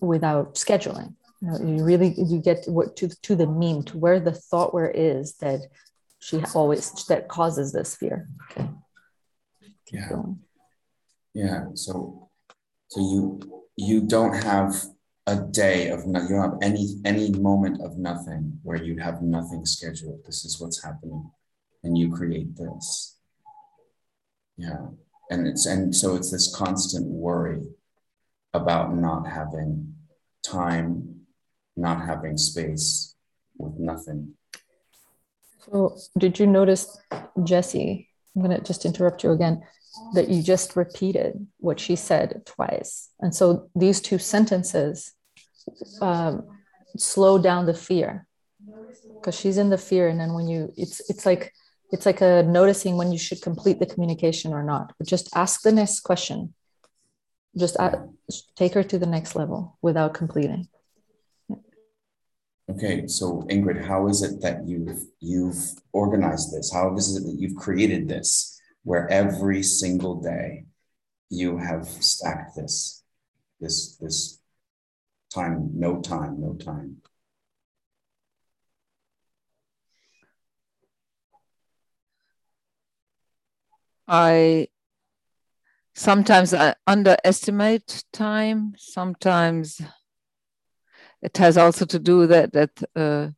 C: without scheduling you, know, you really you get to, to to the meme to where the thought where is that she always that causes this fear. Okay
D: yeah yeah. So so you you don't have a day of no, you don't have any any moment of nothing where you have nothing scheduled. This is what's happening. And you create this. Yeah. And it's and so it's this constant worry about not having time not having space with nothing.
C: So, did you notice, Jesse, I'm going to just interrupt you again that you just repeated what she said twice. And so these two sentences um, slow down the fear because she's in the fear. And then when you, it's, it's like, it's like a noticing when you should complete the communication or not. But just ask the next question. Just ask, take her to the next level without completing.
D: Okay, so Ingrid, how is it that you've you've organized this? How is it that you've created this where every single day you have stacked this, this, this time, no time, no time?
J: I sometimes I underestimate time. Sometimes it has also to do that that uh,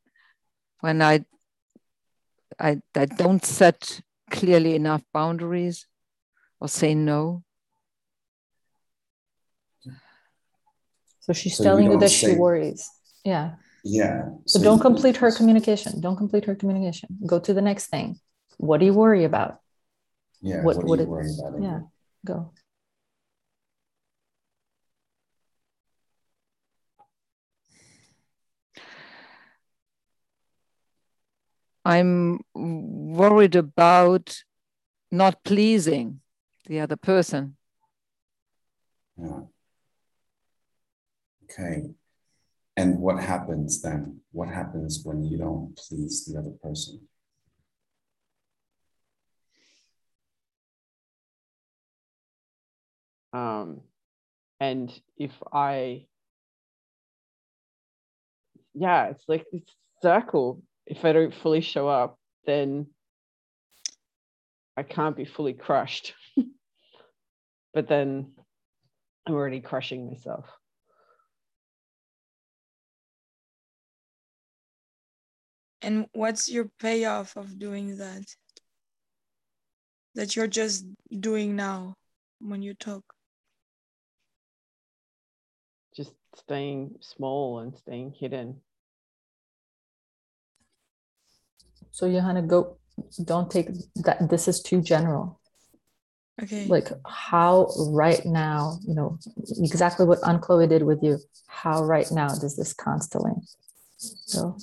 J: when I, I I don't set clearly enough boundaries or say no.
C: So she's so telling you, you that say, she worries. Yeah.
D: Yeah.
C: So, so don't complete her communication. Don't complete her communication. Go to the next thing. What do you worry about?
D: Yeah. What, what, what do you worry about?
C: Yeah. Go.
J: I'm worried about not pleasing the other person.
D: Yeah. Okay. And what happens then? What happens when you don't please the other person?
H: Um, and if I, yeah, it's like this circle if I don't fully show up, then I can't be fully crushed. but then I'm already crushing myself.
I: And what's your payoff of doing that? That you're just doing now when you talk?
H: Just staying small and staying hidden.
C: So Johanna, go. Don't take that. This is too general.
I: Okay.
C: Like how right now, you know, exactly what Anne-Chloé did with you. How right now does this constellate? So.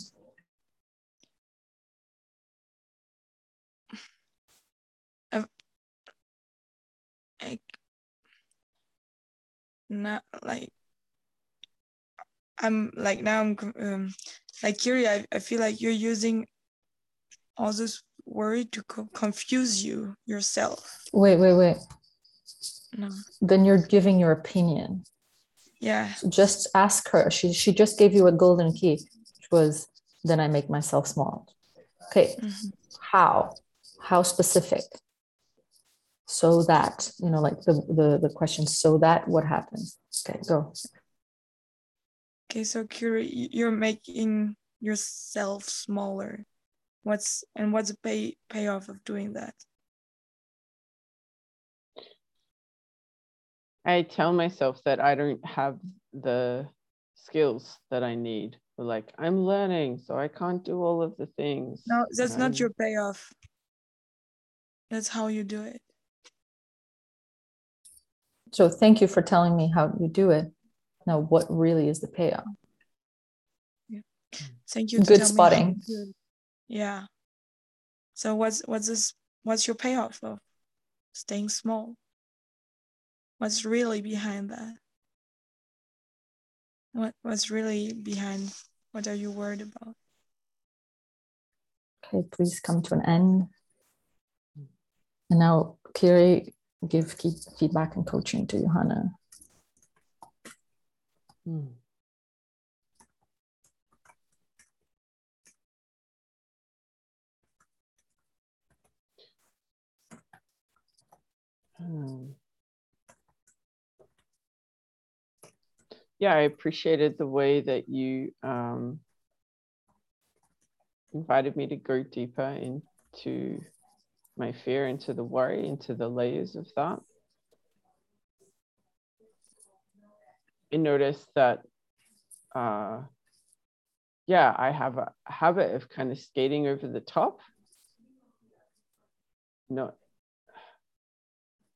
I: like not like I'm like now I'm um, like Kiri. I, I feel like you're using all this worry to co- confuse you yourself.
C: Wait, wait, wait.
I: No.
C: Then you're giving your opinion.
I: Yeah.
C: Just ask her. She she just gave you a golden key, which was then I make myself small. Okay. Mm-hmm. How? How specific? So that, you know, like the, the the question, so that what happens? Okay, go.
I: Okay, so Kiri, you're making yourself smaller what's and what's the pay payoff of doing that?
H: I tell myself that i don't have the skills that i need. But like i'm learning so i can't do all of the things.
I: No that's not your payoff. That's how you do it.
C: So thank you for telling me how you do it. Now what really is the payoff?
I: Yeah. thank you
C: good spotting
I: yeah. So what's what's this what's your payoff of staying small? What's really behind that? What what's really behind what are you worried about?
C: Okay, please come to an end. And now Kiri, give feedback and coaching to Johanna. Hmm.
H: Hmm. Yeah, I appreciated the way that you um, invited me to go deeper into my fear, into the worry, into the layers of that. I noticed that, uh, yeah, I have a habit of kind of skating over the top, not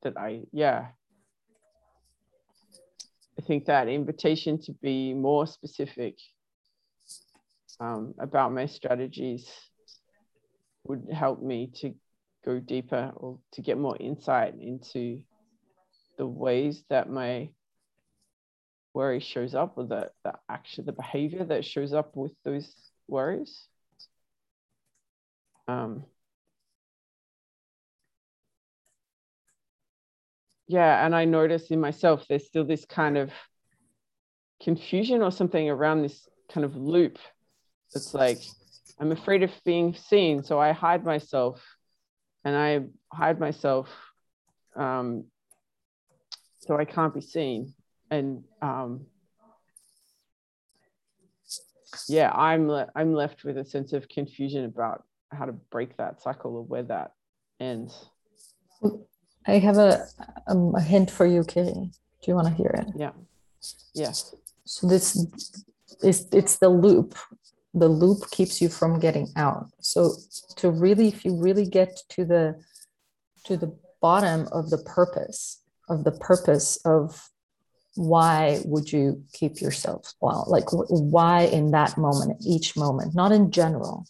H: that I, yeah. I think that invitation to be more specific um, about my strategies would help me to go deeper or to get more insight into the ways that my worry shows up or the, the action, the behavior that shows up with those worries. Um, yeah, and I notice in myself there's still this kind of confusion or something around this kind of loop. It's like I'm afraid of being seen, so I hide myself, and I hide myself um, so I can't be seen. And um, yeah, I'm le- I'm left with a sense of confusion about how to break that cycle or where that ends.
C: I have a um, a hint for you, Kiri. Do you want to hear it?
H: Yeah. Yes.
C: So this is it's the loop. The loop keeps you from getting out. So to really, if you really get to the to the bottom of the purpose of the purpose of why would you keep yourself well like why in that moment each moment not in general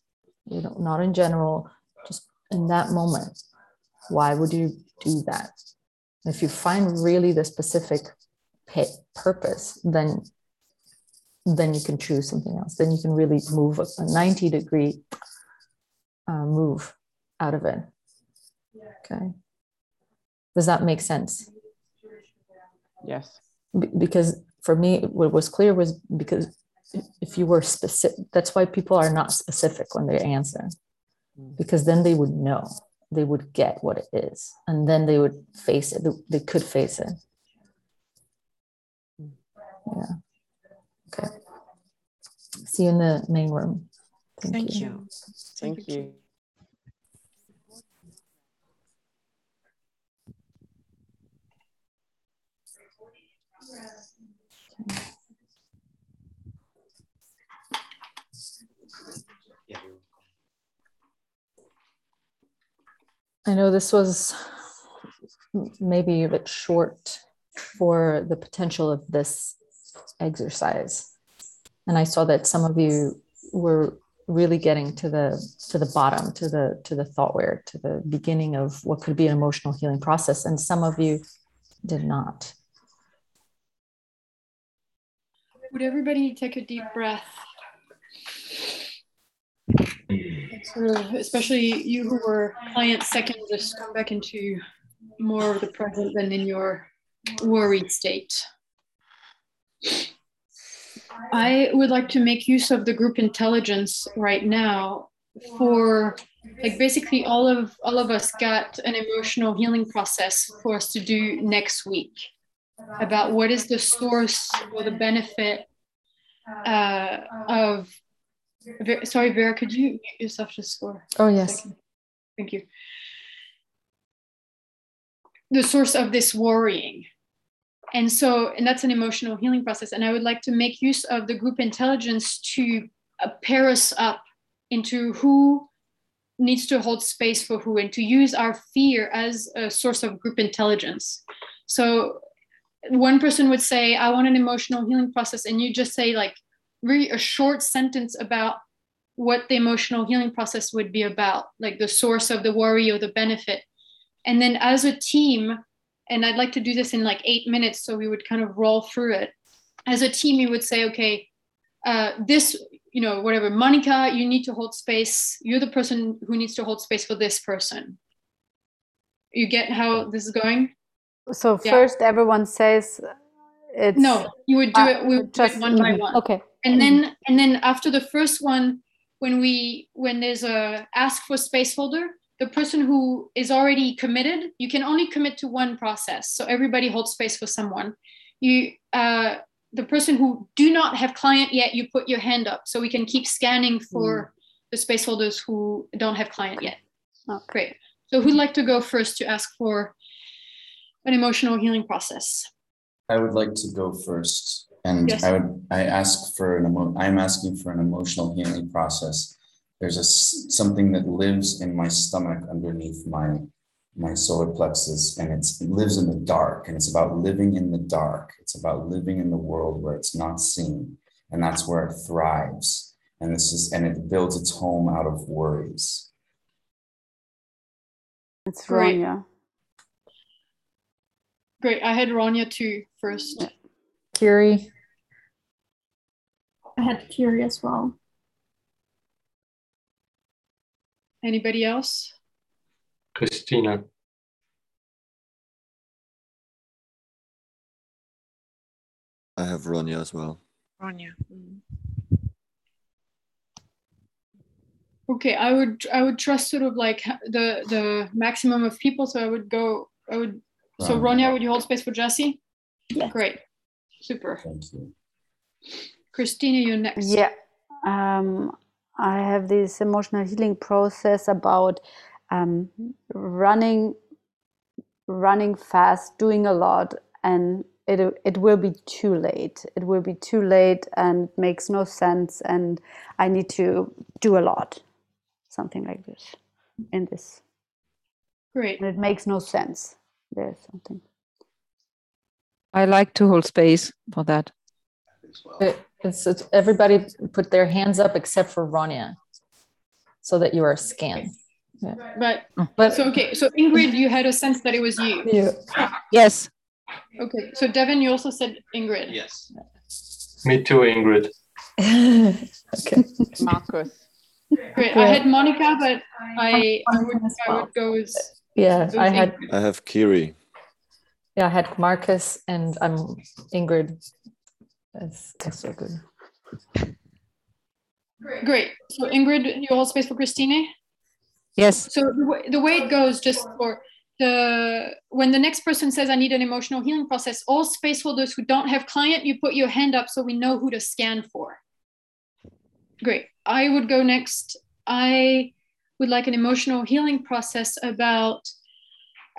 C: you know not in general just in that moment why would you do that. If you find really the specific pit purpose then then you can choose something else. Then you can really move a 90 degree uh, move out of it. Okay. Does that make sense?
H: Yes.
C: Because for me what was clear was because if you were specific that's why people are not specific when they answer. Mm. because then they would know they would get what it is and then they would face it they could face it. Yeah. Okay. See you in the main room.
H: Thank, thank you. you. thank you
C: I know this was maybe a bit short for the potential of this exercise. And I saw that some of you were really getting to the to the bottom to the to the thought where to the beginning of what could be an emotional healing process. And some of you did not.
A: Would everybody take a deep breath especially you who were client second, just come back into more of the present than in your worried state. I would like to make use of the group intelligence right now for like basically all of all of us got an emotional healing process for us to do next week about what is the source or the benefit uh, of sorry, Vera, could you mute yourself just for?
C: Oh, yes.
A: Thank you. The source of this worrying. And so, and that's an emotional healing process. And I would like to make use of the group intelligence to uh, pair us up into who needs to hold space for who and to use our fear as a source of group intelligence. So, one person would say, I want an emotional healing process. And you just say, like, really a short sentence about what the emotional healing process would be about, like the source of the worry or the benefit. And then as a team, and I'd like to do this in like eight minutes, so we would kind of roll through it. As a team, you would say, okay, uh, this, you know, whatever, Monica, you need to hold space. You're the person who needs to hold space for this person. You get how this is going?
G: So yeah. first, everyone says it's
A: no. You would do uh, it. We would just do it one by one.
G: Okay
A: and then and then after the first one when we when there's a ask for space holder the person who is already committed you can only commit to one process. So everybody holds space for someone. You uh, the person who do not have client yet you put your hand up so we can keep scanning for mm. the space holders who don't have client yet. Oh, great. So who'd like to go first to ask for an emotional healing process?
D: I would like to go first and yes. I would I ask for an emo- I'm asking for an emotional healing process. There's a something that lives in my stomach underneath my my solar plexus, and it's, it lives in the dark, and it's about living in the dark. It's about living in the world where it's not seen, and that's where it thrives. And this is, and it builds its home out of worries.
G: It's
A: Great.
G: Ronya.
A: Great. I had Ronya too first.
C: Kiri,
K: I had Kiri as well.
A: Anybody else?
M: Christina.
F: I have Ronya as well.
B: Ronya.
A: Okay, I would I would trust sort of like the the maximum of people. So I would go. I would. So
D: Ronya.
A: Ronya, would you hold space for Jesse?
K: Yeah.
A: Great. Super.
D: Thank you.
A: Christina, you're next.
G: Yeah. Um, I have this emotional healing process about um, running, running fast, doing a lot, and it it will be too late. It will be too late, and makes no sense. And I need to do a lot, something like this, in this.
A: Great.
G: And it makes no sense. There's something.
J: I like to hold space for that.
L: as
C: it- it's, it's everybody put their hands up except for Ronya, so that you are scanned.
A: But oh.
C: But
A: so okay. So Ingrid, you had a sense that it was you.
C: you,
J: Yes.
A: Okay. So Devin, you also said Ingrid.
L: Yes.
M: Me too, Ingrid.
C: okay.
H: Marcus.
A: Great. I had Monica, but I I would I would go with
C: Yeah, I had
F: I have Kiri.
C: Yeah, I had Marcus and I'm Ingrid. That's, that's so good.
A: Great. So Ingrid, you hold space for Christine.
J: Yes.
A: So the way, the way it goes, just for the when the next person says, "I need an emotional healing process," all space holders who don't have client, you put your hand up so we know who to scan for. Great. I would go next. I would like an emotional healing process about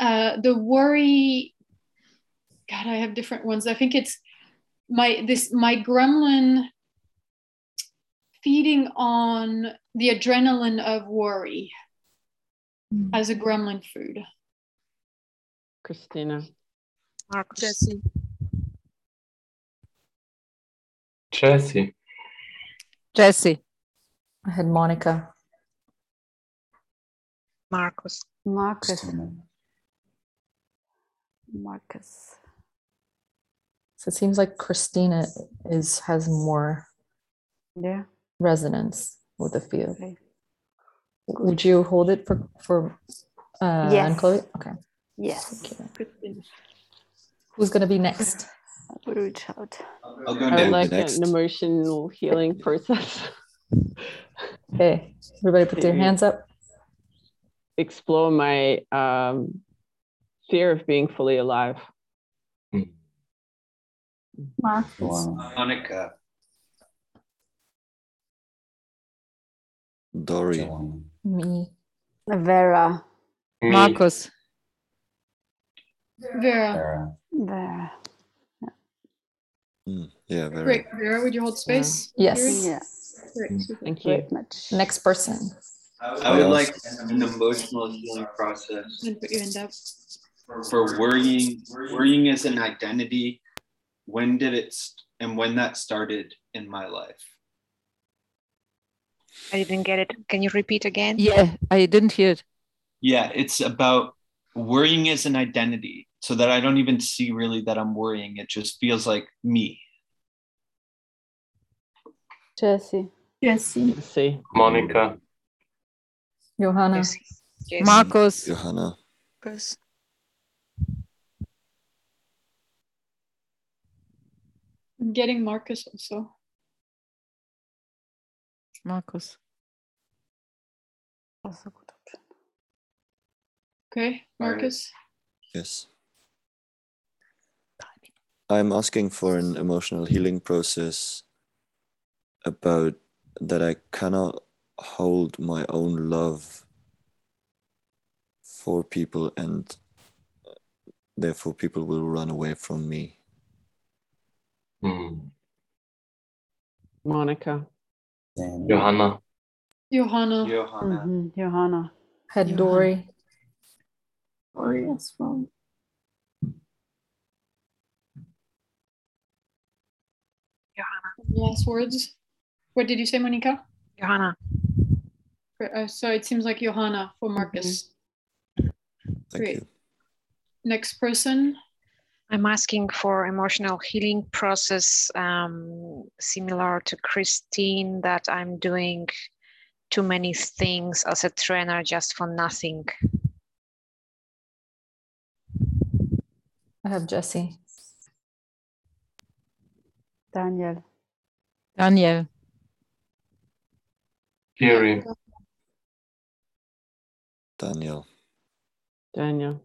A: uh, the worry. God, I have different ones. I think it's my this my gremlin feeding on the adrenaline of worry hmm. as a gremlin food.
H: Christina.
B: Marcus.
I: Jesse.
M: Jesse.
J: Jesse.
C: I had Monica.
B: Marcus.
G: Marcus.
D: Christina.
G: Marcus.
C: So it seems like Christina is has more
G: Yeah.
C: resonance with the field.
G: Okay.
C: Would you hold it for for uh,
G: Yes.
C: Anne-Chloé? Okay.
G: Yes.
C: Okay. Who's gonna be next?
G: I will reach out.
L: I'll go
H: I would like
F: Next.
H: an emotional healing process.
C: Okay, everybody put their hands up.
H: Explore my um, fear of being fully alive.
K: Marcus.
D: Wow.
L: Monica.
F: Dory.
C: Me.
G: Vera.
M: Me.
J: Marcus.
A: Vera.
D: Sarah.
G: Vera.
F: Mm, yeah, very.
A: Great. Vera, would you hold space?
C: Yes.
G: Yeah.
A: Great.
H: Thank you.
G: Great much.
C: Next person.
L: I would like an emotional healing process
A: Then put your hand up.
L: for worrying. Worrying as an identity. When did it st- and when that started in my life?
B: I didn't get it. Can you repeat again?
J: Yeah, I didn't hear it.
L: Yeah, it's about worrying as an identity so that I don't even see really that I'm worrying. It just feels like me.
G: Jesse.
K: Jesse.
H: Let's.
M: Monica.
C: Johanna.
B: Jesse. Jesse.
J: Marcus.
F: Johanna.
I: Marcus.
A: I'm getting Marcus also.
J: Marcus.
G: Also good option.
A: Okay,
L: All right.
A: Marcus.
F: Yes. I'm asking for an emotional healing process about that I cannot hold my own love for people and uh, therefore people will run away from me.
M: Hmm.
H: Monica.
D: Daniel.
M: Johanna.
A: Johanna.
L: Johanna.
G: Mhm, Johanna.
C: Had
A: Johanna.
C: Dory.
K: Dory as well. Johanna.
A: Last words. What did you say, Monica?
B: Johanna.
A: Uh, so it seems like Johanna for Marcus.
F: Thank
A: Great.
F: you.
A: Next person.
B: I'm asking for emotional healing process um, similar to Christine that I'm doing too many things as a trainer just for nothing.
C: I have Jesse.
G: Daniel.
J: Daniel.
M: Kiri.
F: Daniel.
H: Daniel.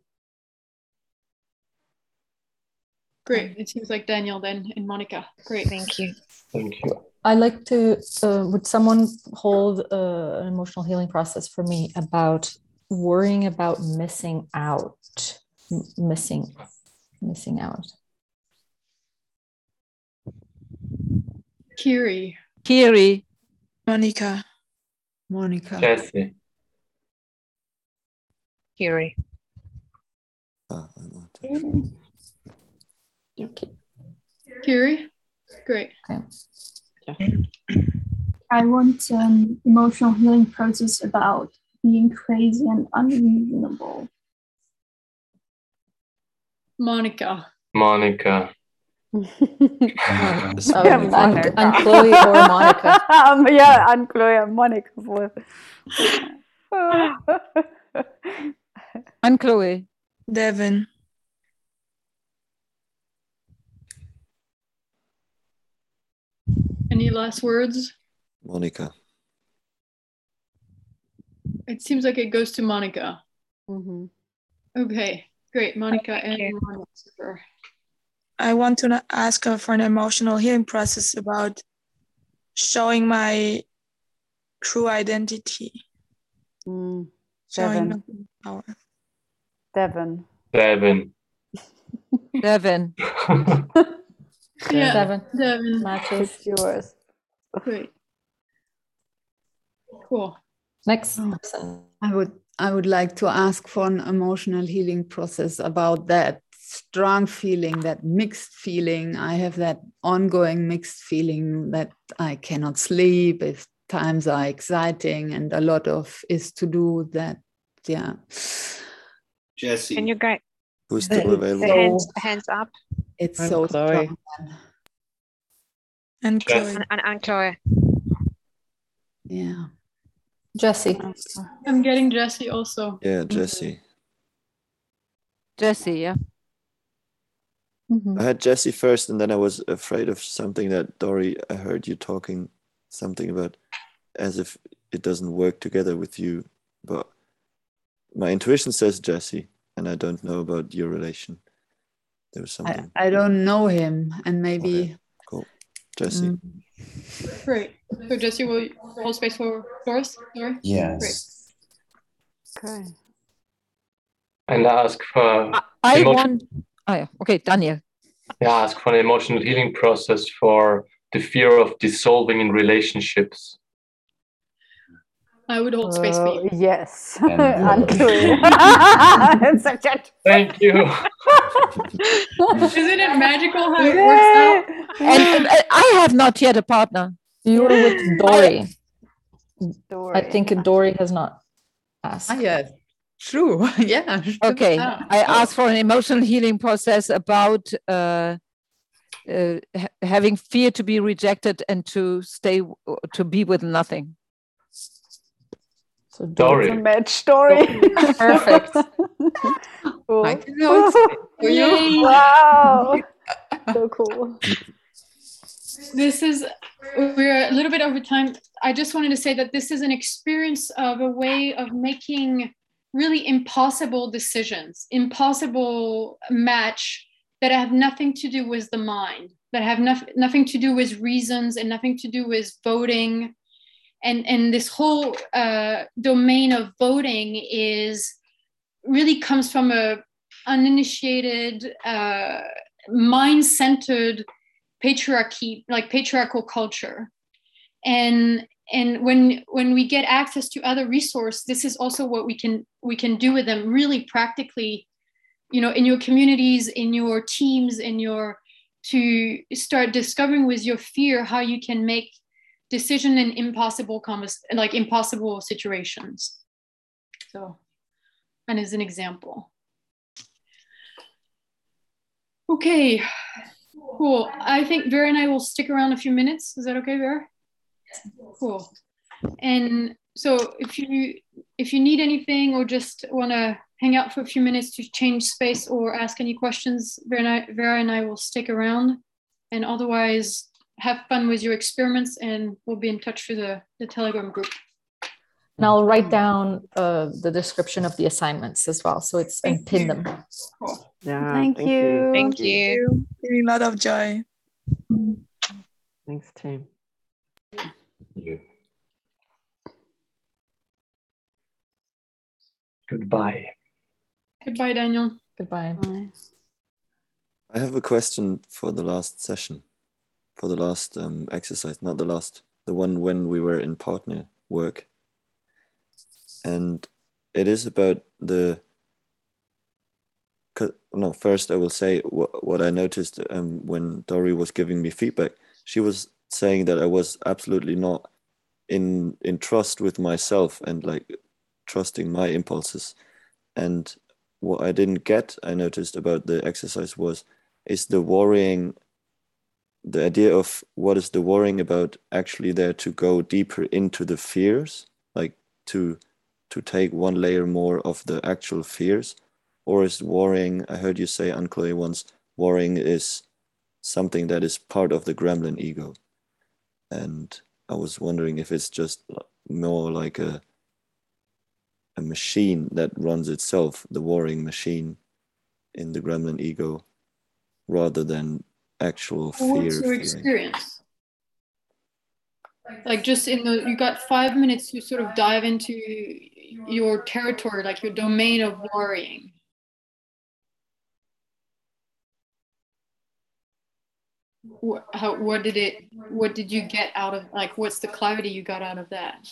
A: Great. It seems like Daniel then and Monica. Great.
B: Thank you.
M: Thank you.
C: I like to, uh, would someone hold uh, an emotional healing process for me about worrying about missing out? M- missing, missing out.
A: Kiri.
J: Kiri.
I: Monica.
E: Monica.
M: Jesse.
B: Kiri.
F: I know.
A: Kiri. Great.
K: I want an emotional healing process about being crazy and unreasonable.
A: Monica.
M: Monica.
C: Um,
G: Yeah,
C: and,
G: Monica.
C: and Chloe or Monica.
G: um, yeah, Anne-Chloé and Monica. both.
J: Anne-Chloé.
I: Devin.
A: Any last words?
F: Monica.
A: It seems like it goes to Monica.
G: Mhm.
A: Okay. Great. Monica and
B: you.
A: Monica.
I: I want to ask her for an emotional healing process about showing my true identity,
G: Mm,
I: showing
G: Devin.
I: my power.
G: Devin.
M: Devin.
J: Devin.
A: Yeah.
C: Seven
A: Devin.
C: matches.
G: It's yours.
A: Great. Cool.
C: Next
E: Oh.
C: person.
E: I would I would like to ask for an emotional healing process about that strong feeling, that mixed feeling. I have that ongoing mixed feeling that I cannot sleep if times are exciting and a lot of is to do that. Yeah.
L: Jesse.
B: Can you guys
F: Who's still available?
B: hands hands up
E: It's
H: I'm
E: so
H: Chloe.
E: strong.
I: And
M: Yes.
B: And, and, and Chloe?
E: Yeah.
C: Jesse.
A: I'm getting Jesse also.
F: Yeah, Jesse.
J: Jesse, yeah.
C: Mhm.
F: I had Jesse first, and then I was afraid of something that Dory. I heard you talking something about as if it doesn't work together with you, but my intuition says Jesse, and I don't know about your relation. There was something.
E: I don't know him and maybe
F: Cool, Jesse.
E: Mm.
A: Great. So Jesse will hold space for Doris. Sorry.
D: Yes. Great.
G: Okay.
M: And ask for
J: I
M: Emotion-
J: want. Oh, yeah. Okay, Daniel.
M: yeah, ask for an emotional healing process for the fear of dissolving in relationships.
A: I would hold space for
G: Uh,
A: you.
G: yes.
D: And
G: and
D: Chloe.
G: Chloe. It's such a-
M: Thank you.
A: Isn't it magical how it works out?
J: And uh, I have not yet a partner.
C: You were with Dory. I think Dory has not asked.
E: Ah, yeah. True. yeah. sure.
J: Okay,
A: Ah.
J: I asked for an emotional healing process about uh, uh, ha- having fear to be rejected and to stay to be with nothing.
C: So
M: Dory.
G: It's a match story.
C: Perfect.
G: cool.
E: I can know it's for you.
G: wow. so cool.
A: This is, we're a little bit over time. I just wanted to say that this is an experience of a way of making really impossible decisions, impossible match that have nothing to do with the mind, that have noth- nothing to do with reasons and nothing to do with voting. And, and this whole uh, domain of voting is really comes from a uninitiated, uh, mind-centered patriarchy, like patriarchal culture. And and when when we get access to other resource this is also what we can we can do with them really practically you know in your communities in your teams in your to start discovering with your fear how you can make decision in impossible convers like impossible situations. So and as an example. Okay cool. I think vera and i will stick around a few minutes. Is that okay vera? Cool. And so if you if you need anything or just want to hang out for a few minutes to change space or ask any questions vera and I, vera and I will stick around. And otherwise have fun with your experiments and we'll be in touch through the, the telegram group
C: and i'll write down uh, the description of the assignments as well so it's and pin them
A: cool.
H: Yeah,
G: Thank you.
B: Thank you.
I: Feeling a lot of joy.
H: Thanks, team.
M: Goodbye.
A: goodbye daniel
C: goodbye
F: I have a question for the last session, for the last um, exercise, not the last, the one when we were in partner work. And it is about the. No, first I will say what, what I noticed um, when Dory was giving me feedback. She was saying that I was absolutely not in in trust with myself and like trusting my impulses. And what I didn't get, I noticed about the exercise was is the worrying the idea of what is the worrying about actually there to go deeper into the fears like to to take one layer more of the actual fears? Or is worrying i heard you say Anne-Chloé once worrying is something that is part of the gremlin ego. And i was wondering if it's just more like a a machine that runs itself the worrying machine in the gremlin ego rather than actual fear
A: what's your experience. Like just in the you got five minutes to sort of dive into your territory like your domain of worrying. What, how, what did it what did you get out of like what's the clarity you got out of that?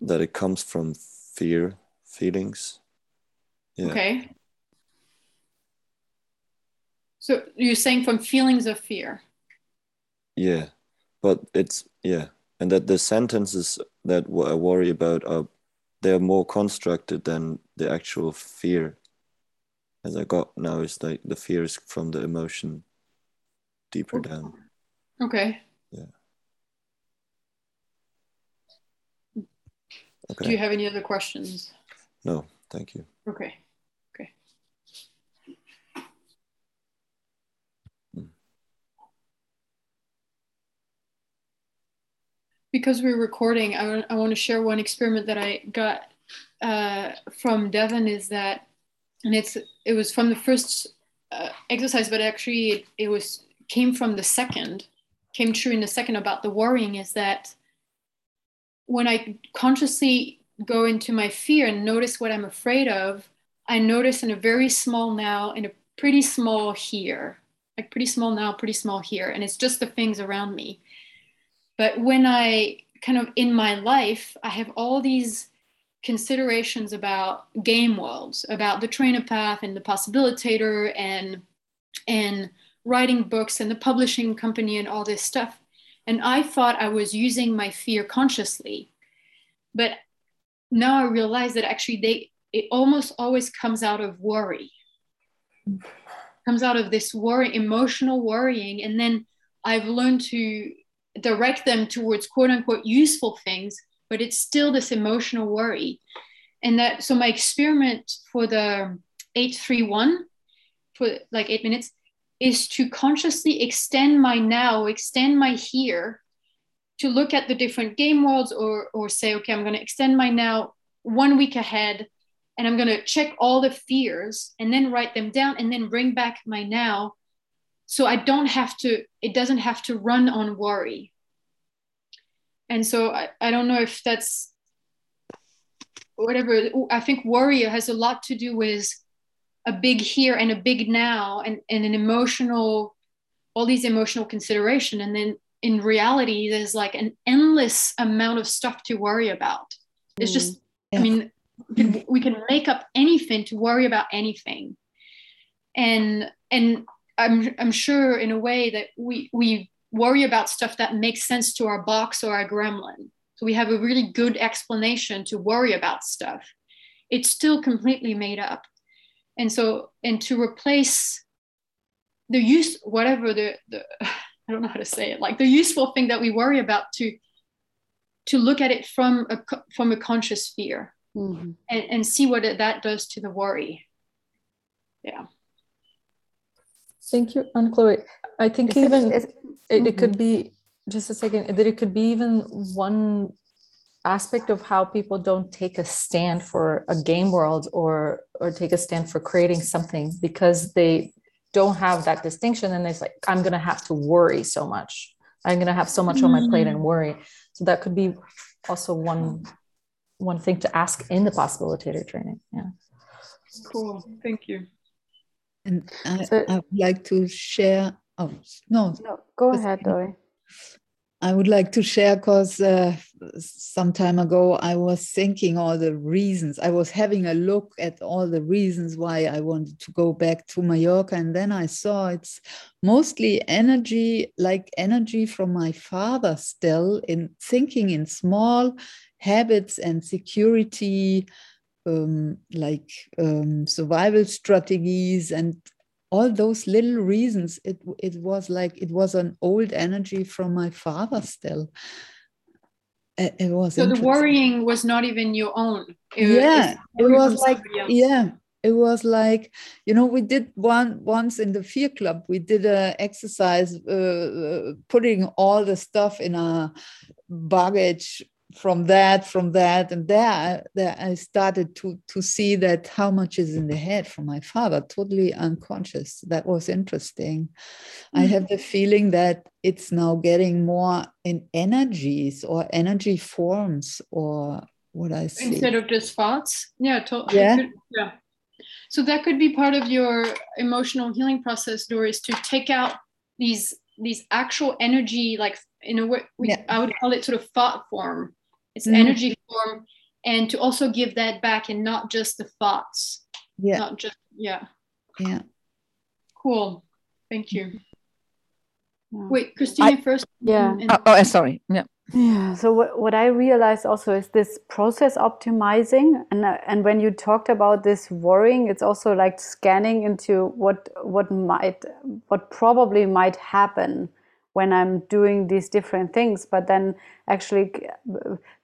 F: That it comes from fear feelings. Yeah.
A: Okay so you're saying from feelings of fear.
F: Yeah but it's yeah and that the sentences that I worry about are they're more constructed than the actual fear. As i got now is like the fear is from the emotion deeper oh. down.
A: Okay.
F: Yeah. Okay.
A: do you have any other questions?
F: No thank you.
A: Okay because we're recording, I, I want to share one experiment that I got uh, from Devon. Is that, and it's it was from the first uh, exercise, but actually it, it was came from the second, came true in the second about the worrying. Is that when I consciously go into my fear and notice what I'm afraid of, I notice in a very small now, in a pretty small here, like pretty small now, pretty small here, and it's just the things around me. But when I kind of in my life, I have all these considerations about game worlds, about the trainer path and the possibilitator and and writing books and the publishing company and all this stuff. And I thought I was using my fear consciously. But now I realize that actually they it almost always comes out of worry. Comes out of this worry, emotional worrying. And then I've learned to direct them towards quote unquote useful things, but it's still this emotional worry. And that, so my experiment for the 831, for like eight minutes, is to consciously extend my now, extend my here, to look at the different game worlds or, or say, okay, I'm going to extend my now one week ahead and I'm going to check all the fears and then write them down and then bring back my now so I don't have to, it doesn't have to run on worry. And so I, I don't know if that's whatever, I think worry has a lot to do with a big here and a big now and, and an emotional, all these emotional consideration. And then in reality there's like an endless amount of stuff to worry about it's just mm.
E: Yeah.
A: i mean we can, we can make up anything to worry about anything and and i'm i'm sure in a way that we we worry about stuff that makes sense to our box or our gremlin. So we have a really good explanation to worry about stuff. It's still completely made up. And so and to replace the use whatever the the i don't know how to say it like the useful thing that we worry about to to look at it from a from a conscious fear
G: Mhm.
A: and, and see what it, that does to the worry. Yeah
C: Thank you, Anne-Chloé. I think
G: Is it-
C: even
G: is-
C: it, it could mm-hmm. be just a second that it could be even one aspect of how people don't take a stand for a game world or or take a stand for creating something because they don't have that distinction and it's like i'm gonna have to worry so much. I'm gonna have so much on my plate and mm. worry. So that could be also one one thing to ask in the possibilitator training yeah.
A: Cool thank you
E: And I,
G: So-
E: I would like to share. Oh, no,
G: No, go ahead, Dori.
E: I would like to share because uh, some time ago I was thinking all the reasons. I was having a look at all the reasons why I wanted to go back to Mallorca. And then I saw it's mostly energy, like energy from my father, still in thinking in small habits and security, um, like um, survival strategies and all those little reasons. It it was like it was an old energy from my father still. It, it was
A: so the worrying was not even your own. It-
E: yeah it was like yeah it was like you know we did one once in the fear club we did a exercise uh, uh, putting all the stuff in a baggage from that from that and there I, there I started to to see that how much is in the head from my father totally unconscious. That was interesting. I mm. have the feeling that it's now getting more in energies or energy forms or what I see.
A: Instead of just thoughts? Yeah to-
E: Yeah.
A: could- yeah. So that could be part of your emotional healing process doris to take out these these actual energy like in a way we,
E: Yeah.
A: i would call it sort of thought form it's
E: Mhm.
A: energy form and to also give that back and not just the thoughts
E: yeah
A: not just yeah
E: yeah
A: cool thank you
G: Yeah.
A: wait christina first
G: Yeah.
A: and- and-
J: Oh, oh, sorry. Yeah.
G: Yeah. So what, what I realized also is this process optimizing, and uh, and when you talked about this worrying, it's also like scanning into what what might what probably might happen when I'm doing these different things, but then actually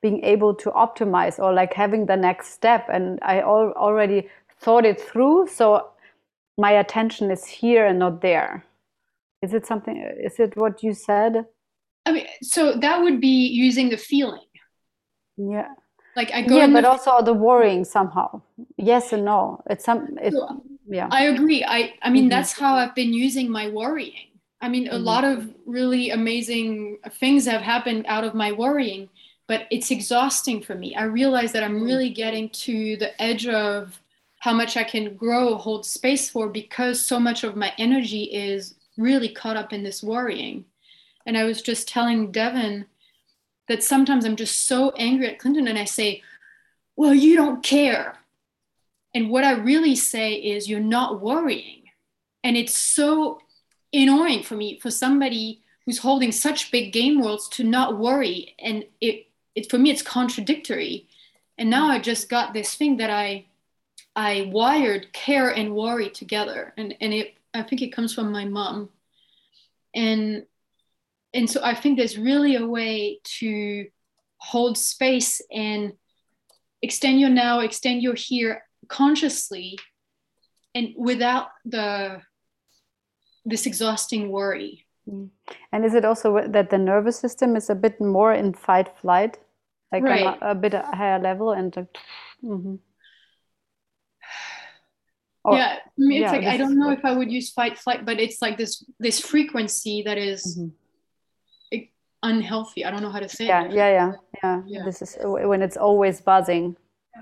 G: being able to optimize or like having the next step, and I al- already thought it through, so my attention is here and not there. Is it something? Is it what you said?
A: i mean so that would be using the feeling
G: Yeah.
A: like i go
G: yeah but
A: the
G: also the worrying somehow yes and no it's some it,
A: So,
G: yeah
A: I agree. I I mean
G: Mhm.
A: that's how I've been using my worrying. I mean a
G: Mhm.
A: lot of really amazing things have happened out of my worrying, but it's exhausting for me. I realize that I'm really getting to the edge of how much I can grow, hold space for because so much of my energy is really caught up in this worrying. And I was just telling Devin that sometimes I'm just so angry at Clinton and I say, "Well, you don't care." And what I really say is, you're not worrying. And it's so annoying for me, for somebody who's holding such big game worlds to not worry. And it, it for me, it's contradictory. And now I just got this thing that I, I wired care and worry together. And, and it, I think it comes from my mom. And, and so I think there's really a way to hold space and extend your now, extend your here consciously and without the this exhausting worry
G: and is it also that the nervous system is a bit more in fight flight like
A: Right.
G: a, a bit higher level and uh, mhm. Or-
A: yeah for me, it's
G: yeah,
A: like i don't know if i would use fight flight but it's like this this frequency that is
G: Mhm.
A: unhealthy i don't know how to say
G: yeah
A: it
G: yeah yeah yeah
A: Yeah.
G: this is when it's always buzzing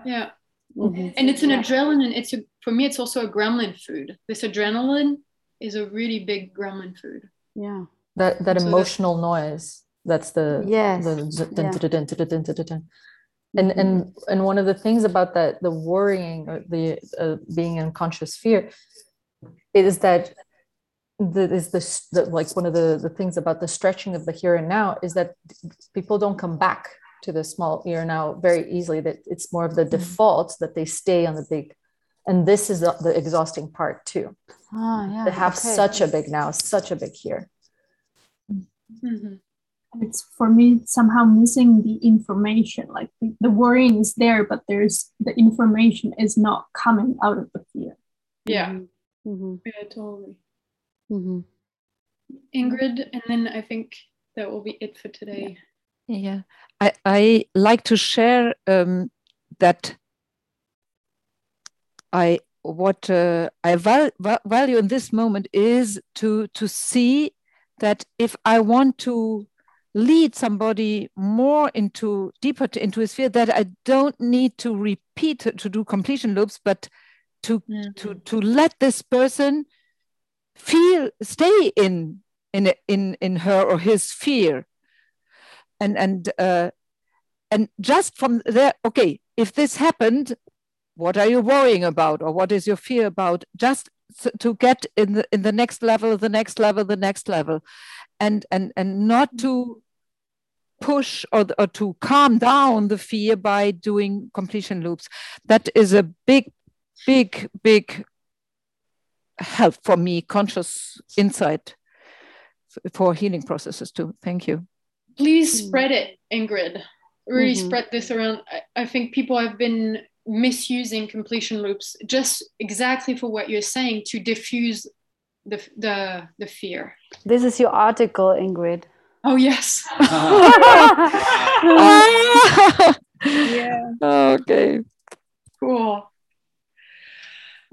A: yeah
G: Mhm.
A: and it's an adrenaline it's a for me it's also a gremlin food this adrenaline is a really big gremlin food
G: yeah
C: that that
A: So
C: emotional noise that's the
G: Yes,
C: the z- dun,
G: yeah.
C: dun, dun, dun, dun, dun, dun, dun. and and and one of the things about that the worrying or the uh, being in conscious fear is that the is this the, like one of the the things about the stretching of the here and now is that people don't come back to the small here and now very easily that it's more of the default that they stay on the big and this is the, the exhausting part too
G: Ah, yeah.
C: to have
G: okay.
C: such a big now such a big here
A: Mhm.
K: It's for me somehow missing the information. Like the, the worrying is there, but there's the information is not coming out of the fear.
A: Yeah.
G: Mhm,
A: Yeah, totally.
G: mhm.
A: Ingrid, and then I think that will be it for today.
J: Yeah, I, I like to share um, that I what uh, I val- va- value in this moment is to to see that if I want to lead somebody more into deeper to, into his sphere, that I don't need to repeat to do completion loops, but to to to let this person feel stay in in in in her or his fear. And and uh, and just from there okay if this happened what are you worrying about or what is your fear about just to get in the in the next level the next level the next level and and and not to push or, or to calm down the fear by doing completion loops that is a big big big help for me conscious insight for healing processes too thank you
A: Please spread it, Ingrid. Really
G: Mhm.
A: spread this around. I, I think people have been misusing completion loops just exactly for what you're saying to diffuse the the the fear.
G: This is your article, Ingrid.
A: Oh yes.
I: Yeah.
J: Oh, okay
A: Cool.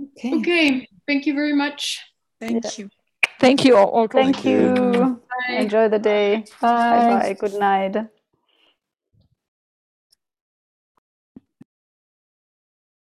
E: Okay.
A: Okay. Thank you very much.
I: Thank you.
J: thank you all, all
G: Thank you.
A: Bye.
G: Enjoy the day. Bye bye. Good night.